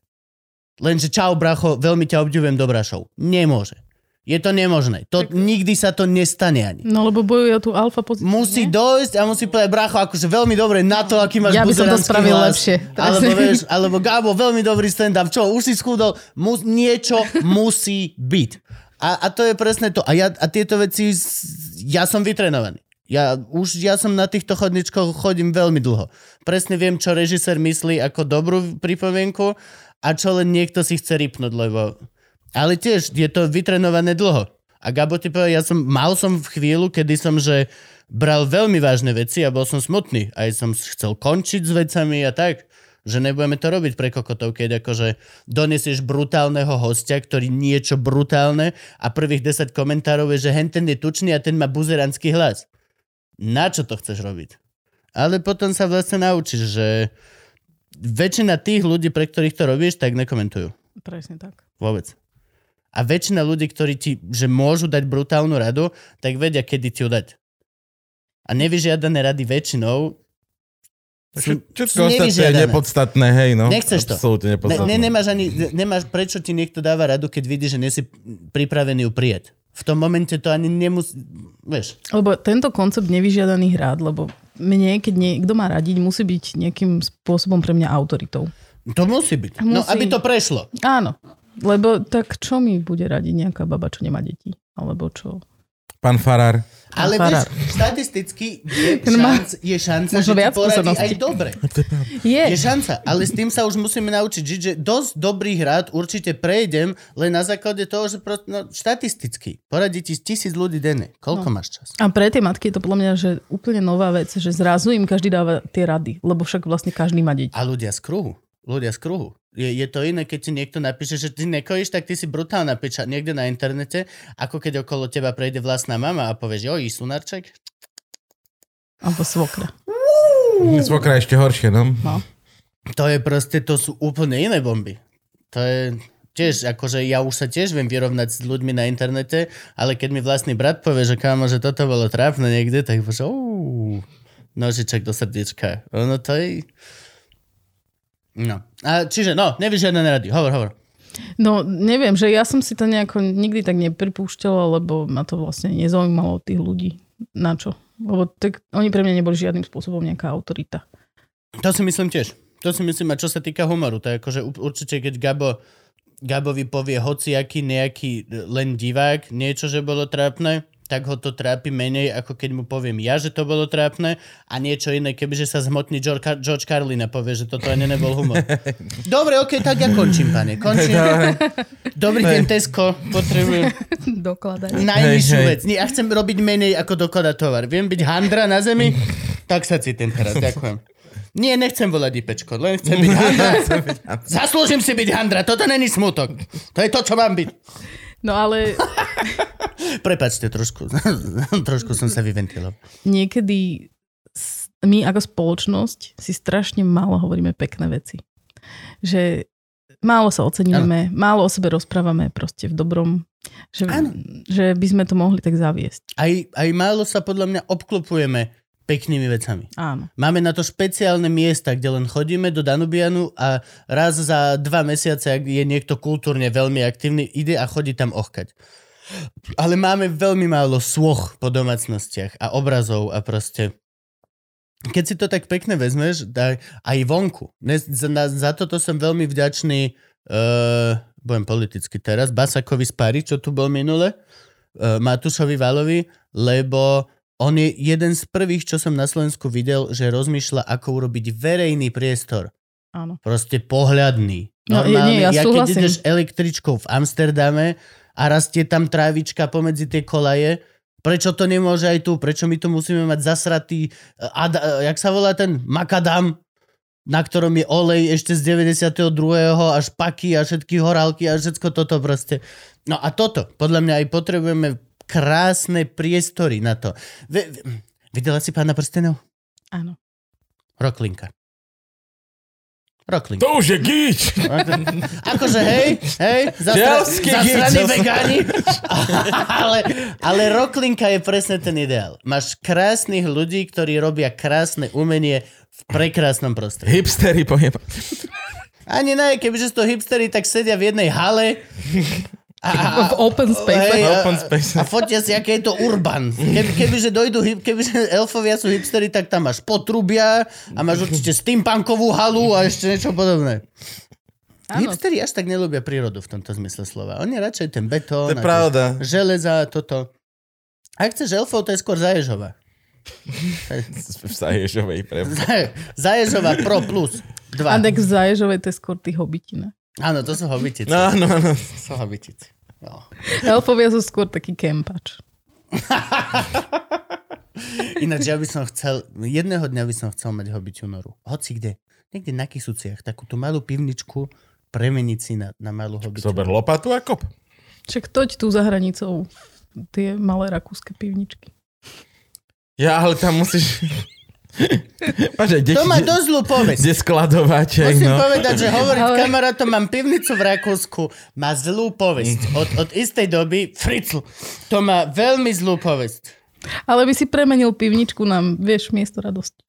Lenže čau, bracho, veľmi ťa obdivujem, dobrá show. Nemôže. Je to nemožné. To, nikdy sa to nestane ani. No lebo bojujú o tú alfa pozíciu. Musí nie? dojsť a musí povedať, bracho, akože veľmi dobre na to, aký máš Ja by som to spravil hlas. lepšie. Alebo, vieš, alebo Gabo, veľmi dobrý stand-up. Čo, už si schudol? Mus, niečo musí byť. A, a to je presne to. A, ja, a tieto veci, ja som vytrenovaný. Ja už ja som na týchto chodničkoch chodím veľmi dlho. Presne viem, čo režisér myslí ako dobrú pripomienku a čo len niekto si chce rypnúť, lebo... Ale tiež je to vytrenované dlho. A Gabo ti povie, ja som, mal som v chvíľu, kedy som, že bral veľmi vážne veci a bol som smutný. Aj som chcel končiť s vecami a tak. Že nebudeme to robiť pre kokotov, keď akože donesieš brutálneho hostia, ktorý niečo brutálne a prvých 10 komentárov je, že hen ten je tučný a ten má buzeranský hlas. Na čo to chceš robiť? Ale potom sa vlastne naučíš, že väčšina tých ľudí, pre ktorých to robíš, tak nekomentujú. Presne tak. Vôbec. A väčšina ľudí, ktorí ti, že môžu dať brutálnu radu, tak vedia, kedy ti ju dať. A nevyžiadané rady väčšinou sú, sú ostatné je nepodstatné, hej, no. Nechceš to. Absolútne Ne, nepodstatné. ne, nemáš ani, ne- nemáš, prečo ti niekto dáva radu, keď vidí, že nesi pripravený ju prijať. V tom momente to ani nemusí, vieš. Lebo tento koncept nevyžiadaných rád, lebo mne, keď niekto má radiť, musí byť nejakým spôsobom pre mňa autoritou. To musí byť. No, Musí. aby to prešlo. Áno. Lebo tak čo mi bude radiť nejaká baba, čo nemá deti? Alebo čo? Pán Farár. Ale Farár. vieš, štatisticky je, má šanc, je šanca, možno že ti viac poradí aj dobre. Je. Je šanca, ale s tým sa už musíme naučiť žiť, že dosť dobrých rád určite prejdem, len na základe toho, že proste, no, štatisticky poradí ti tisíc ľudí denne. Koľko No. máš čas? A pre tie matky je to podľa mňa, že úplne nová vec, že zrazu im každý dáva tie rady, lebo však vlastne každý má deti. A ľudia z kruhu. Ľudia z kruhu. Je, je to iné, keď ti niekto napíše, že ty nekojíš, tak ty si brutálna piča niekde na internete, ako keď okolo teba prejde vlastná mama a povieš, oj, sunarček. Alebo svokra. Svokra ešte horšie, no. No. To je proste, to sú úplne iné bomby. To je tiež, akože ja už sa tiež viem vyrovnať s ľuďmi na internete, ale keď mi vlastný brat povie, že kámo, že toto bolo trápne niekde, tak povie, že uú, nožiček do srdiečka. Ono to je... No. A čiže, no, nevíš žiadne rady. Hovor, hovor. No, neviem, že ja som si to nejako nikdy tak nepripúšťala, lebo ma to vlastne nezaujímalo od tých ľudí. Na čo? Lebo tak oni pre mňa neboli žiadnym spôsobom nejaká autorita. To si myslím tiež. To si myslím, a čo sa týka humoru, to je akože určite, keď Gabo, Gabovi povie hociaký nejaký len divák niečo, že bolo trápne, tak ho to trápi menej, ako keď mu poviem ja, že to bolo trápne a niečo iné, kebyže sa zmotný George, George Carlin a povie, že toto ani nebol humor. Dobre, ok, tak ja končím, pane. Končím. Dobrý deň, Tesco. Potrebujem Dokladať. hej. vec. Nie, ja chcem robiť menej ako dokladať tovar. Viem byť handra na zemi? Tak sa cítim teraz, ďakujem. Nie, nechcem volať IPčko, len chcem byť handra. Zaslúžim si byť handra, toto není smutok. To je to, čo mám byť. No ale Prepačte, trošku, trošku som sa vyventiloval. niekedy my ako spoločnosť si strašne málo hovoríme pekné veci. Že málo sa oceníme, málo o sebe rozprávame proste v dobrom. Že, že by sme to mohli tak zaviesť. Aj, aj málo sa podľa mňa obklopujeme peknými vecami. Áno. Máme na to špeciálne miesta, kde len chodíme do Danubianu a raz za dva mesiace, ak je niekto kultúrne veľmi aktívny, ide a chodí tam ochkať. Ale máme veľmi málo svoch po domácnostiach a obrazov a proste... Keď si to tak pekne vezmeš, daj aj vonku. Ne, za, za toto som veľmi vďačný, uh, budem politicky teraz, Basakovi z Pary, čo tu bol minule, uh, Matúšovi Valovi, lebo on je jeden z prvých, čo som na Slovensku videl, že rozmýšľa, ako urobiť verejný priestor. Áno. Proste pohľadný. No, je- nie, ja keď súhlasím. ideš električkou v Amsterdame a rastie tam trávička pomedzi tie kolaje, prečo to nemôže aj tu? Prečo my tu musíme mať zasratý, eh, ad, eh, jak sa volá ten makadam, na ktorom je olej ešte z 92. až paky a všetky horálky a všetko toto proste. No a toto, podľa mňa aj potrebujeme krásne priestory na to. Ve, ve, videla si pána prstenov? Áno. Roklinka. Roklinka. To už je gíč! Akože hej, hej, zasraní gíč. vegáni, ale, ale roklinka je presne ten ideál. Máš krásnych ľudí, ktorí robia krásne umenie v prekrásnom prostredí. Hipstery pojem. Ani ne, kebyže sú to hipstery, tak sedia v jednej hale a, a, V open space. hej, a, Open space. a fotia si, aké je to urban. Keby, kebyže dojdu, kebyže elfovia sú hipstery, tak tam máš potrubia a máš určite steampunkovú halu a ešte niečo podobné. Áno. Hipsteri až tak nelúbia prírodu v tomto zmysle slova. Oni radšej ten To betón, je a pravda. železa, toto. Ak chceš elfov, to je skôr Zaježova. V Saježovej pre... Zaje- Zaježova Pro Plus 2. A tak v Zaježovej to je skôr tí hobiti, ne? Áno, to sú hobitici. No, no, no. To sú hobitici. No. Elfovia sú skôr taký kempač. Ináč ja by som chcel, jedného dňa by som chcel mať hobitiu noru. Hoci kde. Niekde na Kisuciach. Takú tú malú pivničku premeniť si na, na malú hobitiu. Zober lopatu a kop. Však toď tu za hranicou tie malé rakúske pivničky. Ja, ale tam musíš... Paže, deti, To má dosť zlú povesť. kde skladovaček, Musím no. povedať, že hovoriť Ale- ale... kamarátom, mám pivnicu v Rakúsku, má zlú povesť. Od, od istej doby, Fritzl, to má veľmi zlú povesť. Ale by si premenil pivničku na, vieš, miesto radosti.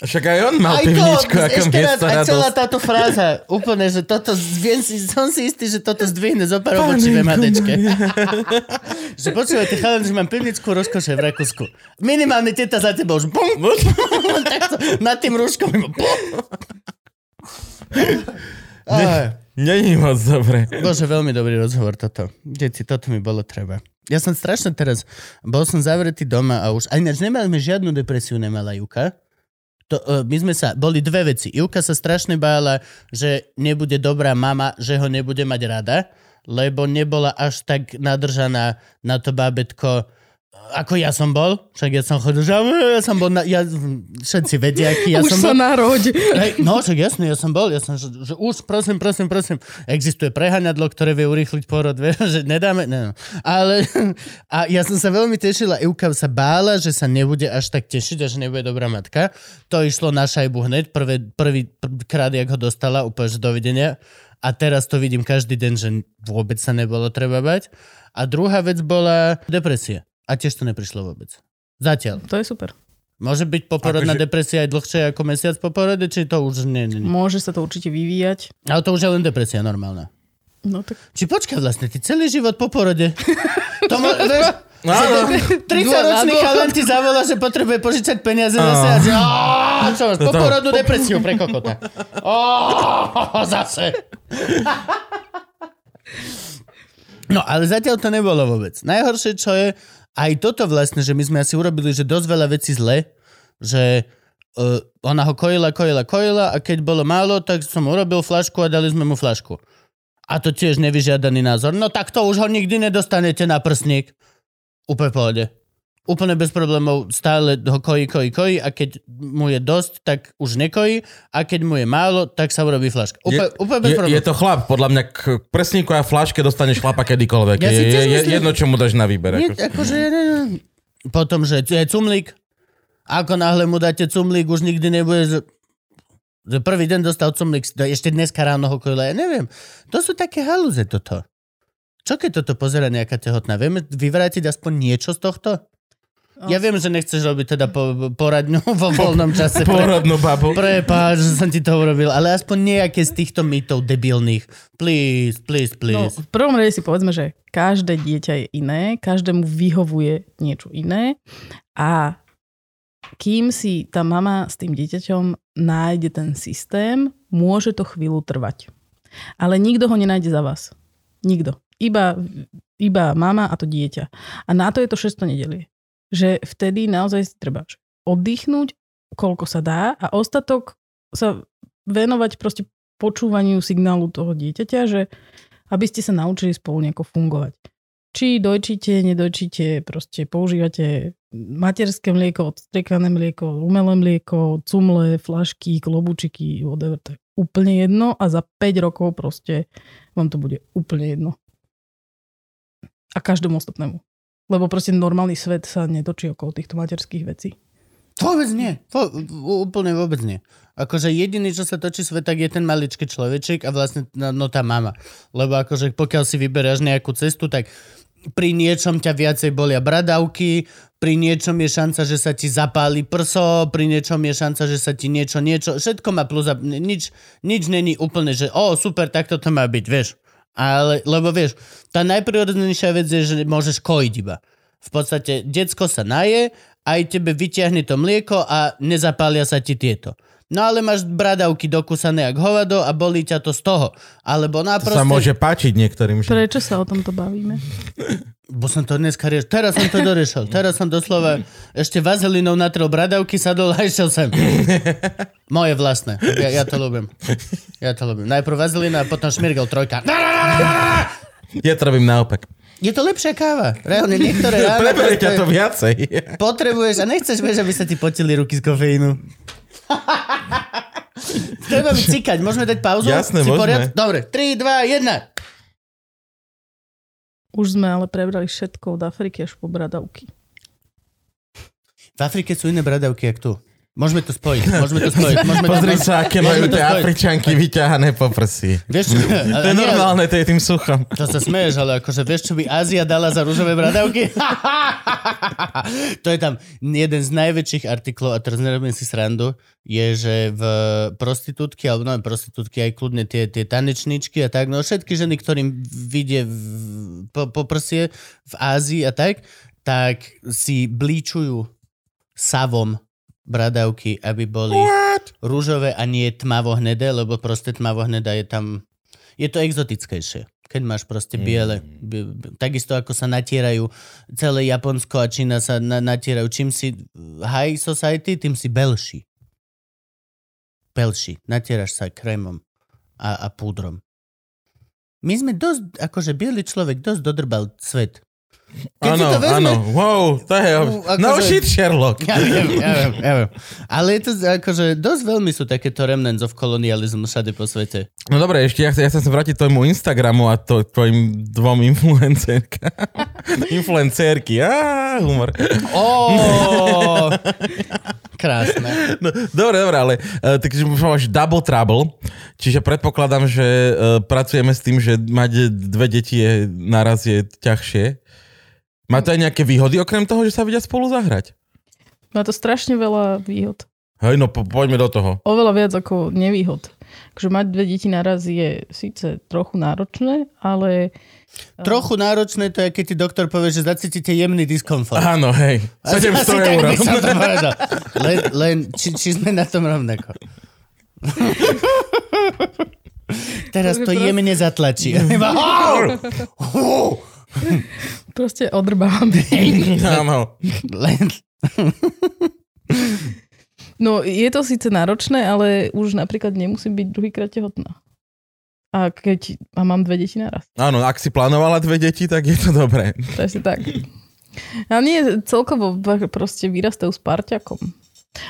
Však aj on mal Aj to, pivničku ako ešte raz, miesto aj celá táto fráza, úplne, že toto, viem si, som si istý, že toto zdvihne zo pár obočí v MHDčke. že počúvajte, chalan, že mám pivničku rozkoše v Rakúsku. Minimálne teta za tebou už bum, takto, nad tým rúškom. iba bum. Aj. Není moc dobre. Bože, veľmi dobrý rozhovor toto. Deti, toto mi bolo treba. Ja som strašne teraz, bol som zavretý doma a už, a ináč nemali sme žiadnu depresiu, nemala Juka. To, uh, my sme sa, boli dve veci. Juka sa strašne bála, že nebude dobrá mama, že ho nebude mať rada, lebo nebola až tak nadržaná na to bábetko, ako ja som bol. Však ja som chodil, že ja som bol, na, ja, všetci vedia, aký ja Už som sa bol. naroď. Hej, no, však jasne, ja som bol, ja som, že, že už, prosím, prosím, prosím, existuje preháňadlo, ktoré vie urýchliť porod, vie, že nedáme, ne, no. ale a ja som sa veľmi tešila, Ivka sa bála, že sa nebude až tak tešiť a že nebude dobrá matka. To išlo na šajbu hneď, prvé, prvý pr- krát, jak ho dostala, úplne, že dovidenia. A teraz to vidím každý deň, že vôbec sa nebolo treba bať. A druhá vec bola depresia. A tiež to neprišlo vôbec. Zatiaľ. To je super. Môže byť poporodná Akože- depresia aj dlhšie ako mesiac po porode, či to už nie, nie, nie. Môže sa to určite vyvíjať. Ale to už je len depresia normálna. No tak Či počkaj vlastne, ty celý život po porode. To mo- vieš, No, no. 30-ročný chalan ti zavolá, že potrebuje požičať peniaze zase a že "Á, čo máš, po porodnú depresiu pre kokota. Zase. No ale zatiaľ to nebolo vôbec. Najhoršie, čo je, aj toto vlastne, že my sme asi urobili, že dosť veľa vecí zle, že uh, ona ho kojila, kojila, kojila a keď bolo málo, tak som urobil flašku a dali sme mu flašku. A to tiež nevyžiadaný názor. No tak to už ho nikdy nedostanete na prsník. Úplne pohode. Úplne bez problémov stále ho kojí, kojí, kojí a keď mu je dosť, tak už nekojí a keď mu je málo, tak sa urobí flaška. Úplne, je, úplne bez je, problémov. je to chlap, podľa mňa k prsníku a flaške dostaneš chlapa kedykoľvek. Ja je, je, myslím- jedno, čo mu dáš na výber. Nie, Ako. akože, ne, ne. Potom, že je cumlík. Ako náhle mu dáte cumlík, už nikdy nebude... Že prvý deň dostal cumlík, ešte dneska ráno ho kojila, ja neviem. To sú také halúze toto. Čo keď toto pozera nejaká tehotná? Vieme vyvrátiť aspoň niečo z tohto? Ja viem, že nechceš robiť teda po, poradňu vo voľnom čase. Pre, Porodnú babu. prepáč, že som ti to urobil, ale aspoň nejaké z týchto mýtov debilných. Please, please, No, please. v prvom rade si povedzme, že každé dieťa je iné, každému vyhovuje niečo iné a kým si tá mama s tým dieťaťom nájde ten systém, môže to chvíľu trvať. Ale nikto ho nenájde za vás. Nikto. Iba, iba mama a to dieťa. A na to je to 600 nedelie. Že vtedy naozaj si treba oddychnúť, koľko sa dá a ostatok sa venovať proste počúvaniu signálu toho dieťaťa, že aby ste sa naučili spolu nejako fungovať. Či dojčíte, nedojčíte, proste používate materské mlieko, odstriekané mlieko, umelé mlieko, cumle, flašky, klobučiky, whatever, to je úplne jedno a za 5 rokov proste vám to bude úplne jedno. A každému ostatnému. Lebo proste normálny svet sa netočí okolo týchto materských vecí. Vôbec nie. Vo, úplne vôbec nie. Akože jediný, čo sa točí svet, tak je ten maličký človečik a vlastne no, no tá mama. Lebo akože pokiaľ si vyberáš nejakú cestu, tak pri niečom ťa viacej bolia bradavky, pri niečom je šanca, že sa ti zapáli prso, pri niečom je šanca, že sa ti niečo, niečo, všetko má plus a nič, nič není úplne, že o, super, takto to má byť, vieš. Ale, lebo vieš, tá najprirodzenejšia vec je, že môžeš kojiť iba. V podstate, decko sa naje, aj tebe vyťahne to mlieko a nezapália sa ti tieto. No ale máš bradavky dokúsané jak hovado a bolí ťa to z toho. Alebo To naprosto... sa môže páčiť niektorým. Že... Prečo sa o tomto bavíme? Bo som to dneska riešil. Teraz som to doriešil. Teraz som doslova ešte vazelinou natrel bradavky, sadol a išiel sem. Moje vlastné. Ja, ja to ľúbim. Ja to ľúbim. Najprv vazelina a potom šmirgel trojka. Ja to robím naopak. Je to lepšia káva. Reálne niektoré ráno Preberie ťa to viacej. potrebuješ a nechceš, vieš, aby sa ti potili ruky z kofeínu. Treba mi cikať. Môžeme dať pauzu? Jasné, Si môžeme. poriad? Dobre. 3, 2, 1. Už sme ale prebrali všetko od Afriky až po bradavky. V Afrike sú iné bradavky, jak tu. Môžeme to spojiť, môžeme to spojiť. Môžeme Pozri to, sa, aké majú tie. Afričanky vyťahané po prsi. Vieš, čo, To je normálne, to je tým suchom. To sa smeješ, ale akože vieš, čo by Ázia dala za rúžové bradavky? to je tam jeden z najväčších artiklov, a teraz nerobím si srandu, je, že v prostitútky, alebo no prostitútky, aj kľudne tie, tie tanečničky a tak, no všetky ženy, ktorým vidie v, po, po prsie v Ázii a tak, tak si blíčujú savom bradavky, aby boli What? rúžové a nie tmavo-hnedé, lebo proste tmavo-hnedá je tam... Je to exotickejšie. Keď máš proste biele. B- b- takisto ako sa natierajú celé Japonsko a Čína sa na- natierajú. Čím si high society, tým si belší. Belší. Natieraš sa krémom a, a púdrom. My sme dosť, akože biely človek dosť dodrbal svet. Keď Áno, to vezme- áno, wow, to je... Akože- No shit, Sherlock. Ja viem, ja viem, ja viem. Ale je to akože dosť veľmi sú takéto remnants of colonialism všade po svete. No dobre, ešte ja, ja chcem sa vrátiť tvojmu Instagramu a to, tvojim dvom influencerkám. Influencerky, á, humor. Ó, krásne. No, dobre, dobre, ale uh, takže máš double trouble, čiže predpokladám, že uh, pracujeme s tým, že mať dve deti je, naraz je ťažšie. Má to aj nejaké výhody, okrem toho, že sa vedia spolu zahrať? Má to strašne veľa výhod. Hej, no po, poďme do toho. Oveľa viac ako nevýhod. Takže mať dve deti naraz je síce trochu náročné, ale Trochu náročné to je, keď ti doktor povie, že zacítite jemný diskomfort. Áno, hej, Asi- 700 asi tak eur. Len, len či, či sme na tom rovnako. Teraz to jemne zatlačí. Proste odrbávam. Áno. Len, No je to síce náročné, ale už napríklad nemusím byť druhýkrát tehotná. A keď a mám dve deti naraz. Áno, ak si plánovala dve deti, tak je to dobré. Presne tak. A nie, celkovo proste vyrastajú s parťakom.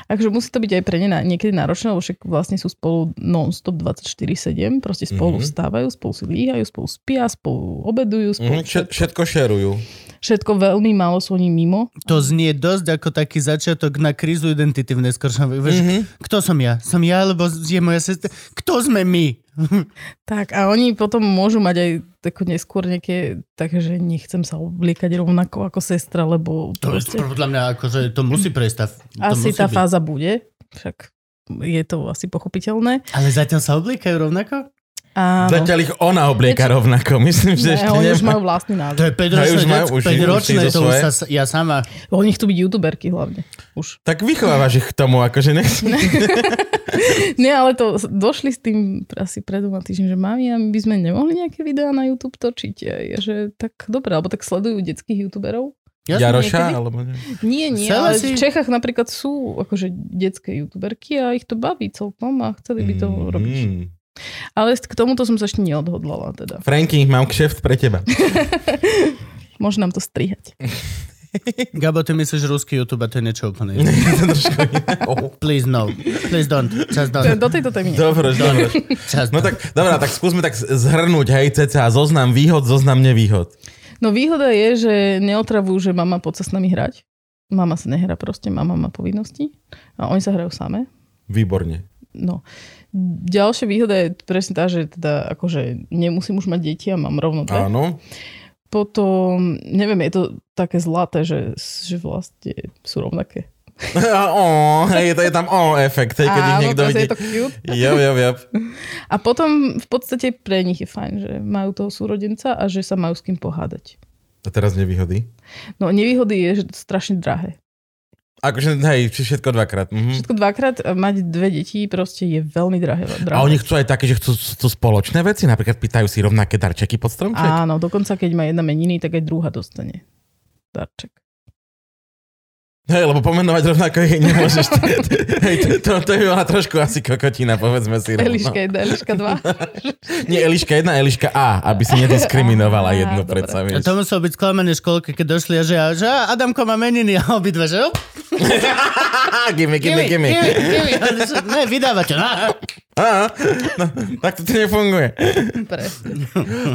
Takže musí to byť aj pre ne na- niekedy náročné, lebo však vlastne sú spolu non-stop 24-7, proste spolu Mhm. vstávajú, spolu si líhajú, spolu spia, spolu obedujú, spolu Mhm, všet- všetko šerujú. všetko veľmi málo sú oni mimo. to znie dosť ako taký začiatok na krízu identity v. Vieš, Mhm. Kto som ja? Som ja, alebo je moja sestra? Kto sme my? Tak a oni potom môžu mať aj tako neskôr nejaké také, že nechcem sa obliekať rovnako ako sestra, lebo To je proste podľa mňa akože to musí prejsť. Tá, to asi musí tá byť. fáza bude. Však je to asi pochopiteľné. Ale zatiaľ sa obliekajú rovnako? Áno. Zatiaľ ich ona oblieka rovnako. Myslím, Ne, že ešte oni už majú vlastný To názor. je 5 ročné, už majú- už- 5 už ročné, to už sa, ja sama. Oni chcú byť youtuberky hlavne. Už. Tak vychovávaš ich k tomu, akože nechci. Nie, ale to došli s tým asi pred dvoma týždňmi, že mami, a my by sme nemohli nejaké videá na YouTube točiť. A je, že tak dobre, alebo tak sledujú detských youtuberov. Jasné, Jaroša, niekedy. alebo nie? Nie, nie, ale si- v Čechách napríklad sú akože detské youtuberky a ich to baví celkom a chceli by to robiť. Mm. Ale k tomuto som sa ešte neodhodlala teda. Franky, mám kšeft pre teba. Môže nám to strihať. Gabo, ty myslíš, že ruský YouTube a to je niečo úplne iné. Please no. Please don't. Just don't. Do tejto témy. Dobre, dobre. No tak, dobrá, tak skúsme tak zhrnúť, hej, ceca, zoznam výhod, zoznam nevýhod. No výhoda je, že neotravujú, že mama poď sa s nami hrať. Mama sa nehrá proste, mama má povinnosti. A oni sa hrajú samé. Výborne. No. Ďalšia výhoda je presne tá, že teda akože nemusím už mať deti a mám rovno dve. Áno. Potom, neviem, je to také zlaté, že, že vlastne sú rovnaké. oh, hej, to je tam o efekt, hej, keď ich Áno, niekto teraz vidí. je to cute. Jo, jo, jo. A potom v podstate pre nich je fajn, že majú toho súrodenca a že sa majú s kým pohádať. A teraz nevýhody. No nevýhody je, že to strašne drahé. Akože, hej, všetko dvakrát. Mhm. Všetko dvakrát a mať dve deti proste je veľmi drahé. drahé. A oni chcú aj také, že chcú, chcú spoločné veci? Napríklad pýtajú si rovnaké darčeky pod stromček? Áno, dokonca keď má jedna meniny, tak aj druhá dostane darček. Hej, lebo pomenovať rovnako jej nemôžeš. Hej, to, to, to by bola trošku asi kokotina, povedzme si. rovno. Eliška 1, Eliška 2. Nie Eliška 1, Eliška A, aby si nediskriminovala Á, jednu, dobre. predsa A vieš. to muselo byť sklamané školke, keď došli a že, že a, Adamko má meniny a obidva, že op, gimme, gimme, gimme. Ne, vydávate. No. Á, no, tak to nefunguje. Presne.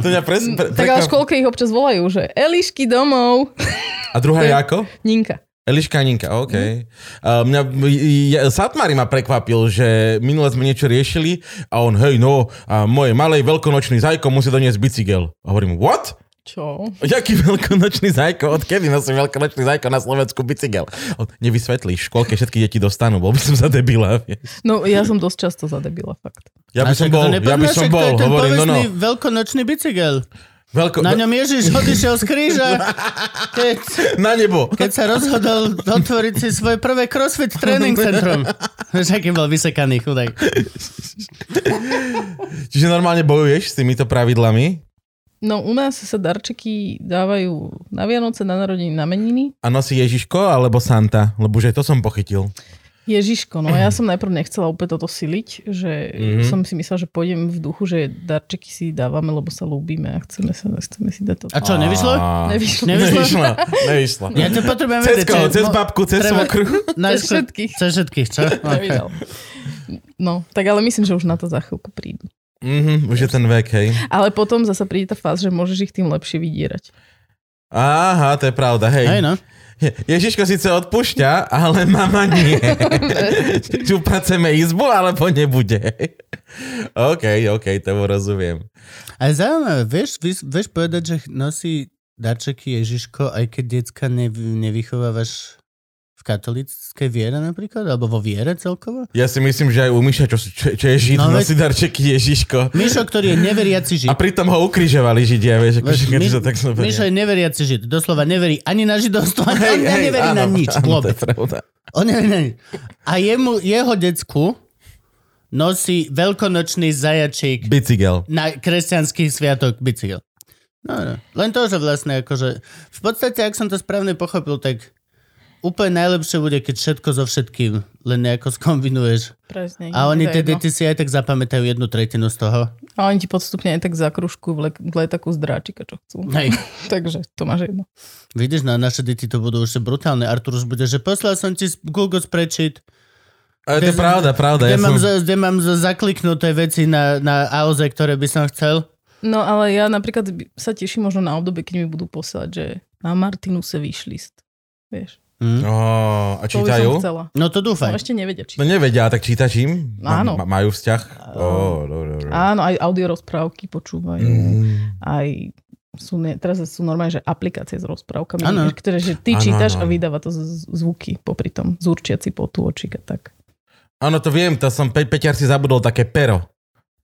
To mňa pres, pre, Tak ale školke ich občas volajú, že Elišky domov. A druhá je ako? Ninka. Eliška Aninka, OK. Uh, mňa, ja, Satmari ma prekvapil, že minule sme niečo riešili a on, hej, no, a moje malej veľkonočný zajko musí doniesť bicykel. A hovorím, what? Čo? Jaký veľkonočný zajko? Odkedy nosím veľkonočný zajko na Slovensku bicykel? Nevysvetlíš, v škôlke všetky deti dostanú, bol by som za debila. vieš. No ja som dosť často zadebila, fakt. Ja by som bol, ja by som bol, hovorím, no no. veľkonočný bicykel. Veľko, Na ňom Ježiš odišiel z kríža, keď, na nebo. keď sa rozhodol otvoriť si svoje prvé CrossFit tréning centrum. Vieš, aký bol vysekaný chudák. Čiže normálne bojuješ s týmito pravidlami No u nás sa darčeky dávajú na Vianoce, na narodení, na meniny. a nosí Ježiško alebo Santa, lebo už aj to som pochytil. Ježiško, no ja som najprv nechcela úplne toto siliť, že Mhm. mm-hmm. som si myslela, že pôjdem v duchu, že darčeky si dávame, lebo sa ľúbime a chceme, sa, chceme si dať to. A čo, nevyšlo? Nevyšlo. Nevyšlo? Nevyšlo. Ja to potrebujem Cez koho? Cez babku, cez treba- svokru? Najskôr- všetkých. Cez všetkých, čo? Okay. No, tak ale myslím, že už na to za chvíľku prídu. Mhm, už je ten vek, hej. Ale potom zasa príde tá fáza, že môžeš ich tým lepšie vydierať. Aha, to je pravda, hej. Hej, no. Je- Ježiško síce odpúšťa, ale mama nie. Či upraceme izbu, alebo nebude. OK, OK, to rozumiem. A je zaujímavé, vieš, vieš, vieš povedať, že nosí darčeky Ježiško, aj keď decka nevy, nevychovávaš v katolíckej viere napríklad, alebo vo viere celkovo? Ja si myslím, že aj u Miša, čo, čo, čo je žid, No no, veď- nosí darčeky Ježiško. Mišo, ktorý je neveriaci žid. A pritom ho ukrižovali židia, vieš, keď My- to tak zoberie. Mišo je neveriaci žid. Doslova neverí ani na židovstvo, ani Hej, on hej, neverí na áno, nič. áno, to je pravda. On neverí na nič. A jemu, jeho decku nosí veľkonočný zajačík Bicykel. na kresťanský sviatok bicykel. No, no. Len to, že vlastne akože... V podstate, ak som to správne pochopil, tak úplne najlepšie bude, keď všetko so všetkým len nejako skombinuješ. Presne. A oni tie deti si aj tak zapamätajú jednu tretinu z toho. A oni ti podstupne aj tak zakružkujú v, le- v z dráčika, čo chcú. Hej. Takže to máš jedno. Vidíš, na naše deti to budú už brutálne. Artur už bude, že poslal som ti z Google spreadsheet, Ale to je pravda, pravda. kde, Ja mám, som... za, kde mám za, zakliknuté veci na, na AOZ, ktoré by som chcel. No ale ja napríklad sa teším možno na obdobie, keď mi budú posielať, že na Martinuse výšlist. Vieš, Hm? Ó, a čítajú? No to No, dúfam. ešte nevedia, či... No nevedia, tak čítaš im? Ma- Áno. ma- majú vzťah? Ó, dobre, dobre. Áno, aj audiorozprávky počúvajú. Mm. Aj sú, ne, teraz sú normálne, že aplikácie s rozprávkami, Áno. ktoré, že ty Áno, čítaš áno. a vydáva to z- z- zvuky popri tom, zúrčiaci potôčik a tak. Áno, to viem, to som Pe- Peťar si zabudol také pero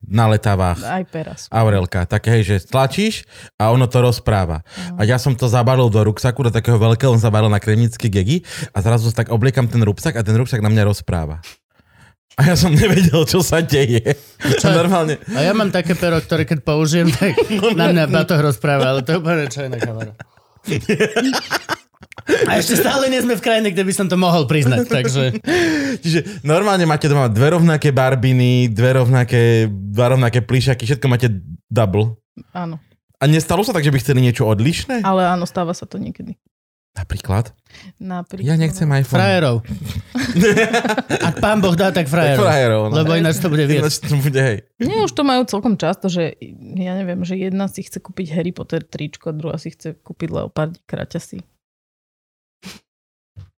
na letavách. Aj peras. Aurelka, také hej, že tlačíš a ono to rozpráva. A ja som to zabalil do ruksaku, do takého veľkého, on zabalil na kremnické gegy a zrazu tak obliekam ten ruksak a ten ruksak na mňa rozpráva. A ja som nevedel, čo sa deje. Čo? Normálne. A ja mám také pero, ktoré keď použijem, tak na mňa batoh rozpráva, ale to je úplne čo iná kamera. A ešte stále nie sme v krajine, kde by som to mohol priznať, takže... Čiže normálne máte doma dve rovnaké barbiny, dve rovnaké, dva rovnaké plišaky, všetko máte double. Áno. A nestalo sa tak, že by chceli niečo odlišné? Ale áno, stáva sa to niekedy. Napríklad? Napríklad. Ja nechcem iPhone. Frajerov. Ak pán Boh dá, tak Tak frajerov. frajerov. no. Lebo ináč to bude viac. Ináč to bude, hej. Nie, už to majú celkom často, že ja neviem, že jedna si chce kúpiť Harry Potter tričko, druhá si chce kúpiť Leopard kraťasy.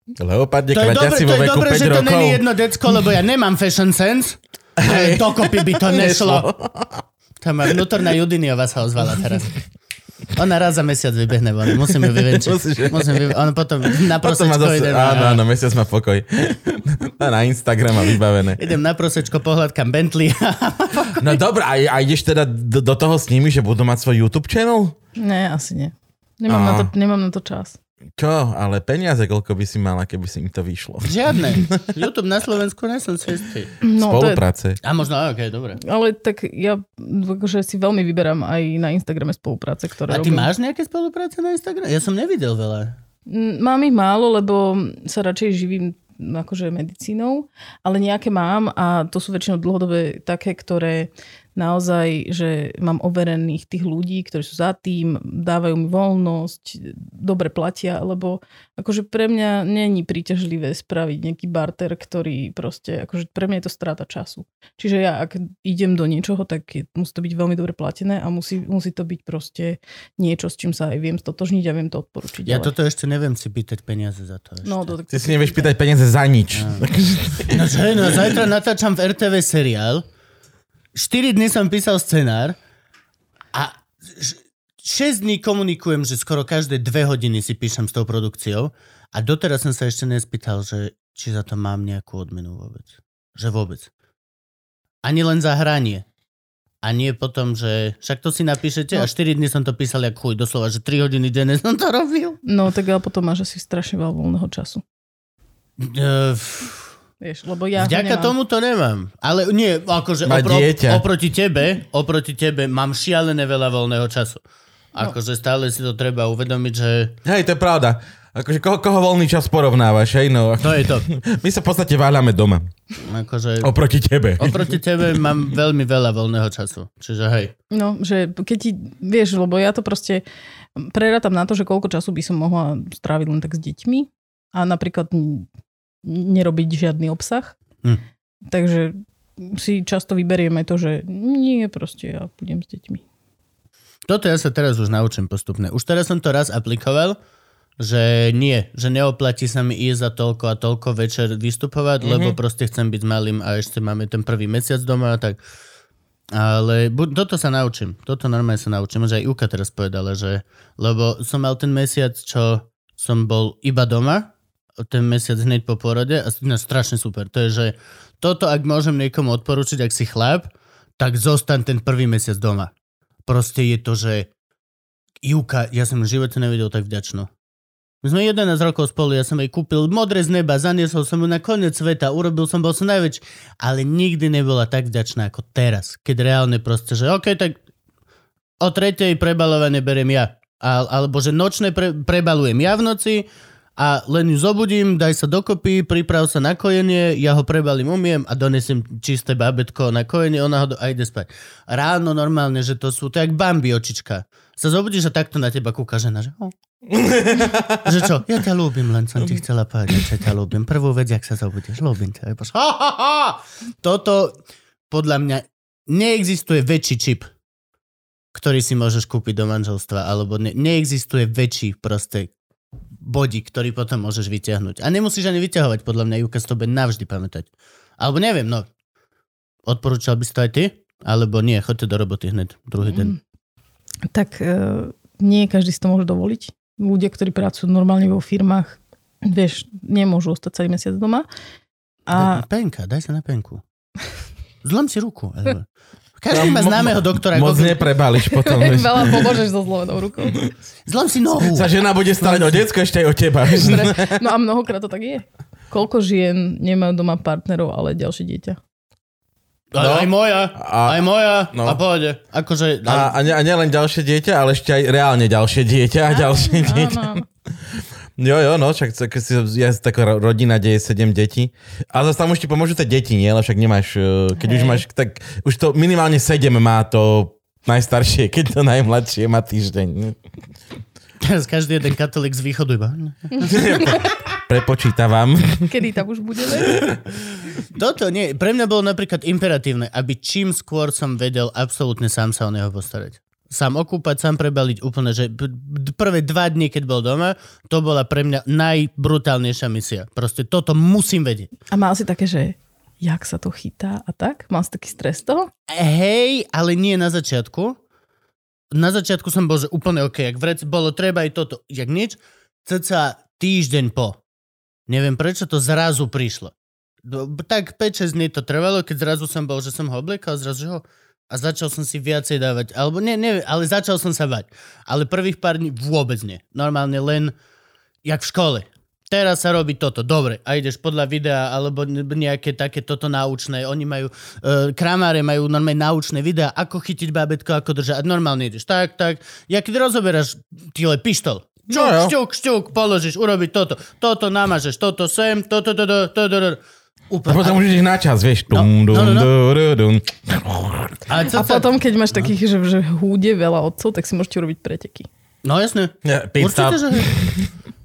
Leopard je To je dobre, kraťasí to vo je veku dobre 5 že to rokov. není jedno decko, lebo ja nemám fashion sense. Ale dokopy by to nešlo. Tá má vnútorná Judiniova sa ozvala teraz. Ona raz za mesiac vybehne von. Musím ju vyvenčiť. Musíš- Musím vyve... On potom na Potom má prosečko zase, idem. áno, na- áno, mesiac má pokoj. A na Instagram a vybavené. Idem na prosečko, pohľadkam Bentley. No dobré, a, a ideš teda do, do toho s nimi, že budú mať svoj YouTube channel? Nie, asi nie. Nemám, na to, nemám na to čas. Čo? Ale peniaze, koľko by si mala, keby si im to vyšlo? Žiadne. YouTube na Slovensku nesom si istý. No, to je, Spolupráce. A možno, ok, dobre. ale tak ja akože si veľmi vyberám aj na Instagrame spolupráce, ktoré A ty robím. máš nejaké spolupráce na Instagram? Ja som nevidel veľa. Mm, Mám ich málo, lebo sa radšej živím akože medicínou, ale nejaké mám a to sú väčšinou dlhodobé také, ktoré naozaj, že mám overených tých ľudí, ktorí sú za tým, dávajú mi voľnosť, dobre platia, lebo akože pre mňa není príťažlivé spraviť nejaký barter, ktorý proste, akože pre mňa je to strata času. Čiže ja ak idem do niečoho, tak je, musí to byť veľmi dobre platené a musí, musí to byť proste niečo, s čím sa aj viem stotožniť a viem to odporučiť. Ja ďalej. toto ešte neviem si pýtať peniaze za to. Ešte. No, to, tak Ty si nevieš pýtať peniaze za nič. No, že, no zajtra natáčam v RTV seriál. 4 dny som písal scenár a 6 dní komunikujem, že skoro každé 2 hodiny si píšem s tou produkciou a doteraz som sa ešte nespýtal, že či za to mám nejakú odmenu vôbec. Že vôbec. Ani len za hranie. A nie potom, že však to si napíšete No. a 4 dny som to písal jak chuj, doslova, že 3 hodiny denne som to robil. no tak ale potom máš asi strašne veľa voľného času. Uh, Vieš, lebo ja Vďaka nemám. tomu to nemám. Ale nie, akože Má dieťa. oproti tebe, oproti tebe mám šialené veľa voľného času. No. Akože stále si to treba uvedomiť, že Hej, to je pravda. Akože koho, koho voľný čas porovnávaš, hej? No, to je to. my sa v podstate váľame doma. Akože Oproti tebe. oproti tebe mám veľmi veľa voľného času. Čiže hej. No, že keď ti, vieš, lebo ja to proste prerátam na to, že koľko času by som mohla stráviť len tak s deťmi a napríklad nerobiť žiadny obsah. Hm. Takže si často vyberieme to, že nie, proste ja budem s deťmi. Toto ja sa teraz už naučím postupne. Už teraz som to raz aplikoval, že nie, že neoplatí sa mi ísť za toľko a toľko večer vystupovať, mm-hmm. lebo proste chcem byť malým a ešte máme ten prvý mesiac doma, tak ale bu- toto sa naučím. Toto normálne sa naučím. Že aj Uka teraz povedala, že lebo som mal ten mesiac, čo som bol iba doma, ten mesiac hneď po porode a no, strašne super. To je, že toto, ak môžem niekomu odporučiť, ak si chlap, tak zostan ten prvý mesiac doma. Proste je to, že Juka, ja som v živote nevidel tak vďačnú. My sme 11 rokov spolu, ja som jej kúpil modré z neba, zaniesol som ju na koniec sveta, urobil som, bol som najväčší, ale nikdy nebola tak vďačná ako teraz, keď reálne proste, že OK, tak o tretej prebalovanie beriem ja. A, alebo že nočné pre, prebalujem ja v noci a len ju zobudím, daj sa dokopy, priprav sa na kojenie, ja ho prebalím, umiem a donesem čisté babetko na kojenie, ona ho do, a ide spať. Ráno normálne, že to sú, to jak Bambi očička. Sa zobudíš a takto na teba kúka žena, že oh. že čo, ja ťa ľúbim, len som ti chcela povedať, že ťa ľúbim. Prvú vec, jak sa zobudíš, ľúbim ťa. A poš- Ha, ha, ha! Toto podľa mňa neexistuje väčší čip, ktorý si môžeš kúpiť do manželstva, alebo ne, neexistuje väčší proste bodík, ktorý potom môžeš vyťahnuť. A nemusíš ani vyťahovať, podľa mňa, Juka, to bude navždy pamätať. Alebo neviem, no. Odporúčal by si to aj ty? Alebo nie, choďte do roboty hneď, druhý deň. Tak e, nie každý si to môže dovoliť. Ľudia, ktorí pracujú normálne vo firmách, vieš, nemôžu ostať celý mesiac doma. A Penka, daj sa na penku. Zlom si ruku. Alebo... Každý má známeho doktora. Moc Google. neprebališ potom. veľa pomôžeš so zlomenou rukou. Zlom si nohu. Sa žena bude starať o decko, ešte aj o teba. No a mnohokrát to tak je. Koľko žien nemajú doma partnerov, ale ďalšie dieťa? No. aj moja. A- aj moja. no. A pohode. Akože... A, a, ne, a nielen ďalšie dieťa, ale ešte aj reálne ďalšie dieťa a ďalšie dieťa. Áno. Jo, jo, no, však keď si je taká ro- rodina, kde je 7 detí. A zase tam už ti pomôžu tie deti, nie? Ale však nemáš, eh, keď už Hej. máš, tak už to minimálne 7 má to najstaršie, keď to najmladšie má týždeň. Teraz každý jeden katolík z východu iba. Prepočítavam. Kedy tam už budeme? Toto nie. Pre mňa bolo napríklad imperatívne, aby čím skôr som vedel absolútne sám sa o neho postarať. Sám okúpať, sám prebaliť úplne, že prvé dva dni, keď bol doma, to bola pre mňa najbrutálnejšia misia. Proste toto musím vedieť. A mal si také, že jak sa to chytá a tak? Mal si taký stres toho? Hej, ale nie na začiatku. Na začiatku som bol, že úplne OK, jak vrec, bolo treba aj toto. Jak nič, cca týždeň po. Neviem prečo to zrazu prišlo. Tak 5-6 dní to trvalo, keď zrazu som bol, že som ho obliekal, zrazu že ho a začal som si viacej dávať, alebo ne, neviem, ale začal som sa bať. Ale prvých pár dní vôbec nie. Normálne len jak v škole. Teraz sa robí toto, dobre, a ideš podľa videa, alebo ne- nejaké také toto naučné, oni majú, uh, kramáre majú normálne naučné videá, ako chytiť bábetko, ako držať, normálne ideš, tak, tak, ja keď rozoberáš tyle pištol, No čuk, jo. šťuk, šťuk, položíš, urobiť toto, toto namažeš, toto sem, toto, toto, toto, toto, A Úplne. potom už ideš na čas, vieš. No, Dum, dum, no, no, no. du, du, dum. A, co A potom, keď máš takých, že, že húde veľa otcov, tak si môžete urobiť preteky. No jasne. Ja. Určite, že hej.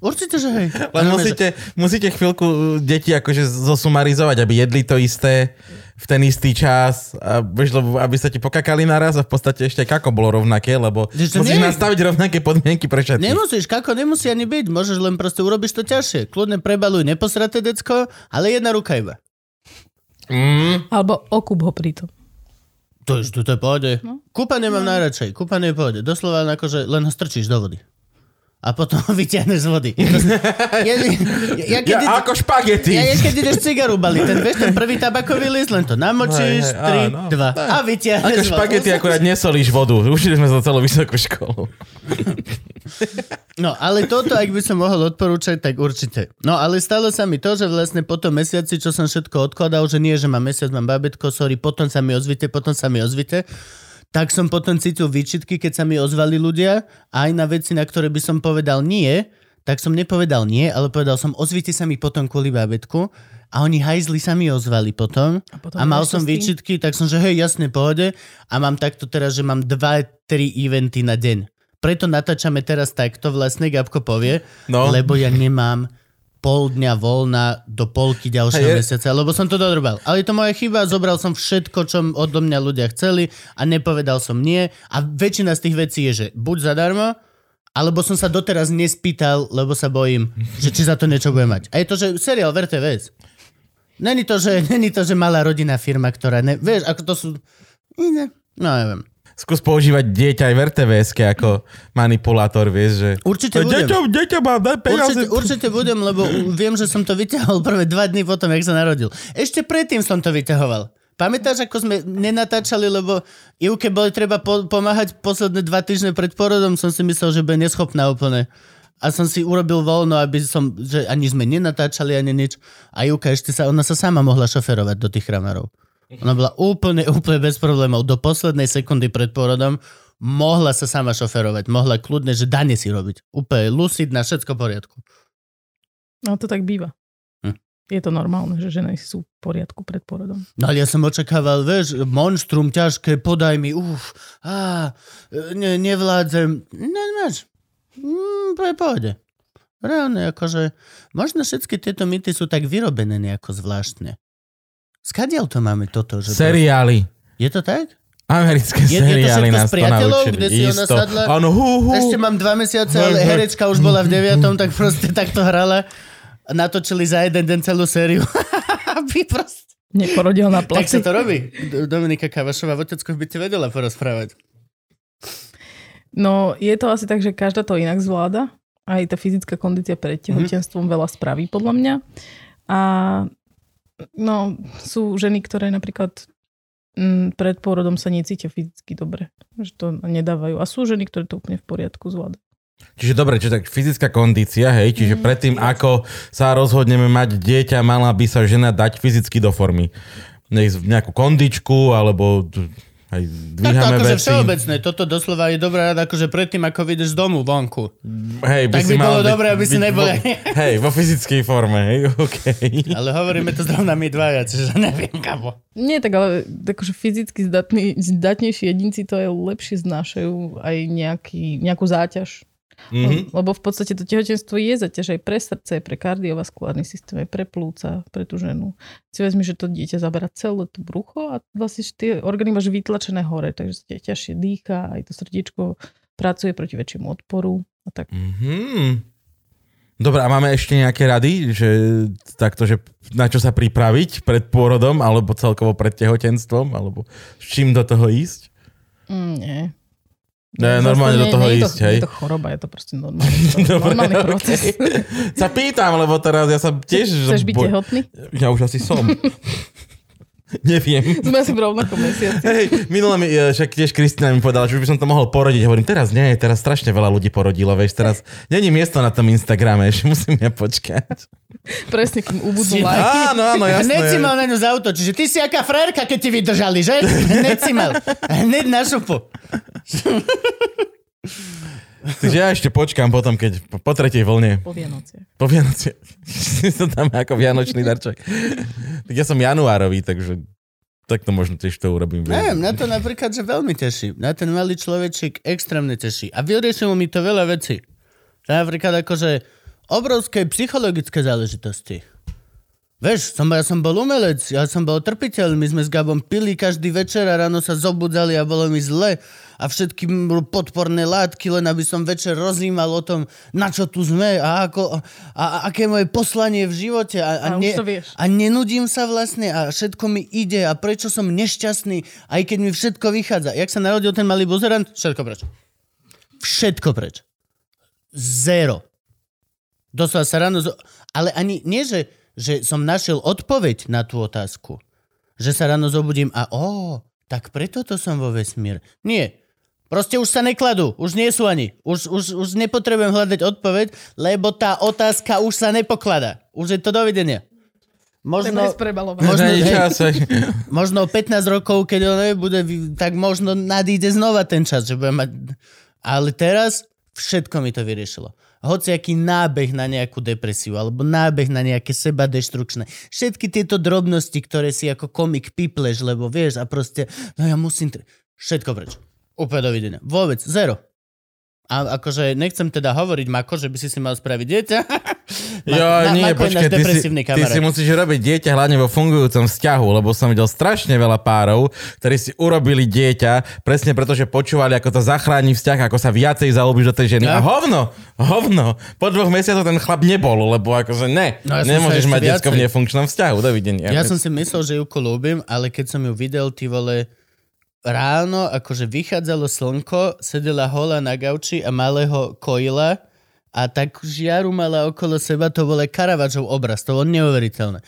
Určite, že hej. Len No, musíte, musíte chvíľku uh, deti akože zosumarizovať, aby jedli to isté v ten istý čas, a, vieš, lebo aby sa ti pokakali naraz a v podstate ešte aj kako bolo rovnaké, lebo Že to musíš nie- nastaviť rovnaké podmienky pre všetkých. Nemusíš, kako nemusí ani byť. Môžeš len proste urobiš to ťažšie. Kľudne prebaluj neposraté decko, ale jedna ruka iba. Mm. Alebo okup ho pritom. To je, to je pohode. No. Kúpanie mám najradšej. Kúpanie je pohode. Doslova len akože len ho strčíš do vody. A potom ho vyťahneš z vody. ja, ja, ja, keď Ja, ako špagety. Ja, ja keď ideš cigaru baliť, ten, vieš, ten prvý tabakový list, len to namočíš, Hej, hej, 3, áno. 2 a vyťahneš. Ako špagety, akurát nesolíš vodu. Učili sme za celú vysokú školu. No, ale toto, ak by som mohol odporúčať, tak určite. No, ale stalo sa mi to, že vlastne po tom mesiaci, čo som všetko odkladal, že nie, že mám mesiac, mám babetko, sorry, potom sa mi ozvite, potom sa mi ozvite, tak som potom cítil výčitky, keď sa mi ozvali ľudia a aj na veci, na ktoré by som povedal nie, tak som nepovedal nie, ale povedal som, ozvite sa mi potom kvôli babetku a oni hajzli sa mi ozvali potom A potom a mal som výčitky, tak som, že hej, jasne, pohode a mám takto teraz, že mám 2-3 eventy na deň. Preto natáčame teraz takto, vlastne Gabko povie, No. lebo ja nemám pol dňa voľna do polky ďalšieho je- mesiaca, lebo som to dodrbal. Ale je to moja chyba, zobral som všetko, čo odo mňa ľudia chceli a nepovedal som nie. A väčšina z tých vecí je, že buď zadarmo, alebo som sa doteraz nespýtal, lebo sa bojím, že či za to niečo bude mať. A je to, že seriál verte vec. Není to, že, není to, že malá rodinná firma, ktorá ne... Vieš, ako to sú... Iné. No, neviem. Skús používať dieťa aj v RTVS-ke ako manipulátor, vieš, že... Určite budem. Deťo, deťo má, daj peniaze. Určite, určite budem, lebo viem, že som to vyťahol prvé dva dny potom, jak sa narodil. Ešte predtým som to vyťahoval. Pamätáš, ako sme nenatáčali, lebo Ivke boli treba po- pomáhať posledné dva týždne pred porodom, som si myslel, že bude neschopná úplne. A som si urobil voľno, aby som, že ani sme nenatáčali, ani nič. A Ivka ešte sa, ona sa sama mohla šoferovať do tých chramarov. Ona bola úplne, úplne bez problémov. Do poslednej sekundy pred porodom mohla sa sama šoferovať. Mohla kľudne, že dane si robiť. Úplne lucidná, všetko v poriadku. No to tak býva. Hm. Je to normálne, že ženy sú v poriadku pred porodom. No ale ja som očakával, vieš, monštrum ťažké, podaj mi, uf, á, ne, nevládzem. Ne, máš. Mm, po pohode. Reálne, akože, možno všetky tieto mýty sú tak vyrobené nejako zvláštne. Skadiaľ to máme toto? Že Seriály. Je to tak? Americké Je- je to seriály nás to priateľov, naučili. kde si ona Isto. sadla? Áno, hú, hú. Ešte mám dva mesiace, ale herečka už bola v deviatom, tak proste takto hrala. Natočili za jeden deň celú sériu. Aby proste... Neporodil na Tak sa placi. to robí. Dominika Kavašová v Oteckoch by ti vedela porozprávať. No je to asi tak, že každá to inak zvláda. Aj tá fyzická kondícia pred Mhm. tehotenstvom veľa spraví podľa mňa. A no sú ženy, ktoré napríklad mm, pred pôrodom sa necítia fyzicky dobre. Že to nedávajú. A sú ženy, ktoré to úplne v poriadku zvládajú. Čiže dobre, čiže tak fyzická kondícia, hej, čiže Mm. predtým, ako sa rozhodneme mať dieťa, mala by sa žena dať fyzicky do formy. Nech nejakú kondičku, alebo aj Tak to dvíhame akože veci. všeobecné. Toto doslova je dobrá rada, akože predtým, ako vyjdeš z domu vonku. Hej, Tak by bolo dobré, aby si nebol- Vo, hej, vo fyzickej forme, hej, okej. Ale hovoríme to zrovna my dvaja, čiže neviem, kamo. Nie, tak ale akože fyzicky zdatní, zdatnejší jedinci to aj lepšie znášajú aj nejaký, nejakú záťaž. Mhm. Lebo v podstate to tehotenstvo je zaťaž aj pre srdce, aj pre kardiovaskulárny systém, aj pre plúca, pre tú ženu. Si vezmi, že to dieťa zabera celé to brucho a vlastne tie orgány máš vytlačené hore, takže sa ťažšie dýcha, aj to srdiečko pracuje proti väčšiemu odporu a tak. Mhm. Dobre, a máme ešte nejaké rady, že takto, že na čo sa pripraviť pred pôrodom, alebo celkovo pred tehotenstvom, alebo s čím do toho ísť? Mm, nie. Ne, Zase normálne do nie- toho nie je ísť, to, hej? Je to choroba, je to proste normálny, Dobre, normálny proces. Sa pýtam, lebo teraz ja som tiež... Chceš byť boj- tehotný? Ja už asi som. Neviem. Sme asi v rovnakom mesiaci. Hej, minule mi, e, však tiež Kristina mi povedala, že by som to mohol porodiť. Hovorím, teraz nie, teraz strašne veľa ľudí porodilo, vieš, teraz není miesto na tom Instagrame, ešte musím ja počkať. Presne, kým ubudnú Si- lajky. Áno, áno, jasné. Hneď si mal na ňu z auto, čiže ty si aká frérka, keď ti vydržali, že? Hneď si mal. Hneď na šupu. Takže ja ešte počkám potom, keď po, po tretej vlne, Po Vianociach. po Vianoci, si to tam ako vianočný darček. Tak ja som januárový, takže tak to možno tiež to urobím. Neviem, na to napríklad, že veľmi teší. Na ten malý človečik extrémne teší. A vyriešilo mi to veľa vecí. Napríklad akože obrovské psychologické záležitosti. Vieš, som, ja som bol umelec, ja som bol trpiteľ, my sme s Gabom pili každý večer a ráno sa zobudzali a bolo mi zle a všetky podporné látky, len aby som večer rozímal o tom, na čo tu sme a, ako, a, a aké je moje poslanie v živote a, a, A vieš. a nenudím sa vlastne a všetko mi ide a prečo som nešťastný, aj keď mi všetko vychádza. Jak sa narodil ten malý buzerant? Všetko preč. Všetko preč. Zero. Doslova sa ráno... Zo... Ale ani nie, že, že som našiel odpoveď na tú otázku. Že sa ráno zobudím a ó, tak preto to som vo vesmír. Nie. Proste už sa nekladú. Už nie sú ani. Už, už, už nepotrebujem hľadať odpoveď, lebo tá otázka už sa nepokladá. Už je to dovidenia. Možno... Možno, hej. čas, hej. možno 15 rokov, keď on bude, tak možno nadíde znova ten čas, že budem mať... Ale teraz všetko mi to vyriešilo. Hociaký nábeh na nejakú depresiu, alebo nábeh na nejaké seba deštrukčné. Všetky tieto drobnosti, ktoré si ako komik pipleš, lebo vieš a proste, no ja musím... Všetko preč. Úplne dovidenia. Vôbec. Zero. A akože nechcem teda hovoriť Mako, že by si si mal spraviť dieťa. Ma- Jo, Ma- nie, Mako počkaj, ty si, ty si musíš robiť dieťa hlavne vo fungujúcom vzťahu, lebo som videl strašne veľa párov, ktorí si urobili dieťa presne preto, že počúvali, ako to zachráni vzťah, ako sa viacej zalúbiš do tej ženy. Ja? A hovno, hovno, po dvoch mesiacoch ten chlap nebol, lebo akože ne, No ja nemôžeš mať detsko v nefunkčnom vzťahu, dovidenia. Ja som si myslel, že ju ľúbim, ale keď som ju videl, ty vole, ráno, akože vychádzalo slnko, sedela hola na gauči a malého kojila a tak žiaru mala okolo seba, to bol aj Caravaggio obraz, to bolo neuveriteľné.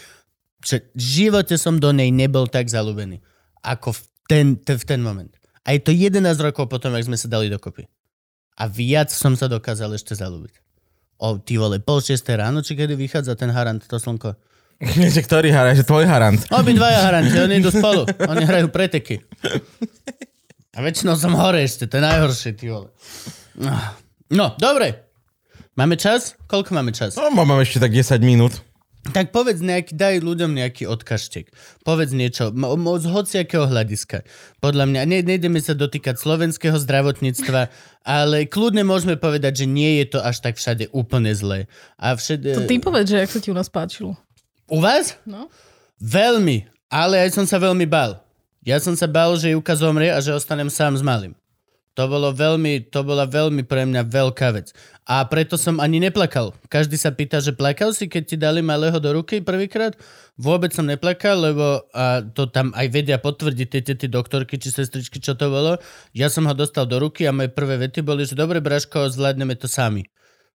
Že v živote som do nej nebol tak zalúbený, ako v ten, te, v ten moment. A je to 11 rokov potom, ak sme sa dali dokopy. A viac som sa dokázal ešte zalúbiť. O, ty vole, pol šiesté ráno, či kedy vychádza ten harant, to slnko? Že ktorý harant, že tvoj harant. Obidvaja haranti, oni idú spolu. Oni hrajú preteky. A väčšinou som hore ešte, to je najhoršie, ty vole. No, dobre. Máme čas? Koľko máme čas? No, mám ešte tak 10 minút. Tak povedz nejaký, daj ľuďom nejaký odkažtek. Povedz niečo, z hociakého hľadiska. Podľa mňa, ne, nejdeme sa dotýkať slovenského zdravotníctva, ale kľudne môžeme povedať, že nie je to až tak všade úplne zlé. A všade... To ty povedz, že ak sa ti u nás páčilo. U vás? No. Veľmi, ale aj som sa veľmi bál. Ja som sa bál, že Juka zomrie a že ostanem sám s malým. To bolo veľmi, to bola veľmi pre mňa veľká vec. A preto som ani neplakal. Každý sa pýta, že plakal si, keď ti dali malého do ruky prvýkrát? Vôbec som neplakal, lebo a to tam aj vedia potvrdiť tie tety doktorky či sestričky, čo to bolo. Ja som ho dostal do ruky a moje prvé vety boli, že dobre, Braško, zvládneme to sami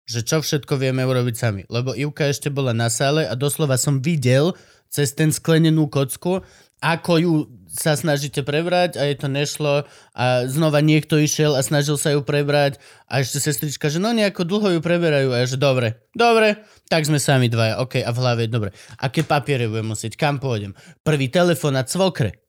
že čo všetko vieme urobiť sami. Lebo Ivka ešte bola na sále a doslova som videl cez ten sklenenú kocku, ako ju sa snažíte prebrať a jej to nešlo a znova niekto išiel a snažil sa ju prebrať a ešte sestrička, že no nejako dlho ju preberajú a ja, že dobre, dobre, tak sme sami dvaja, ok, a v hlave, dobre. Aké papiere budem musieť, kam pôjdem? Prvý telefon na cvokre,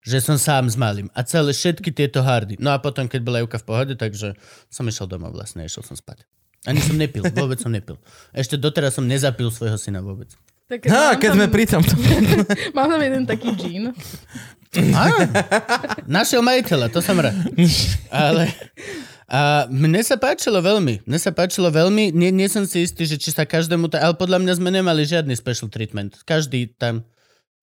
že som sám s malým a celé všetky tieto hardy. No a potom, keď bola Juka v pohode, takže som išiel domov vlastne, išiel som spať. Ani som nepil, vôbec som nepil. Ešte doteraz som nezapil svojho syna vôbec. Tak Ha, mám keď tam, sme pri tom. Mám tam jeden taký džín. Á, našiel majiteľa, to som rád. Ale a mne sa páčilo veľmi. Mne sa páčilo veľmi. Nie, nie som si istý, že či sa každému... Ta, ale podľa mňa sme nemali žiadny special treatment. Každý tam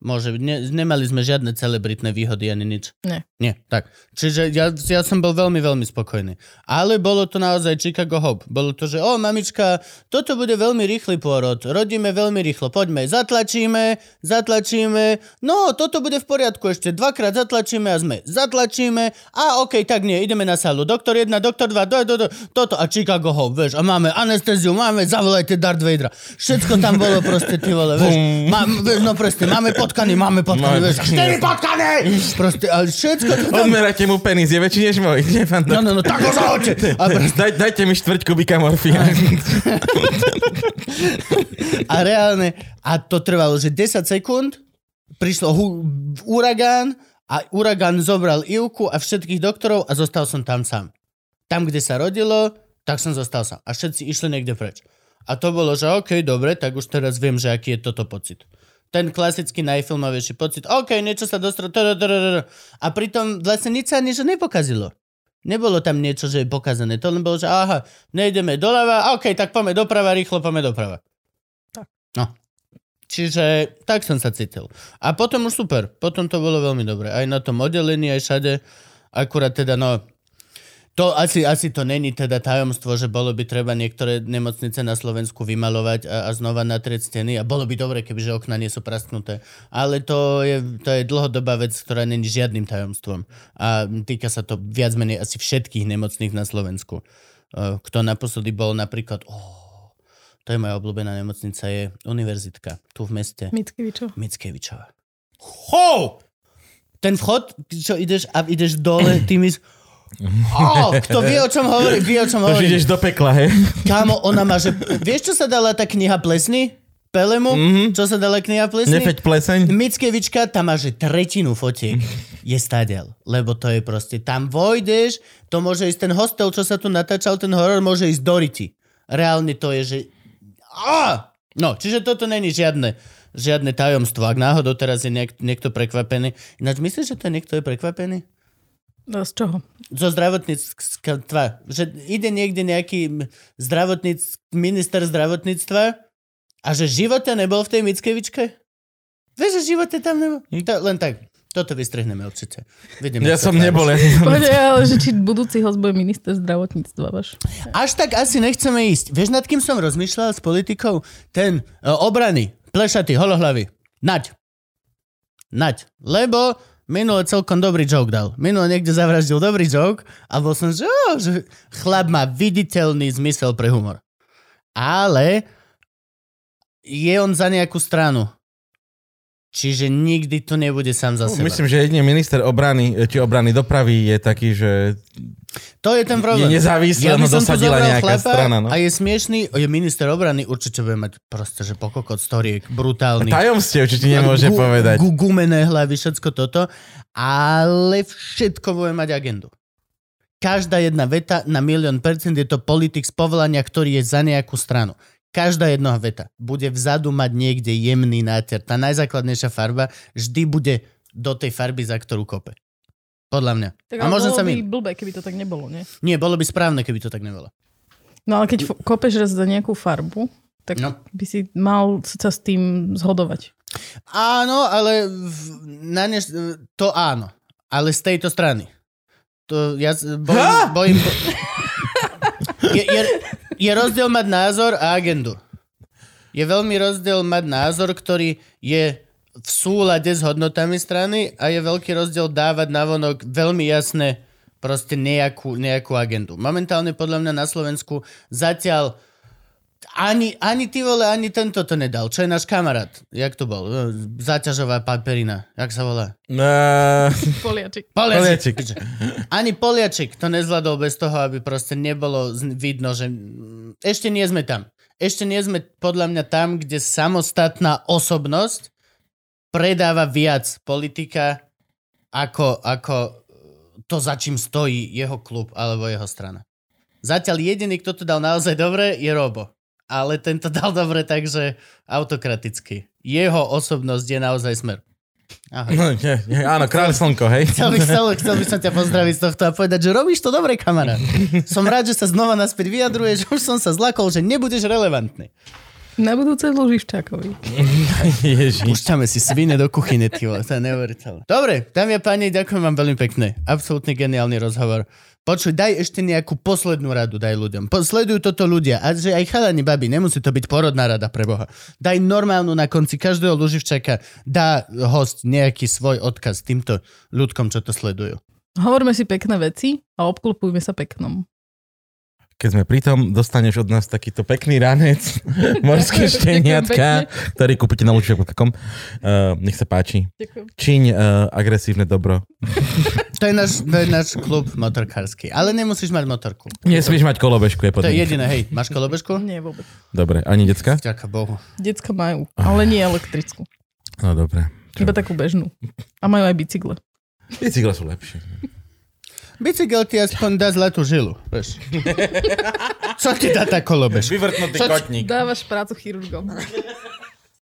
môže byť. Ne, nemali sme žiadne celebritné výhody ani nič. Nie. Nie, tak. Čiže ja, ja som bol veľmi, veľmi spokojný. Ale bolo to naozaj Chicago Hope. Bolo to, že o, mamička, toto bude veľmi rýchly pôrod. Rodíme veľmi rýchlo. Poďme, zatlačíme, zatlačíme. No, toto bude v poriadku ešte. Dvakrát zatlačíme a sme. Zatlačíme. A okej, tak nie, ideme na sálu. Doktor 1, doktor 2, do, do, do, toto a Chicago Hope, vieš. A máme anestéziu, máme, zavolajte Darth Vadera. Všetko tam bolo proste, ty vole, vieš. Má, vieš no presne, máme potkany, máme potkany, Máme vieš. Štyri potkany! Proste, ale všetko to tam... Odmerajte mu penis, je väčší než môj. Nie, pán No, no, no, tak ho zahoďte. Proste, Daj, dajte mi štvrť kubika morfia. a reálne, a to trvalo, že 10 sekúnd, prišlo hu, uragán a uragán zobral Ivku a všetkých doktorov a zostal som tam sám. Tam, kde sa rodilo, Tak som zostal sám. A všetci išli niekde preč. A to bolo, že OK, dobre, tak už teraz viem, že aký je toto pocit. Ten klasický najfilmovejší pocit. OK, niečo sa dostalo. A pritom vlastne nič sa že nepokazilo. Nebolo tam niečo, že je pokazané. To len bolo, že aha, nejdeme doľava, OK, tak poďme doprava, rýchlo poďme doprava. Tak. No. Čiže tak som sa cítil. A potom už super. Potom to bolo veľmi dobre. Aj na tom oddelení, aj všade. Akurát teda, no, to asi, asi to není teda tajomstvo, že bolo by treba niektoré nemocnice na Slovensku vymalovať a, a znova natrieť steny a bolo by dobre, kebyže okna nie sú prasknuté. Ale to je, to je dlhodobá vec, ktorá není žiadnym tajomstvom. A týka sa to viac menej asi všetkých nemocných na Slovensku. Eh, Kto naposledy bol napríklad... Oh, to je moja obľúbená nemocnica, je univerzitka tu v meste. Mickevičov. Mickevičova. Ho! Ten vchod, čo ideš a ideš dole tými... Oh, kto vie, o čom hovorí, vie, o čom hovorí. ideš do pekla, hej? Kámo, ona má, že... Vieš, čo sa dala tá kniha Plesny? Pelemu? Mm-hmm. Čo sa dala kniha Plesny? Nefeď pleseň? Mickevička, tam má, že tretinu fotiek je stadiel. Lebo to je proste, tam vojdeš, to môže ísť ten hostel, čo sa tu natáčal, ten horor, môže ísť do riti. Reálne to je, že... Á! No, čiže toto není žiadne, žiadne tajomstvo. Ak náhodou teraz je niek- niekto prekvapený. Ináč myslíš, že to niekto je prekvapený? No, z čoho? zo zdravotníctva. Že ide niekde nejaký zdravotníc, minister zdravotníctva a že v živote nebol v tej Mickevičke? Vieš, že v živote tam nebol? To, len tak. Toto vystrihneme určite. Vidíme, Ja som nebol. Pohode, ale že či budúci host bude minister zdravotníctva váš. Až tak asi nechceme ísť. Vieš, nad kým som rozmýšľal s politikou? Ten uh, obrany, plešatý, holohlavý. Naď. Naď. Lebo minule celkom dobrý joke dal. Minule niekde zavraždil dobrý joke a bol som, že, oh, že chlap má viditeľný zmysel pre humor. Ale je on za nejakú stranu. Čiže nikdy tu nebude sám za seba. Myslím, že jedine minister obrany, či obrany dopravy je taký, že To je ten problém. je nezávislý, Ja no dosadila nejaká strana. No. A je smiešný, je minister obrany, určite bude mať proste, že pokokot storiek, brutálny. Tajomstiev, či ti nemôže Gu- povedať. gu- gumené hlavy, všetko toto. Ale všetko bude mať agendu. Každá jedna veta na milión percent je to politik z povolania, ktorý je za nejakú stranu. Každá jedna veta bude vzadu mať niekde jemný náter. Tá najzákladnejšia farba vždy bude do tej farby, za ktorú kope. Podľa mňa. Tak A možno sa by mýlim. blbé, keby to tak nebolo, nie? Nie, bolo by správne, keby to tak nebolo. No ale keď f- kopeš raz za nejakú farbu, tak No. by si mal sa s tým zhodovať. Áno, ale v, na ne, to áno. Ale z tejto strany. To ja bojím... bojím bo, je, je, je rozdiel mať názor a agendu. Je veľmi rozdiel mať názor, ktorý je v súlade s hodnotami strany a je veľký rozdiel dávať navonok veľmi jasné proste nejakú, nejakú agendu. Momentálne podľa mňa na Slovensku zatiaľ ani, ani ty vole, ani tento to nedal. Čo je náš kamarát? Jak to bol? Záťažová paperina. Jak sa volá? Uh, Poliačik. Poliačik. Ani Poliačik to nezvládol bez toho, aby proste nebolo vidno, že ešte nie sme tam. Ešte nie sme podľa mňa tam, kde samostatná osobnosť predáva viac politika ako, ako to, za čím stojí jeho klub alebo jeho strana. Zatiaľ jediný, kto to dal naozaj dobre, je Robo. Ale tento dal dobre takže autokraticky. Jeho osobnosť je naozaj smer. Ahoj. no, nie, nie, áno, kráľ slnko, hej. Chcel by, chcel, chcel by som ťa pozdraviť z tohto a povedať, že robíš to dobre, kamarát. Som rád, že sa znova naspäť vyjadruješ, už som sa zlakol, že nebudeš relevantný. Na budúce Luživčákovi. Ježiš. Púšťame si svine do kuchyne, ty vole, to je neuveriteľné. Dobre, dámy a páni, ďakujem vám veľmi pekne. Absolútne geniálny rozhovor. Počuj, daj ešte nejakú poslednú radu, daj ľuďom. Sledujú toto ľudia. A že aj chalani, babi, nemusí to byť porodná rada pre Boha. Daj normálnu na konci každého Luživčaka, dá host nejaký svoj odkaz týmto ľudkom, čo to sledujú. Hovorme si pekné veci a obklopujme sa peknom. Keď sme pri tom, dostaneš od nás takýto pekný ranec morské šteniatka, ktorý kúpite na lučiak.com. Uh, nech sa páči. Ďakujem. Čiň uh, agresívne dobro. To je náš, to je náš klub motorkársky. Ale nemusíš mať motorku. Nesmieš mať kolobežku, je To je podmienka. jediné, hej. Máš kolobežku? Nie vôbec. Dobre, ani decka? Ďaká Bohu. Decka majú, ale nie elektrickú. No dobre. Iba takú bežnú. A majú aj bicykle. Bicykle sú lepšie. Bicykel ti aspoň dá zlatú žilu, vieš. Čo ti dá tá kolobež? Vyvrtnutý Čo- kotník. Dávaš prácu chirurgom.